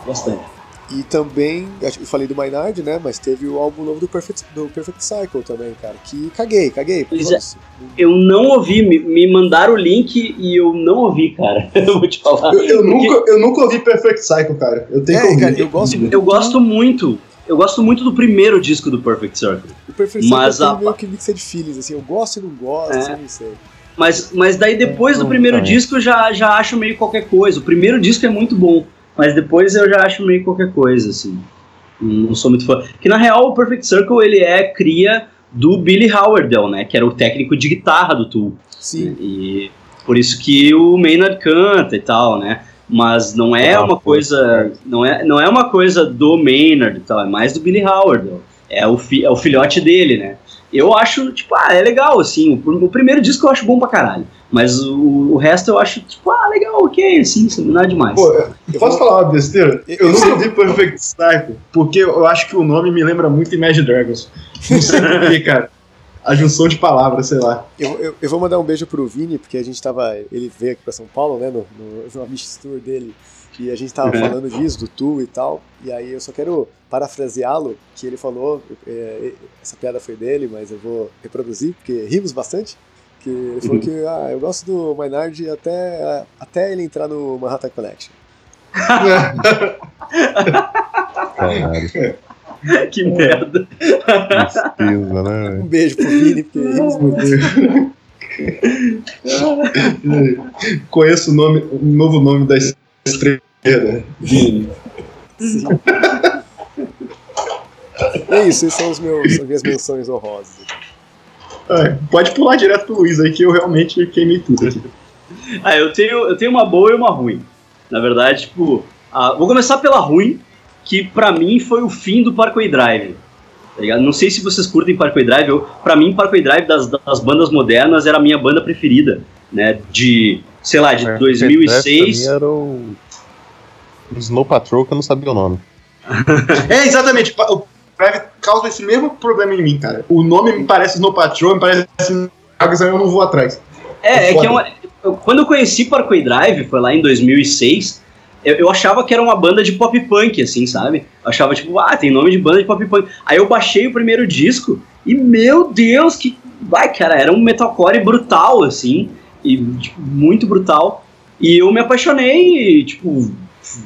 bastante. E também, eu falei do Maynard, né? Mas teve o álbum novo do Perfect, do Perfect Cycle também, cara. Que caguei, caguei. Pois é. Eu não ouvi, me, me mandaram o link e eu não ouvi, cara. eu vou te falar. Eu, eu nunca, eu nunca ouvi Perfect Cycle, cara. Eu tenho É, que ouvir. cara, eu gosto muito. Eu gosto muito. Eu gosto muito do primeiro disco do Perfect Circle. O Perfect Cycle Mas tem a- meio que mixed feelings, assim. Eu gosto e não gosto, É. assim, não sei. Mas, mas daí depois do Não, primeiro disco eu já, já acho meio qualquer coisa. O primeiro disco é muito bom, mas depois eu já acho meio qualquer coisa, assim. Não sou muito fã. Que na real o Perfect Circle ele é cria do Billy Howardell, né? Que era o técnico de guitarra do Tool. Sim. E por isso que o Maynard canta e tal, né? Mas não é Ah, uma coisa. Não é, não é uma coisa do Maynard e tal, é mais do Billy Howard. É o, fi, é o filhote dele, né? Eu acho, tipo, ah, é legal, assim. O, o primeiro disco eu acho bom pra caralho. Mas o, o resto eu acho, tipo, ah, legal, ok, assim, nada demais. Pô, eu posso falar uma besteira? Eu- nunca ouvi Perfect Cycle, porque eu acho que o nome me lembra muito Imagine Dragons. Não sei porquê, cara. A junção de palavras, sei lá. Eu, eu, eu vou mandar um beijo pro Vini, porque a gente tava. Ele veio aqui pra São Paulo, né? No, no, no Amish Tour dele. E a gente tava Uhum. falando disso, do Tu e tal. E aí eu só quero parafraseá-lo, que ele falou. é, essa piada foi dele, mas eu vou reproduzir, porque rimos bastante. Que ele falou Uhum. que ah, eu gosto do Maynard até, até ele entrar no Manhattan Collection. Caralho. que merda. Tristeza, né? Um beijo pro Vini, porque rimos muito. Conheço o nome, o novo nome da estrela. Vini. Sim. É isso, esses são os meus, as minhas menções honrosas. Ah, pode pular direto pro Luiz aí, que eu realmente queimei tudo aqui. Ah, eu tenho, eu tenho uma boa e uma ruim. Na verdade, tipo, ah, vou começar pela ruim, que pra mim foi o fim do Parkway Drive. Tá? Não sei se vocês curtem Parkway Drive. Eu, pra mim, Parkway Drive das, das bandas modernas era a minha banda preferida, né? De, sei lá, de É, 2006. Pra mim era o... Snow Patrol, que eu não sabia o nome. É, exatamente. O Drive causa esse mesmo problema em mim, cara. O nome me parece Snow Patrol, me parece Dragons, aí eu não vou atrás. É, é Foda. que é uma, eu- quando eu conheci Parkway Drive, foi lá em 2006, eu, eu achava que era uma banda de pop punk, assim, sabe? Eu achava, tipo, ah, tem nome de banda de pop punk. Aí eu baixei o primeiro disco e, meu Deus, que. Vai, cara, era um metalcore brutal, assim, e tipo, muito brutal. E eu me apaixonei, e, tipo,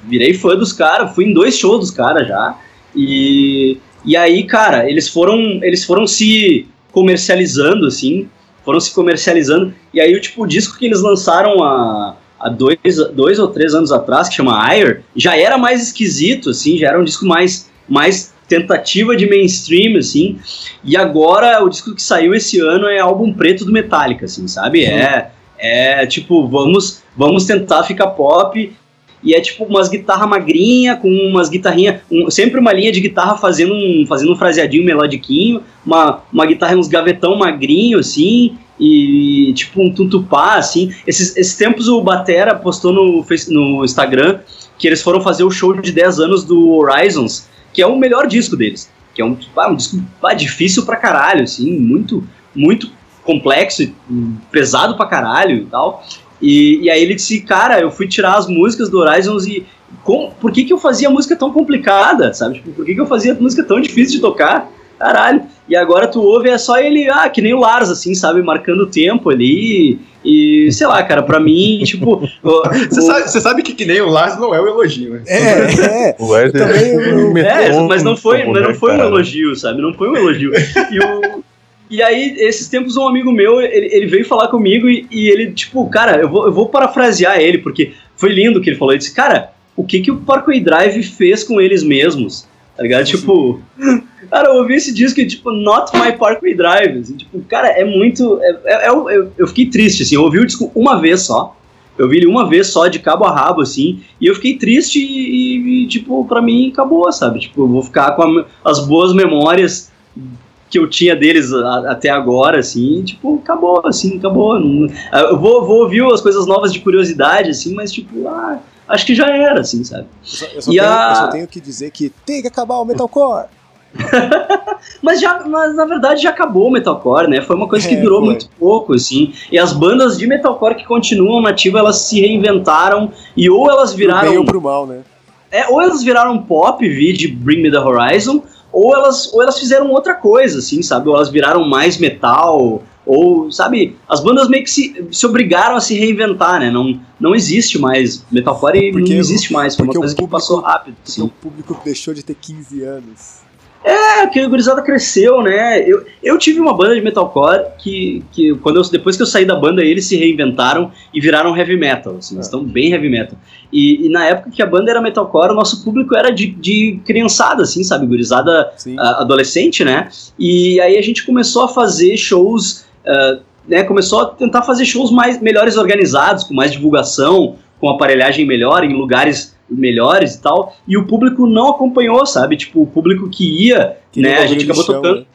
virei fã dos caras, fui em dois shows dos caras já. E, e aí, cara, eles foram, eles foram se comercializando, assim, foram se comercializando. E aí, o tipo, o disco que eles lançaram há, há dois, dois ou três anos atrás, que chama Ire, já era mais esquisito, assim, já era um disco mais, mais tentativa de mainstream, assim. E agora, o disco que saiu esse ano é álbum preto do Metallica, assim, sabe? É, é tipo, vamos, vamos tentar ficar pop. E é tipo umas guitarras magrinha com umas guitarrinhas, um- sempre uma linha de guitarra fazendo um, fazendo um fraseadinho melodiquinho, uma, uma guitarra, uns gavetão magrinho, assim, e tipo um tuntupá, assim. Esses, esses tempos o Batera postou no, no Instagram que eles foram fazer o show de 10 anos do Horizons, que é o melhor disco deles. Que é um, ah, um disco ah, difícil pra caralho, assim, muito, muito complexo pesado pra caralho e tal. E, e aí ele disse, cara, eu fui tirar as músicas do Horizons e com, por que, que eu fazia música tão complicada, sabe? Tipo, por que, que eu fazia música tão difícil de tocar? Caralho. E agora tu ouve, é só ele, ah, que nem o Lars, assim, sabe? Marcando o tempo ali. E, sei lá, cara, pra mim, tipo. o- Você sabe, sabe que que nem o Lars não é o elogio, né? É, é. O Wesley também, É, metou mas não foi, mas não né, foi um elogio, sabe? Não foi um elogio. E, o- e aí, esses tempos, um amigo meu, ele, ele veio falar comigo e, e ele, tipo, cara, eu vou, eu vou parafrasear ele, porque foi lindo o que ele falou. Ele disse, cara, o que que o Parkway Drive fez com eles mesmos? Tá ligado? Tipo, cara, eu ouvi esse disco e, tipo, Not My Parkway Drive. assim, tipo, cara, é muito. É, é- é- eu, eu fiquei triste, assim, eu ouvi o disco uma vez só. Eu vi ele uma vez só, de cabo a rabo, assim, e eu fiquei triste e, e, tipo, pra mim acabou, sabe? Tipo, eu vou ficar com a- as boas memórias que eu tinha deles a- até agora, assim, tipo, acabou, assim, acabou. Não- eu vou, vou ouvir as coisas novas de curiosidade, assim, mas, tipo, ah, acho que já era, assim, sabe? Eu só, eu só tenho, a- eu só tenho que dizer que tem que acabar o metalcore. Mas já, mas na verdade já acabou o metalcore, né? Foi uma coisa que É, durou foi. muito pouco, assim. E as bandas de metalcore que continuam nativas, elas se reinventaram e ou elas Pro bem viraram ou pro mal, né? É, ou elas viraram pop, vi de Bring Me The Horizon, ou elas, ou elas fizeram outra coisa, assim, sabe? Ou elas viraram mais metal, ou, sabe? As bandas meio que se, se obrigaram a se reinventar, né? Não, não existe mais metalcore, Porque- não existe mais, foi uma porque o coisa que público- passou rápido, assim. o público deixou de ter 15 anos. É, que a gurizada cresceu, né? Eu, eu tive uma banda de metalcore que, que quando eu, depois que eu saí da banda, eles se reinventaram e viraram heavy metal. Assim, eles Ah. estão bem heavy metal. E, e na época que a banda era metalcore, o nosso público era de, de criançada, assim, sabe? Gurizada Sim. ah, adolescente, né? E aí a gente começou a fazer shows, ah, né? Começou a tentar fazer shows mais melhores organizados, com mais divulgação, com aparelhagem melhor, em lugares melhores e tal. E o público não acompanhou, sabe? Tipo, o público que ia Que né, a gente acabou chão, tocando- né?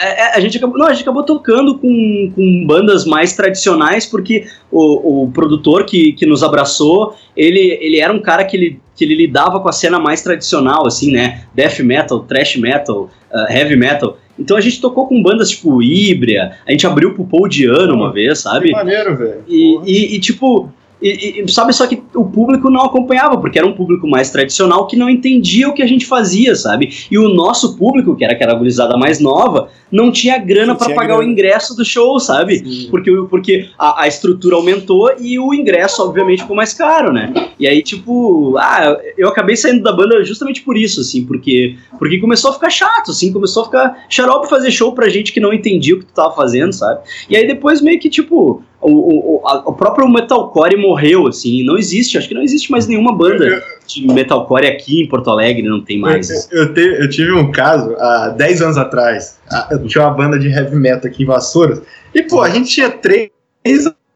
é, é, a gente acabou, não, a gente acabou tocando com, com bandas mais tradicionais porque o, o produtor que, que nos abraçou, ele, ele era um cara que ele, que ele lidava com a cena mais tradicional, assim, né? Death metal, thrash metal, uh, heavy metal. Então a gente tocou com bandas tipo Híbria, a gente abriu pro Paul Diano uma vez, sabe? Que maneiro, velho. E, e- e, tipo, e, e- sabe, só que o público não acompanhava, porque era um público mais tradicional que não entendia o que a gente fazia, sabe? E o nosso público, que era aquela gurizada mais nova, não tinha grana tinha pagar grana. o ingresso do show, sabe? Sim. Porque, porque a, a estrutura aumentou e o ingresso, obviamente, ficou mais caro, né? E aí, tipo, ah, eu acabei saindo da banda justamente por isso, assim, porque, porque começou a ficar chato, assim, começou a ficar xarope fazer show pra gente que não entendia o que tu tava fazendo, sabe? E aí depois meio que, tipo, o, o, o- a- o próprio metalcore morreu, assim, não existe, acho que não existe mais nenhuma banda de metalcore aqui em Porto Alegre, não tem mais. Eu, eu te- eu tive um caso há 10 anos atrás. Eu tinha uma banda de heavy metal aqui em Vassouras. E, pô, a gente tinha três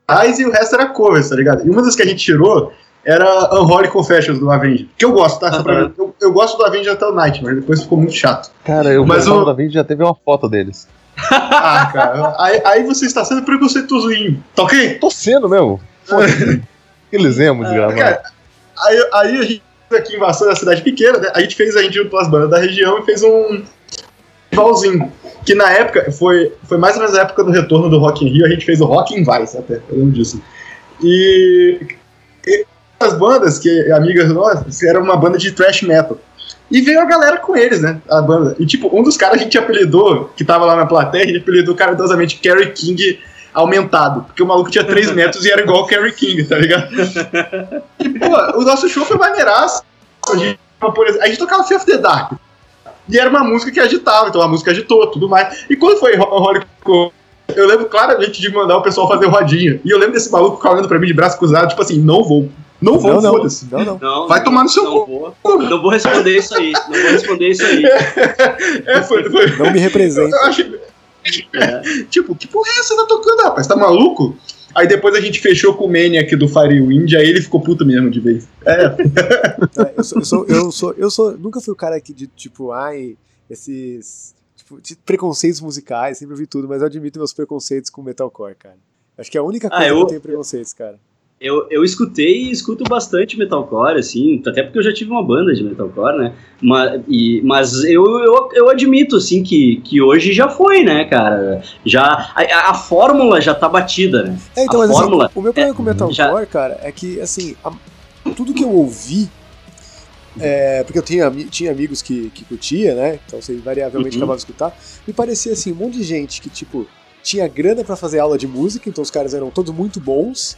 atrás e o resto era covers, tá ligado? E uma das que a gente tirou era Unholy Confessions do Avenged. Que eu gosto, tá? Aham. eu, eu gosto do Avenged até o Night, mas depois ficou muito chato. Cara, eu Mas o- o da vídeo já teve uma foto deles. Ah, cara. aí, aí você está sendo preconceituosoinho. Tá ok? Tô sendo mesmo. Foda-se. Aqueles emos desgravados. Cara, aí, aí a gente aqui em Vassoura, cidade pequena, né? A gente fez, a gente juntou as bandas da região e fez um festivalzinho. Que na época, foi, foi mais ou menos a época do retorno do Rock in Rio, a gente fez o Rock in Vice até, eu lembro disso. E, e as bandas, que amigas nossas, era uma banda de thrash metal. E veio a galera com eles, né? A banda. E tipo, um dos caras a gente apelidou, que tava lá na plateia, a gente apelidou caridosamente Kerry King aumentado. Porque o maluco tinha 3 metros e era igual o Kerry King, tá ligado? E, pô, o nosso show foi maneiraço. A gente, por exemplo, a gente tocava Fear of the Dark. E era uma música que agitava, então a música agitou, tudo mais. E quando foi Holy eu lembro claramente de mandar o pessoal fazer rodinha. E eu lembro desse maluco ficar olhando pra mim de braço cruzado, tipo assim, não vou. Não vou, Não, não, foda-se. não, não. Não, Vai tomar no seu não vou, não vou responder isso aí. Não vou responder isso aí. É, foi, foi. Não me representa. Eu acho. Tipo, que porra é essa? Você tá tocando, rapaz? Tá maluco? Aí depois a gente fechou com o Maniac do Firewind, aí ele ficou puto mesmo de vez. É, É, eu, sou, eu, sou, eu, sou, eu sou. Nunca fui o cara que de tipo, ai, esses. Tipo, de preconceitos musicais, sempre ouvi tudo, mas eu admito meus preconceitos com metalcore, cara. Acho que é a única Ah, coisa que eu- eu tenho preconceitos, cara. Eu, eu escutei e escuto bastante metalcore, assim, até porque eu já tive uma banda de metalcore, né? Mas, e, mas eu, eu, eu admito, assim, que, que hoje já foi, né, cara? Já, a, a fórmula já tá batida, né? É, então, A mas fórmula assim, o meu problema com metalcore, já- cara, é que, assim, a- tudo que eu ouvi, é, porque eu tinha, tinha amigos que, que curtia, né? Então você invariavelmente Uhum. acabava de escutar, me parecia, assim, um monte de gente que, tipo, tinha grana pra fazer aula de música, então os caras eram todos muito bons,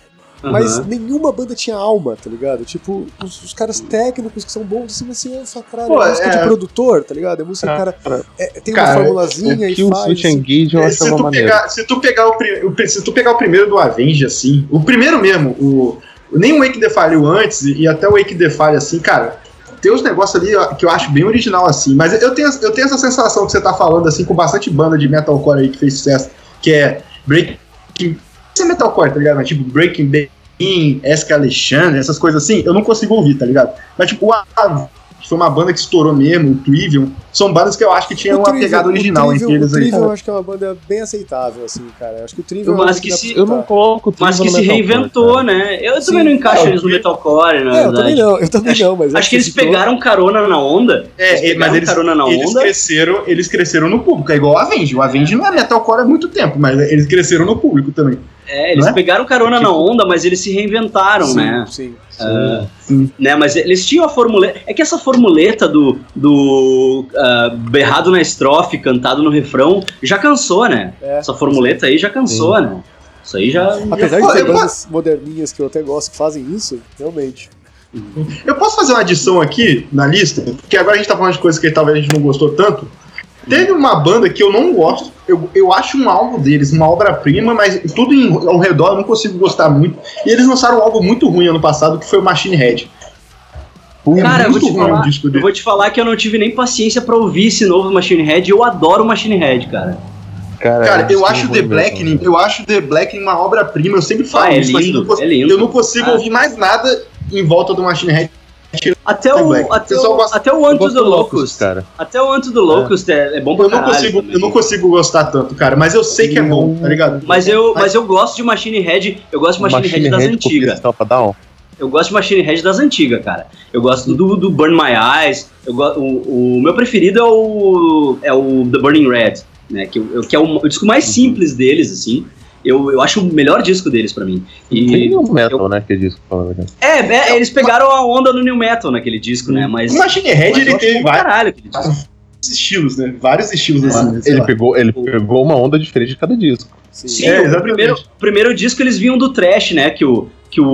mas nenhuma banda tinha alma, tá ligado? Tipo, os, os caras técnicos que são bons, assim, assim, eu falo, caralho, Pô, é música é- de produtor, tá ligado? É música, Cara, cara, é- tem cara, uma formulazinha e faz. Switch assim. Engage eu É, se, tu pegar, se, tu pegar o, o se tu pegar o primeiro do Avenge, assim, o primeiro mesmo, o, nem o Wake the Fire antes e, até o Wake the Fire, assim, cara, tem uns negócios ali que eu acho bem original, assim, mas eu tenho, eu tenho essa sensação que você tá falando, assim, com bastante banda de metalcore aí que fez sucesso, que é Breaking... Isso é metalcore, tá ligado? Mas, tipo, Breaking Bad, Esca Alexandre, essas coisas assim, eu não consigo ouvir, tá ligado? Mas, tipo, o Avenge, que foi uma banda que estourou mesmo, o Trivium, são bandas que eu acho que tinham O uma pegada o original Trivium- entre eles O aí. Trivium eu acho que é uma banda bem aceitável, assim, cara. Eu acho que o Trivium é Mas banda que se- Eu não coloco o Mas que se reinventou, cara. né? Eu Sim. também não encaixo É, eles no o- metalcore, na É, eu também não, eu também não, mas Acho que eles pegaram carona na onda. É, Eles é, mas eles, carona na eles onda. cresceram, eles cresceram no público, é igual a Avenge. O Avenge não é metalcore há muito tempo, mas eles cresceram no público também. É, eles é? pegaram carona na Tipo- onda, mas eles se reinventaram, sim, né? sim. Ah, Sim. né? Mas eles tinham a formuleta. É que essa formuleta do, do ah, berrado na estrofe, cantado no refrão, já cansou, né? É. Essa formuleta aí já cansou, né? Isso aí já. Apesar Eu- de ter eu- bandas moderninhas que eu até gosto que fazem isso, realmente. Eu posso fazer uma adição aqui na lista? Porque agora a gente tá falando de coisas que talvez a gente não gostou tanto. Teve uma banda que eu não gosto, eu, eu acho um álbum deles uma obra-prima, mas tudo em- ao redor eu não consigo gostar muito. E eles lançaram um álbum muito ruim ano passado, que foi o Machine Head. É Cara, eu vou, falar, eu vou te falar que eu não tive nem paciência pra ouvir esse novo Machine Head. Eu adoro o Machine Head, cara. Cara, Cara, eu eles acho The Blackening, eu acho The Blackening uma obra-prima, eu sempre falo Ah, é isso, mas eu lindo, não consigo- é lindo. eu não consigo Ah. ouvir mais nada em volta do Machine Head. Até o, até, o, gosto- até o Anto do Locust, Locust. cara. Até o Anto do Locust é, é bom pra Eu não, consigo, também. eu não consigo gostar tanto, cara, mas eu sei que é bom, tá ligado? Mas eu, mas eu gosto de Machine Head, eu gosto de Machine, Head das Head antigas. Eu gosto de Machine Head das antigas, cara. Eu gosto do, do Burn My Eyes. Eu go, o, o meu preferido é o, é o The Burning Red, né? Que, eu- que é o, o disco mais simples deles, assim. Eu, eu acho o melhor disco deles pra mim. E, Tem o Metal, né? Que é né? é, é, eles pegaram a onda no New Metal naquele disco, né? Mas. O Machine Head mas eu ele tem vários caralho aquele disco. estilos, né? Vários estilos assim. sei Ele lá. pegou, ele pegou uma onda diferente de cada disco. Sim. Sim, É, o, exatamente. primeiro, o primeiro disco eles vinham do trash, né? Que o, que o,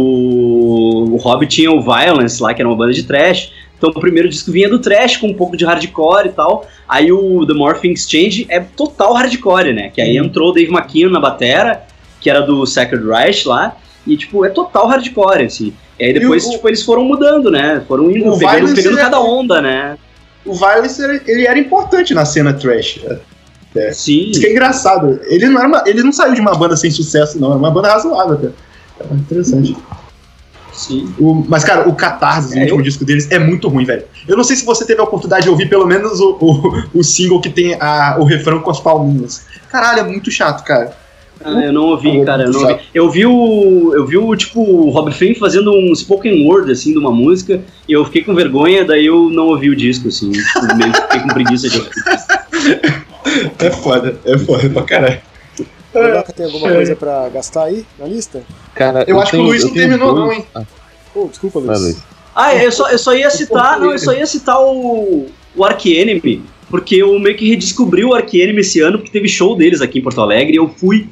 o Hobbit tinha o Violence lá, que era uma banda de trash. Então o primeiro disco vinha do trash com um pouco de hardcore e tal. Aí o The More Things Change é total hardcore, né? Que aí Uhum. entrou o Dave McKean na batera, que era do Sacred Reich lá. E, tipo, é total hardcore, assim. E aí depois, E o- tipo, eles foram mudando, né? Foram indo, pegando, pegando é- cada onda, né? O Violence ele- ele era importante na cena trash. É. Sim. Isso que é engraçado. Ele não, era uma- ele não saiu de uma banda sem sucesso, não. É uma banda razoável até. É interessante. Sim. O- mas, cara, o Catarse, o É, último eu- disco deles, é muito ruim, velho. Eu não sei se você teve a oportunidade de ouvir pelo menos o, o, o single que tem a- o refrão com as palminhas. Caralho, é muito chato, cara. Ah, eu não ouvi, Ah, cara, eu não ouvi. Eu vi o. Eu vi o, tipo, o Rob Flynn fazendo um spoken word, assim, de uma música, e eu fiquei com vergonha, daí eu não ouvi o disco, assim. tipo, meio que fiquei com preguiça de ouvir. É foda, é foda pra caralho. O Noca tem alguma coisa pra gastar aí na lista? Cara, Eu acho que o Luiz não tenho terminou, dois- não, hein? Ah, Oh, desculpa, vai, Luiz. Ah, eu só, eu só ia citar. Não, eu só ia citar o, o Ark Enemy, porque eu meio que redescobri o Ark Enemy esse ano, porque teve show deles aqui em Porto Alegre, e eu fui.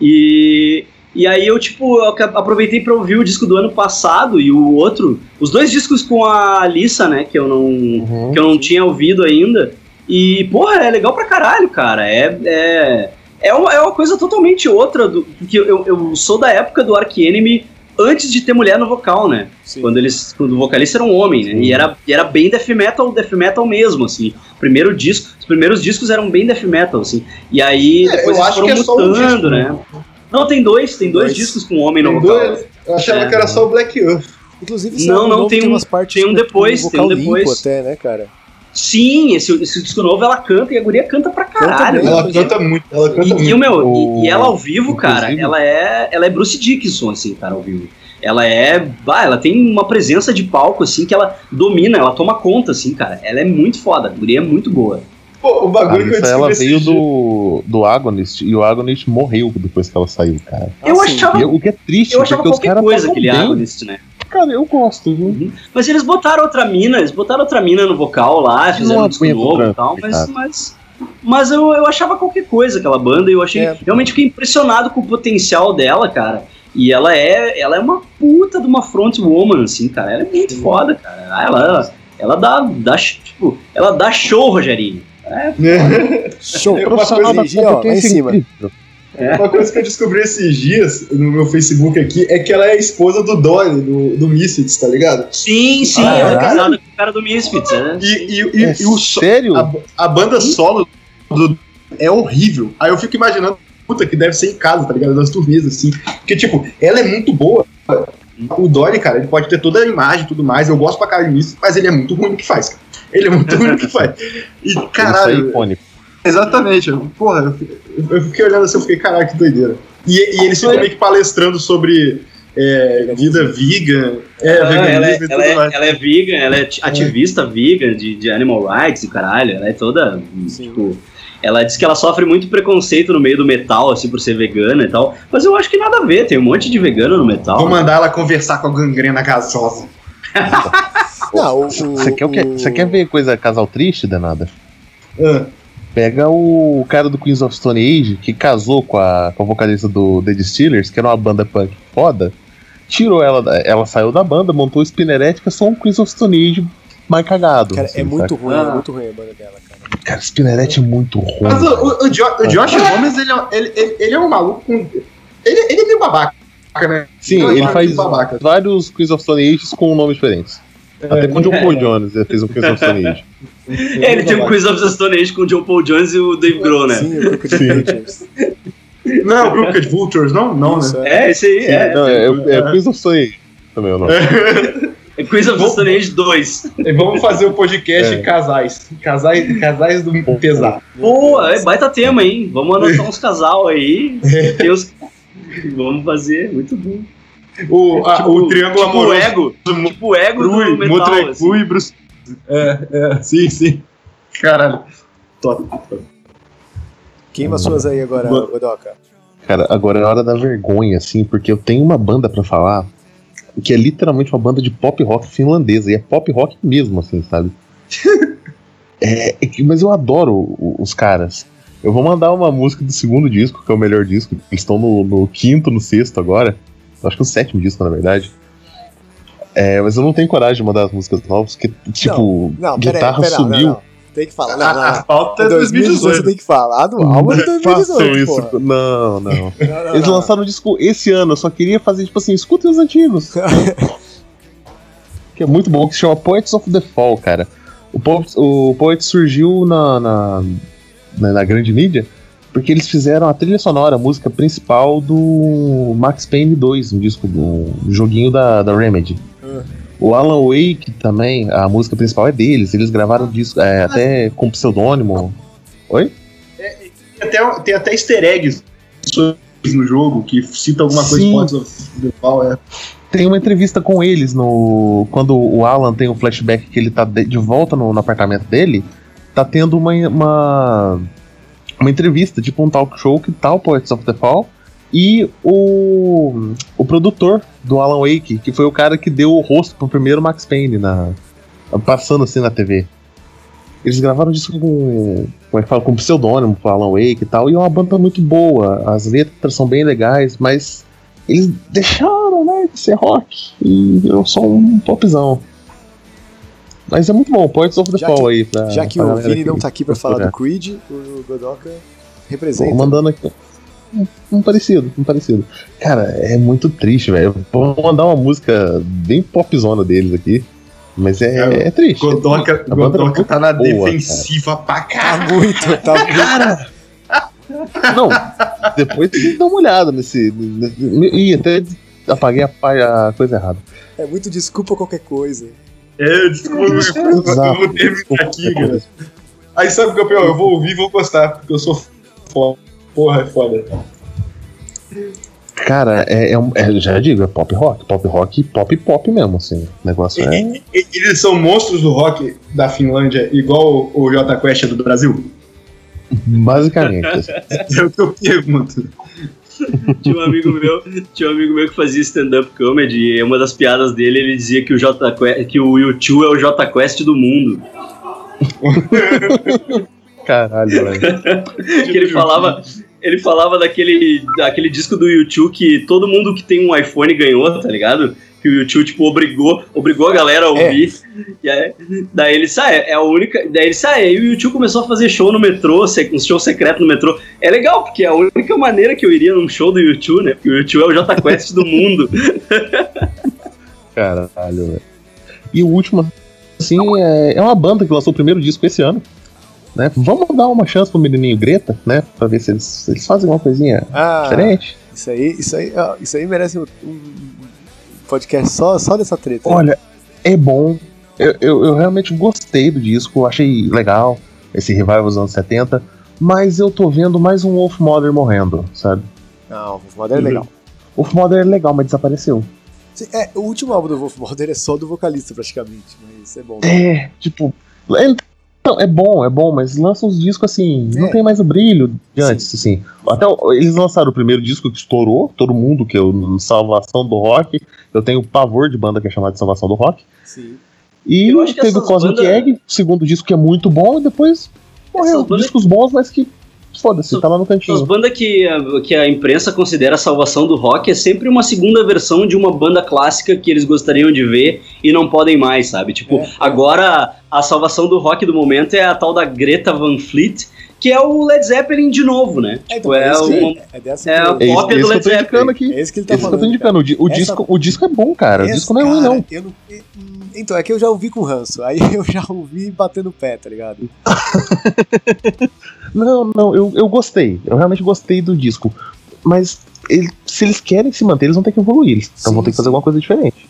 E. E aí eu, tipo, eu aproveitei pra ouvir o disco do ano passado e o outro. Os dois discos com a Alissa, né? Que eu não. Uhum. que eu não tinha ouvido ainda. E, porra, é legal pra caralho, cara. É, é, é, uma, é uma coisa totalmente outra. Do, porque eu, eu sou da época do Ark Enemy antes de ter mulher no vocal, né? Sim. Quando eles. Quando o vocalista era um homem, né? Sim. E era, e era bem death metal, death metal mesmo, assim. Primeiro disco, os primeiros discos eram bem death metal, assim. E aí É, depois eles foram que é um mutando, disco, né? Não, tem dois, tem dois, Dois. discos com homem no Tem vocal. dois? Eu achava É. que era só o Black Earth. Inclusive, esse Não, não, tem um- umas partes tem um depois, tem um limpo depois. até, né, cara? Sim, esse, esse disco novo ela canta e a guria canta pra caralho. bem, Ela canta muito, ela canta E, e muito. o meu, O- e, e ela ao vivo, cara, inclusive- ela é, ela é Bruce Dickinson, assim, cara, ao vivo. Ela é, bah, ela tem uma presença de palco, assim, que ela domina, ela toma conta, assim, cara. Ela é muito foda, a guria é muito boa. Pô, o bagulho que eu ela veio do, do Agonist e o Agonist morreu depois que ela saiu, cara. eu Ah, sim. achava, E o que é triste, eu achava porque os qualquer caras coisa aquele bem. Agonist, né? Cara, eu gosto, viu? Mas eles botaram outra mina, eles botaram outra mina no vocal lá, fizeram Não um disco aguento novo e tal, mas, mas, mas eu, eu achava qualquer coisa aquela banda e eu achei, É. realmente fiquei impressionado com o potencial dela, cara. E ela é, ela é uma puta de uma front woman, assim, cara. Ela é muito foda, cara. Ah, Ela, ela dá, dá, tipo, ela dá show, Rogerinho. Show! Eu- Profissional da Energia, ó, lá em cima. incrível. Uma coisa que eu descobri esses dias no meu Facebook aqui é que ela é a esposa do Dolly, do, do Misfits, tá ligado? Sim, sim, Ah, ela é é? casada com o cara do Misfits, né? E, e, e, É e o sério? a, a banda solo do, é horrível. Aí eu fico imaginando, puta, que deve ser em casa, tá ligado? Das turnês, assim. Porque, tipo, ela é muito boa. O Dolly, cara, ele pode ter toda a imagem e tudo mais. Eu gosto pra caralho disso, mas ele é muito ruim no que faz, cara. Ele é muito ruim no que faz. E, Isso aí é caralho, icônico. Exatamente. Porra, eu, fiquei- eu fiquei olhando assim, eu fiquei, caralho, que doideira. E, e eles ficam meio que palestrando sobre é, vida vegan, é, Ela, ela, é, e ela, é, ela é vegan, ela é ativista vegan de, de animal rights e caralho. Ela é toda, Sim. tipo... ela diz que ela sofre muito preconceito no meio do metal, assim, por ser vegana e tal. Mas eu acho que nada a ver, tem um monte de vegano no metal. Vou mandar ela conversar com a gangrena gasosa. Não, o, Você quer, o quê? o- Você quer ver coisa casal triste, danada? Ah, Pega o cara do Queens of Stone Age, que casou com a, com a vocalista do The Distillers, que era uma banda punk foda. Tirou ela, ela saiu da banda, montou o Spinnerette, que é só um Queens of Stone Age mais cagado. Cara, assim, é muito saca? ruim, é Ah. muito ruim a banda dela, cara. Cara, Spinnerette é muito ruim. Mas o, o, o, Jo- o Josh Gomes, ele, é- ele, ele, ele é um maluco com. Ele, ele é meio babaca, né? Sim, ele é faz babaca. vários Queens of Stone Ages com nomes diferentes. Até com o John Paul Jones ele fez um Queens of Stone Age. É, ele tem um Quiz of the Stone Age com o John Paul Jones e o Dave Grohl, né? Sim, o Crocodile Vultures. Não é o Crooked Vultures, não? Não, Isso, né? é. É, esse aí, é. Não, é, é, é Queens of Stone Age também é o nome. É Quiz of the Stone Age 2. E vamos fazer o podcast É. casais. Casais, casais do pesado. Boa, é baita tema, hein? Vamos anotar uns casal aí. Tem uns... Vamos fazer, muito bom. O, a- o triângulo tipo amoroso. ego. Tipo o ego Rui, do metal. Motrecu assim. e Bruce. É, é, sim, sim. Caralho. Top. Queima suas aí agora. Godoka. Cara, agora é hora da vergonha, assim, porque eu tenho uma banda pra falar que é literalmente uma banda de pop rock finlandesa, e é pop rock mesmo, assim, sabe? É, é mas eu adoro os caras. Eu vou mandar uma música do segundo disco, que é o melhor disco. Eles estão no, no quinto, no sexto agora. Acho que é o sétimo disco, na verdade. É, mas eu não tenho coragem de mandar as músicas novas, porque, tipo, Não, pera aí, guitarra pera, não, sumiu. não, não. Tem que falar. Não, A, não, a não. pauta é 2018 você 2018. tem que falar do álbum de Não 2018. façam isso. porra. Não, não. Não, não, Eles não. lançaram o disco esse ano, eu só queria fazer, tipo assim, escutem os antigos. que é muito bom, que se chama Poets of the Fall, cara. O Poets, o Poets surgiu na, na, na, na grande mídia porque eles fizeram a trilha sonora, a música principal do Max Payne 2, um disco do um joguinho da, da Remedy. Ah. O Alan Wake também, a música principal é deles, eles gravaram disco é, até com pseudônimo. Oi? Tem até, tem até easter eggs no jogo que cita alguma coisa Sim. de of the Fall. É. Tem uma entrevista com eles no. Quando o Alan tem um flashback que ele tá de, de volta no, no apartamento dele, tá tendo uma, uma. Uma entrevista, tipo um talk show que tá o Poets of the Fall. E o, o produtor do Alan Wake, que foi o cara que deu o rosto pro primeiro Max Payne na, passando assim na TV. Eles gravaram isso com, como é que fala, com pseudônimo pro Alan Wake e tal, e é uma banda muito boa. As letras são bem legais, mas eles deixaram, né, de ser rock e virou só um popzão. Mas é muito bom, Poets of the Já Fall que- aí. Pra, Já que pra o Vini não tá aqui pra falar do Creed, o Godoka Tô representa. mandando aqui. Um, um parecido, um parecido. Cara, é muito triste, velho. Vou mandar uma música bem popzona deles aqui. Mas é, É, é triste. Godoka, A banda é Godoka tá na boa, defensiva pra Tá caralho. muito, tá muito. Cara! Não, depois dá uma olhada nesse. nesse ih, até apaguei a, a coisa errada. É muito desculpa qualquer coisa. É, desculpa, eu vou terminar aqui, cara. Aí sabe o que é? Eu vou ouvir e vou gostar, porque eu sou foda. Porra, é foda. Cara, é, é um- é- já digo, é pop rock, pop rock, pop pop mesmo, assim. O negócio é. E- e- Eles são monstros do rock da Finlândia, igual o, o J Quest é do Brasil? Basicamente. É o que eu pergunto. Tinha um amigo meu, tinha um amigo meu que fazia stand-up comedy e uma das piadas dele ele dizia que o J Que- o YouTube é o J Quest do mundo. Caralho, velho. que ele falava, ele falava daquele, daquele disco do YouTube que todo mundo que tem um iPhone ganhou, tá ligado? Que o YouTube, tipo, obrigou, obrigou a galera a ouvir. E aí, daí ele sai, é a única. Daí ele sai, aí o YouTube começou a fazer show no metrô, um show secreto no metrô. É legal, porque é a única maneira que eu iria num show do YouTube, né? Porque o YouTube é o J Quest do mundo. Caralho, velho. E o último, assim, é, é uma banda que lançou o primeiro disco esse ano. Né? Vamos dar uma chance pro menininho Greta, né? Pra ver se eles, se eles fazem uma coisinha Ah, diferente. isso aí, isso aí, ó, isso aí merece um, um podcast só, só dessa treta. Olha, é bom. Eu, eu, eu realmente gostei do disco, achei legal esse revival dos anos 70. Mas eu tô vendo mais um Wolf Mother morrendo, sabe? Não, o Wolf Mother é legal. Wolf Mother é legal, mas desapareceu. Sim, É, o último álbum do Wolf Mother é só do vocalista, praticamente, mas é bom. É, tipo, ele Não, é bom, é bom, mas lança uns discos assim, não É. tem mais o brilho de antes, assim. Até eles lançaram o primeiro disco que estourou, todo mundo, que é o Salvação do Rock. Eu tenho pavor de banda que é chamada de Salvação do Rock. Sim. E teve o Cosmic bandas- Egg, segundo disco que é muito bom, e depois morreu. Discos bons, mas que foda-se, tá lá no As cantinho. bandas que, a- que a imprensa considera a salvação do rock é sempre uma segunda versão de uma banda clássica que eles gostariam de ver e não podem mais, sabe? Tipo, É. agora a salvação do rock do momento é a tal da Greta Van Fleet, que é o Led Zeppelin de novo, né? É, Tipo, então, é, é, isso que- um- é dessa é eu- a É cópia é do Led Zeppelin. aqui. é isso que ele tá Esse que eu falando. tô indicando. O, o Essa- disco, o disco é bom, cara. O disco não é ruim, não. eu não- hum, Então, é que eu já ouvi com ranço. Aí eu já ouvi batendo o pé, tá ligado? Não, não, eu, eu gostei. Eu realmente gostei do disco. Mas ele- se eles querem se manter, eles vão ter que evoluir. Eles então Sim, vão ter que fazer alguma coisa diferente.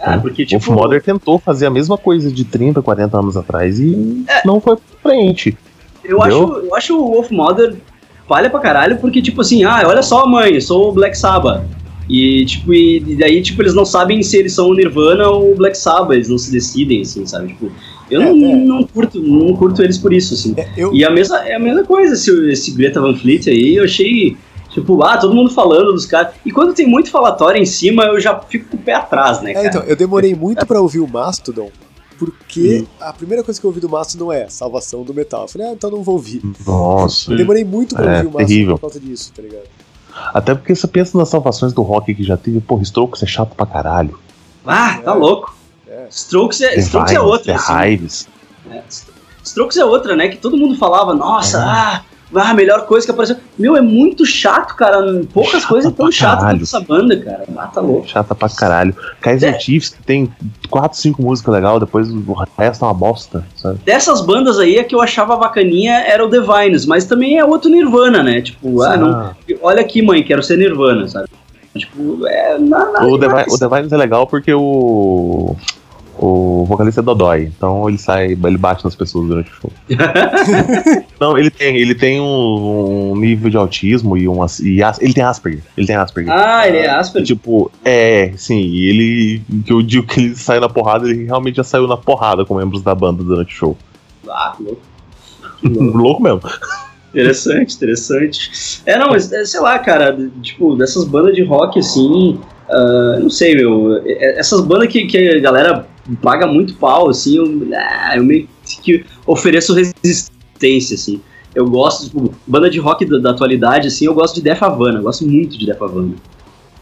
Ah, porque, o tipo, Wolf Mother tentou fazer a mesma coisa de 30, 40 anos atrás e É. não foi pra frente. Eu, acho, eu acho o Wolf Mother palha pra caralho, porque, tipo assim, ah, olha só, mãe, eu sou o Black Sabbath. E, tipo, e, e daí, tipo, eles não sabem se eles são o Nirvana ou o Black Sabbath, eles não se decidem, assim, sabe? Tipo, eu É, não, é. não, curto, não curto eles por isso, assim. É, eu, E a mesma, é a mesma coisa, esse, esse Greta Van Fleet aí, eu achei, tipo, ah, todo mundo falando dos caras. E quando tem muito falatório em cima, eu já fico com o pé atrás, né, é, cara? então, eu demorei muito pra ouvir o Mastodon, porque a primeira coisa que eu ouvi do Mastodon é salvação do metal. Eu falei, ah, então não vou ouvir. Nossa. Eu demorei muito pra É, ouvir o Mastodon terrível. por causa disso, tá ligado? Até porque você pensa nas salvações do rock que já teve, porra, Strokes é chato pra caralho. Ah, tá É. louco. É. Strokes é, Strokes é outra, The assim. Hives. É, Strokes é outra, né? Que todo mundo falava, nossa, É. ah, ah, a melhor coisa que apareceu. Meu, é muito chato, cara. Poucas Chato coisas tão chatas quanto essa banda, cara. Ah, tá louco. Chata pra caralho. Kaiser É. Chiefs que tem 4, 5 músicas legais, depois o resto é uma bosta, sabe? Dessas bandas aí, a que eu achava bacaninha era o Divines, mas também é outro Nirvana, né? Tipo, ah, não, olha aqui, mãe, quero ser Nirvana, sabe? Tipo, é. Na, na, o, Devi- o Divines é legal porque o. O vocalista é Dodói, então ele sai, ele bate nas pessoas durante o show. Não, ele tem, ele tem um, um nível de autismo e um e as- ele tem Asperger, ele tem Asperger. Ah, ele é Asper. Tipo, é, sim, e ele. Que eu digo que ele sai na porrada, ele realmente já saiu na porrada com membros da banda durante o show. Ah, que louco. Louco mesmo. Interessante, interessante. É, não, mas é, sei lá, cara, tipo, dessas bandas de rock assim, ah, não sei, meu, é- essas bandas que, que a galera paga muito pau, assim, eu, ah, eu meio que ofereço resistência, assim. Eu gosto, tipo, banda de rock da, da atualidade, assim, eu gosto de Def Havana, eu gosto muito de Def Havana.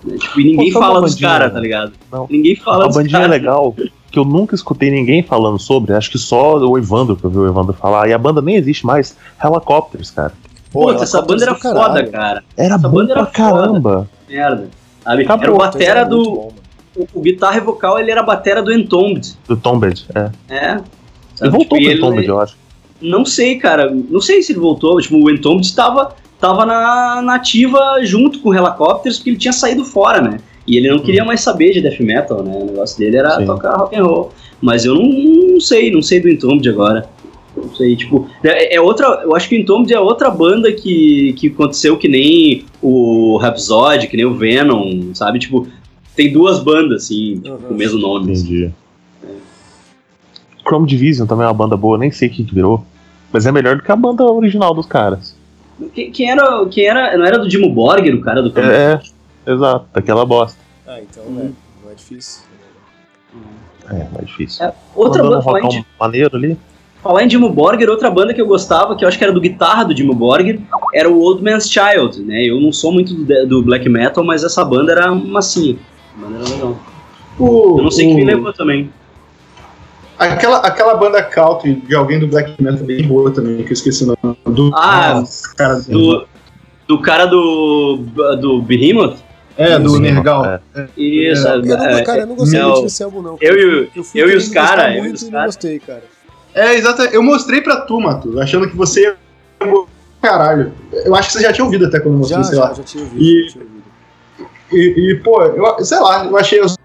Né, Tipo, e ninguém Pô, fala uma dos caras, tá ligado? Não. Ninguém fala Uma dos bandinha caras. legal que eu nunca escutei ninguém falando sobre, acho que só o Evandro que eu vi o Evandro falar, e a banda nem existe mais, Helicopters, cara. Pô, Puta, essa banda era Helicópteros do foda, caralho. cara. Era Essa banda era pra caramba. Merda. Sabe? Acabou, era o batera do. bom. O, o guitarra e vocal, ele era a batera do Entombed. Do Tombed, é. É. Ele Sabe? voltou Tipo, pro Tombed, eu acho. Não sei, cara. Não sei se ele voltou. Tipo, o Entombed estava tava na, na ativa junto com o Helicopters, porque ele tinha saído fora, né? E ele não queria mais saber de death metal, né? O negócio dele era Sim. tocar rock and roll. Mas eu não, não sei, não sei do Entombed agora. Não sei, tipo, é, é outra, eu acho que o Entombed é outra banda que, que aconteceu que nem o Rhapsody, que nem o Venom, sabe? Tipo, tem duas bandas, assim, tipo, Uhum. com o mesmo nome. assim. Entendi. Chrome Division também é uma banda boa, nem sei o que virou. Mas é melhor do que a banda original dos caras. Quem, quem era, quem era, não era do Dimo Borgir, o cara do É, é exato, daquela bosta. Ah, então, Uhum. é, não é difícil. É, mais difícil. É, outra Mandando banda, falar em, maneiro ali. falar em Dimo Borgir, outra banda que eu gostava, que eu acho que era do guitarra do Dimo Borgir, era o Old Man's Child, né? Eu não sou muito do, do black metal, mas essa banda era massinha. A banda era legal. O- Eu não sei quem me o- levou também. Aquela, aquela banda country de alguém do Black Metal bem boa também, que eu esqueci o nome. Do, Ah, Nossa, cara, Do, do cara do, do Behemoth? é, do Sim, Nergal. é. Isso, É, Eu não, é, cara, eu não gostei não. muito desse álbum, não. Eu e eu fui eu e os querendo cara, gostar eu muito e não gostei, cara. É, exato. Eu mostrei pra tu, Mato, achando que você ia. Caralho. Eu acho que você já tinha ouvido até quando eu mostrei, Já, sei já, lá. já tinha ouvido. E- já tinha ouvido. E, e, pô, eu, sei lá, eu achei os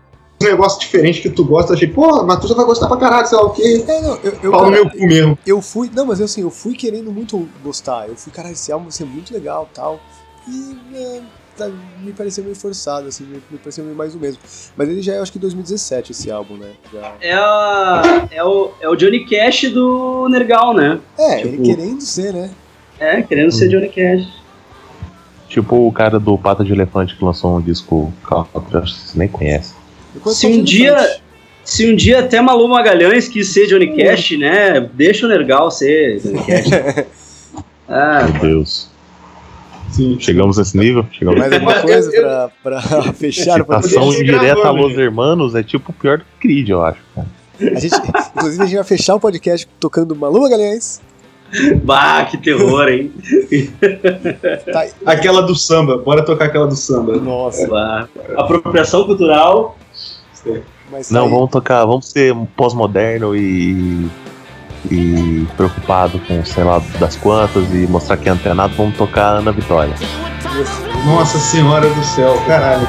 negócios diferentes que tu gosta. Achei, tu já vai gostar pra caralho, sei lá o quê. É, não, eu, eu, cara, meu cu mesmo. eu fui. Não, mas assim, eu fui querendo muito gostar. Eu fui, cara, esse álbum vai ser muito legal tal. E. É, tá- me pareceu meio forçado, assim, me, me pareceu meio mais o mesmo. Mas ele já é, acho que 2017 esse álbum, né? Já- É, a, é, o, é o Johnny Cash do Nergal, né? É, Tipo- ele querendo ser, né? É, querendo ser Johnny Cash. Tipo o cara do Pata de Elefante que lançou um disco country, acho que vocês nem conhecem. Enquanto Se um dia-. Se um dia até Malu Magalhães quis ser Johnny Cash, né? Deixa o Nergal ser Johnny Cash. ah, Meu Deus. Sim. Chegamos nesse nível? Chegamos Mais alguma coisa eu- pra, pra fechar o podcast? Citação indireta a Los Hermanos é tipo pior do que Creed, eu acho. cara. A gente, inclusive, a gente vai fechar o podcast tocando Malu Magalhães. Bah, que terror, hein? Tá, Aquela do samba, bora tocar aquela do samba. nossa, Bah. Apropriação cultural. mas Não, aí. vamos tocar, vamos ser pós-moderno e. e preocupado com sei lá das quantas e mostrar que é antenado, vamos tocar Ana Vitória. Nossa senhora do céu, caralho.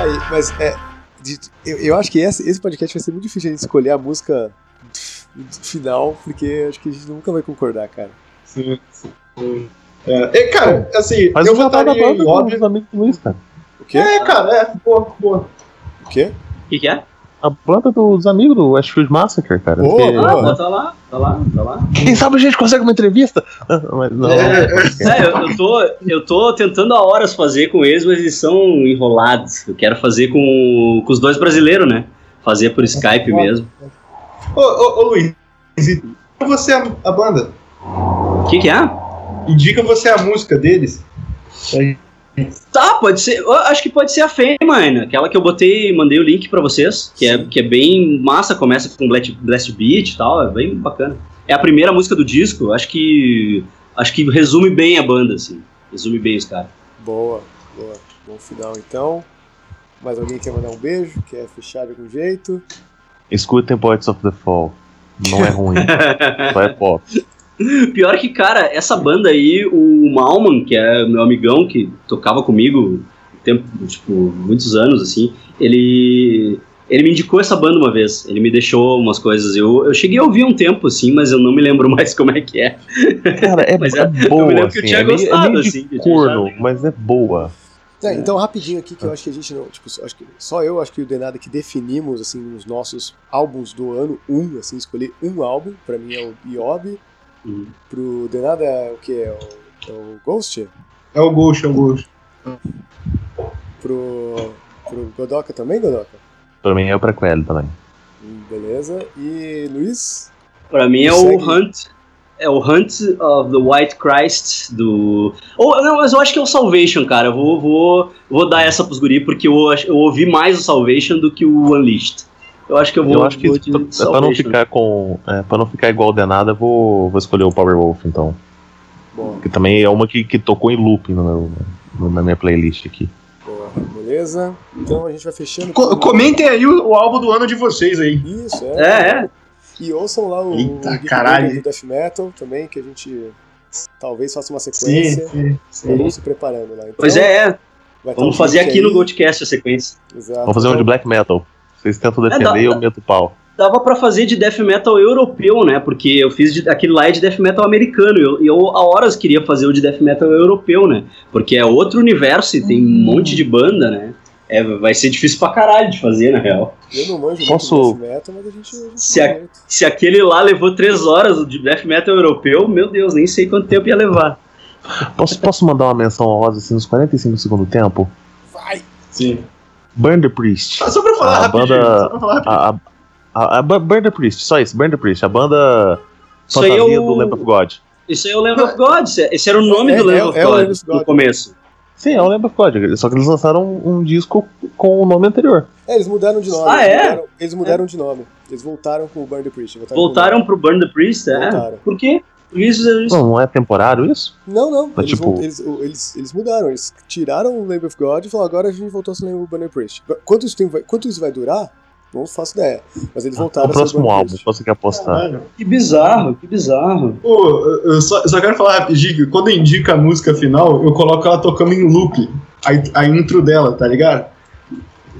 Tá aí, mas é. de- eu, eu acho que esse, esse podcast vai ser muito difícil a gente escolher a música final, porque acho que a gente nunca vai concordar, cara. Sim, sim. É, e, cara, assim, Mas eu da votaria em banda óbvio. Luiz, cara. O quê? É, cara, é, boa, boa. O quê? O que, que é? A banda dos amigos do Westfield Massacre, cara. Boa, Porque- boa. Ah, bota lá, tá lá, tá lá. Quem sabe a gente consegue uma entrevista? Mas não. É. É, eu, eu tô, eu tô tentando há horas fazer com eles, mas eles são enrolados. Eu quero fazer com, com os dois brasileiros, né? Fazer por Skype mesmo. Ô, ô, ô Luiz, indica você a, a banda. O que, que é? Indica você a música deles. Tá, pode ser. Eu acho que pode ser a Fame, mano. Aquela que eu botei, mandei o link pra vocês, que é, que é bem massa, começa com blast, blast beat e tal, é bem bacana. É a primeira música do disco, acho que. Acho que resume bem a banda, assim. Resume bem os caras. Boa, boa. Bom final então. Mais alguém quer mandar um beijo? Quer fechar de algum jeito? Escutem Poets of the Fall. Não é ruim. Só é pop. Pior que, cara, essa banda aí, o Malman, que é meu amigão que tocava comigo tempo, tipo, muitos anos, assim, ele. Ele me indicou essa banda uma vez, ele me deixou umas coisas. Eu, eu cheguei a ouvir um tempo, assim, mas eu não me lembro mais como é que é. Cara, é, Mas é é- eu me boa, lembro que eu assim. tinha é meio, é gostado, meio assim, que eu tinha corno, mas é boa. É, então, rapidinho aqui, que eu acho que a gente não. Tipo, acho que só eu, acho que o Denada que definimos, assim, nos nossos álbuns do ano, um, assim, escolher um álbum. Pra mim é o Iob. Uhum. Pro Denada é o que? É o, é o Ghost? É o Ghost, é o Ghost. Pro, pro Godoka também, Godoka? Pra mim é o prequel também. Beleza. E Luiz? Pra mim é o Hunt. É o Hunt of the White Christ do. Ou, não, mas eu acho que é o Salvation, cara. Eu vou, vou, vou dar essa pros guri, porque eu, eu ouvi mais o Salvation do que o Unleashed. Eu acho que eu vou. eu acho que vou isso, de pra, pra não ficar com. É, pra não ficar igual Denada, eu vou, vou escolher o Power Wolf, então. Bom, Que também é uma que, que tocou em looping no meu, no- na minha playlist aqui. boa. Beleza? Então a gente vai fechando. Co- com- comentem aí o, o álbum do ano de vocês aí. Isso, é. É, é. E ouçam lá o, Eita, o do Death Metal também, que a gente talvez faça uma Sim, sequência. sim, sim. Vamos se preparando lá. Então, Pois é, é. Vamos fazer aqui aí. no Goldcast a sequência. Exato. Vamos fazer um de Então, black metal. Vocês tentam É, defender dá- e eu meto o pau. Dava pra fazer de death metal europeu, né? Porque eu fiz de, aquele lá é de death metal americano. E eu, e eu, há horas queria fazer o de death metal europeu, né? Porque é outro universo e tem um monte de banda, né? É, vai ser difícil pra caralho de fazer, na real. Eu não manjo Posso- death metal, mas a gente. a gente Se a-. Se aquele lá levou três horas o de death metal europeu, meu Deus, nem sei quanto tempo ia levar. Posso, posso mandar uma menção honrosa assim nos 45 do segundo tempo? Vai! Sim. Burn the Priest. Só, só pra falar A rapidinho. banda- Só pra falar rapidinho. A, a, a, Burn the Priest, só isso, Burn the Priest. A banda Isso aí é fantasia o- do Lamb of God. Isso aí é o Lamb of God. esse- Esse era o nome É- do Lamb é- of é Lamb of God. no começo. Sim, é o Lamb of God. Só que eles lançaram um, um disco com o nome anterior. É, eles mudaram de nome. Ah, eles é? Mudaram, eles mudaram de nome. Eles voltaram com o Burn the Priest. Voltaram, Voltaram pro Burn the Priest, é? Voltaram. Por quê? Eles fizeram isso? Não, não é temporário isso? Não, não. Mas, Eles, tipo- eles, eles, eles mudaram. Eles tiraram o Lamb of God e falaram agora a gente voltou a ser o Burn the Priest. Quanto isso, tem, vai- quanto isso vai durar? Não faço ideia. Mas eles voltaram o a ser o próximo álbum, se você quer apostar. Caralho. Que bizarro, que bizarro. Pô, eu só, eu só quero falar rapidinho quando eu indico a música final, eu coloco ela tocando em loop. A, a intro dela, tá ligado?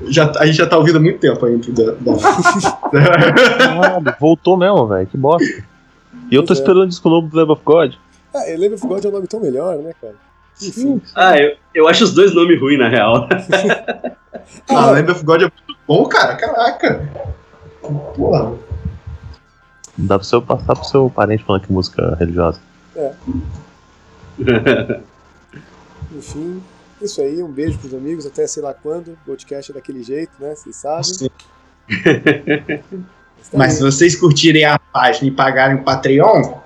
Já, a gente já tá ouvindo há muito tempo a intro da- dela. Caralho, voltou mesmo, velho. Que bosta. E eu tô é. esperando o disco novo do Lamb of God. Ah, Lamb of God é um nome tão melhor, né, cara? Enfim. Ah, eu, eu acho os dois nomes ruins, na real. ah, Lamb of God é muito bom, cara. Caraca. Porra. Dá pra você passar pro seu parente falando que música religiosa. Enfim, isso aí. Um beijo pros amigos. Até sei lá quando. O podcast é daquele jeito, né? Vocês sabem. Sim. tá Mas aí. se vocês curtirem a página e pagarem o Patreon,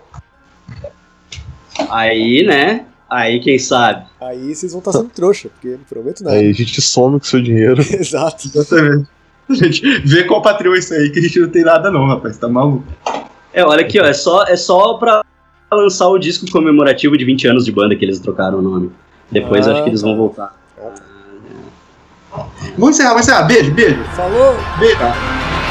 Aí, né? Aí, quem sabe? Aí vocês vão estar sendo trouxa, porque eu não prometo nada. Aí a gente some com seu dinheiro. Exato. exatamente. Gente, vê qual Patreon é isso aí, que a gente não tem nada não, rapaz. Tá maluco. É, olha aqui, ó, é só, é só pra lançar o disco comemorativo de 20 anos de banda que eles trocaram o nome. Depois Ah, acho que eles vão tá. voltar. Vamos encerrar, vamos encerrar. Beijo, beijo. Falou! Beijo.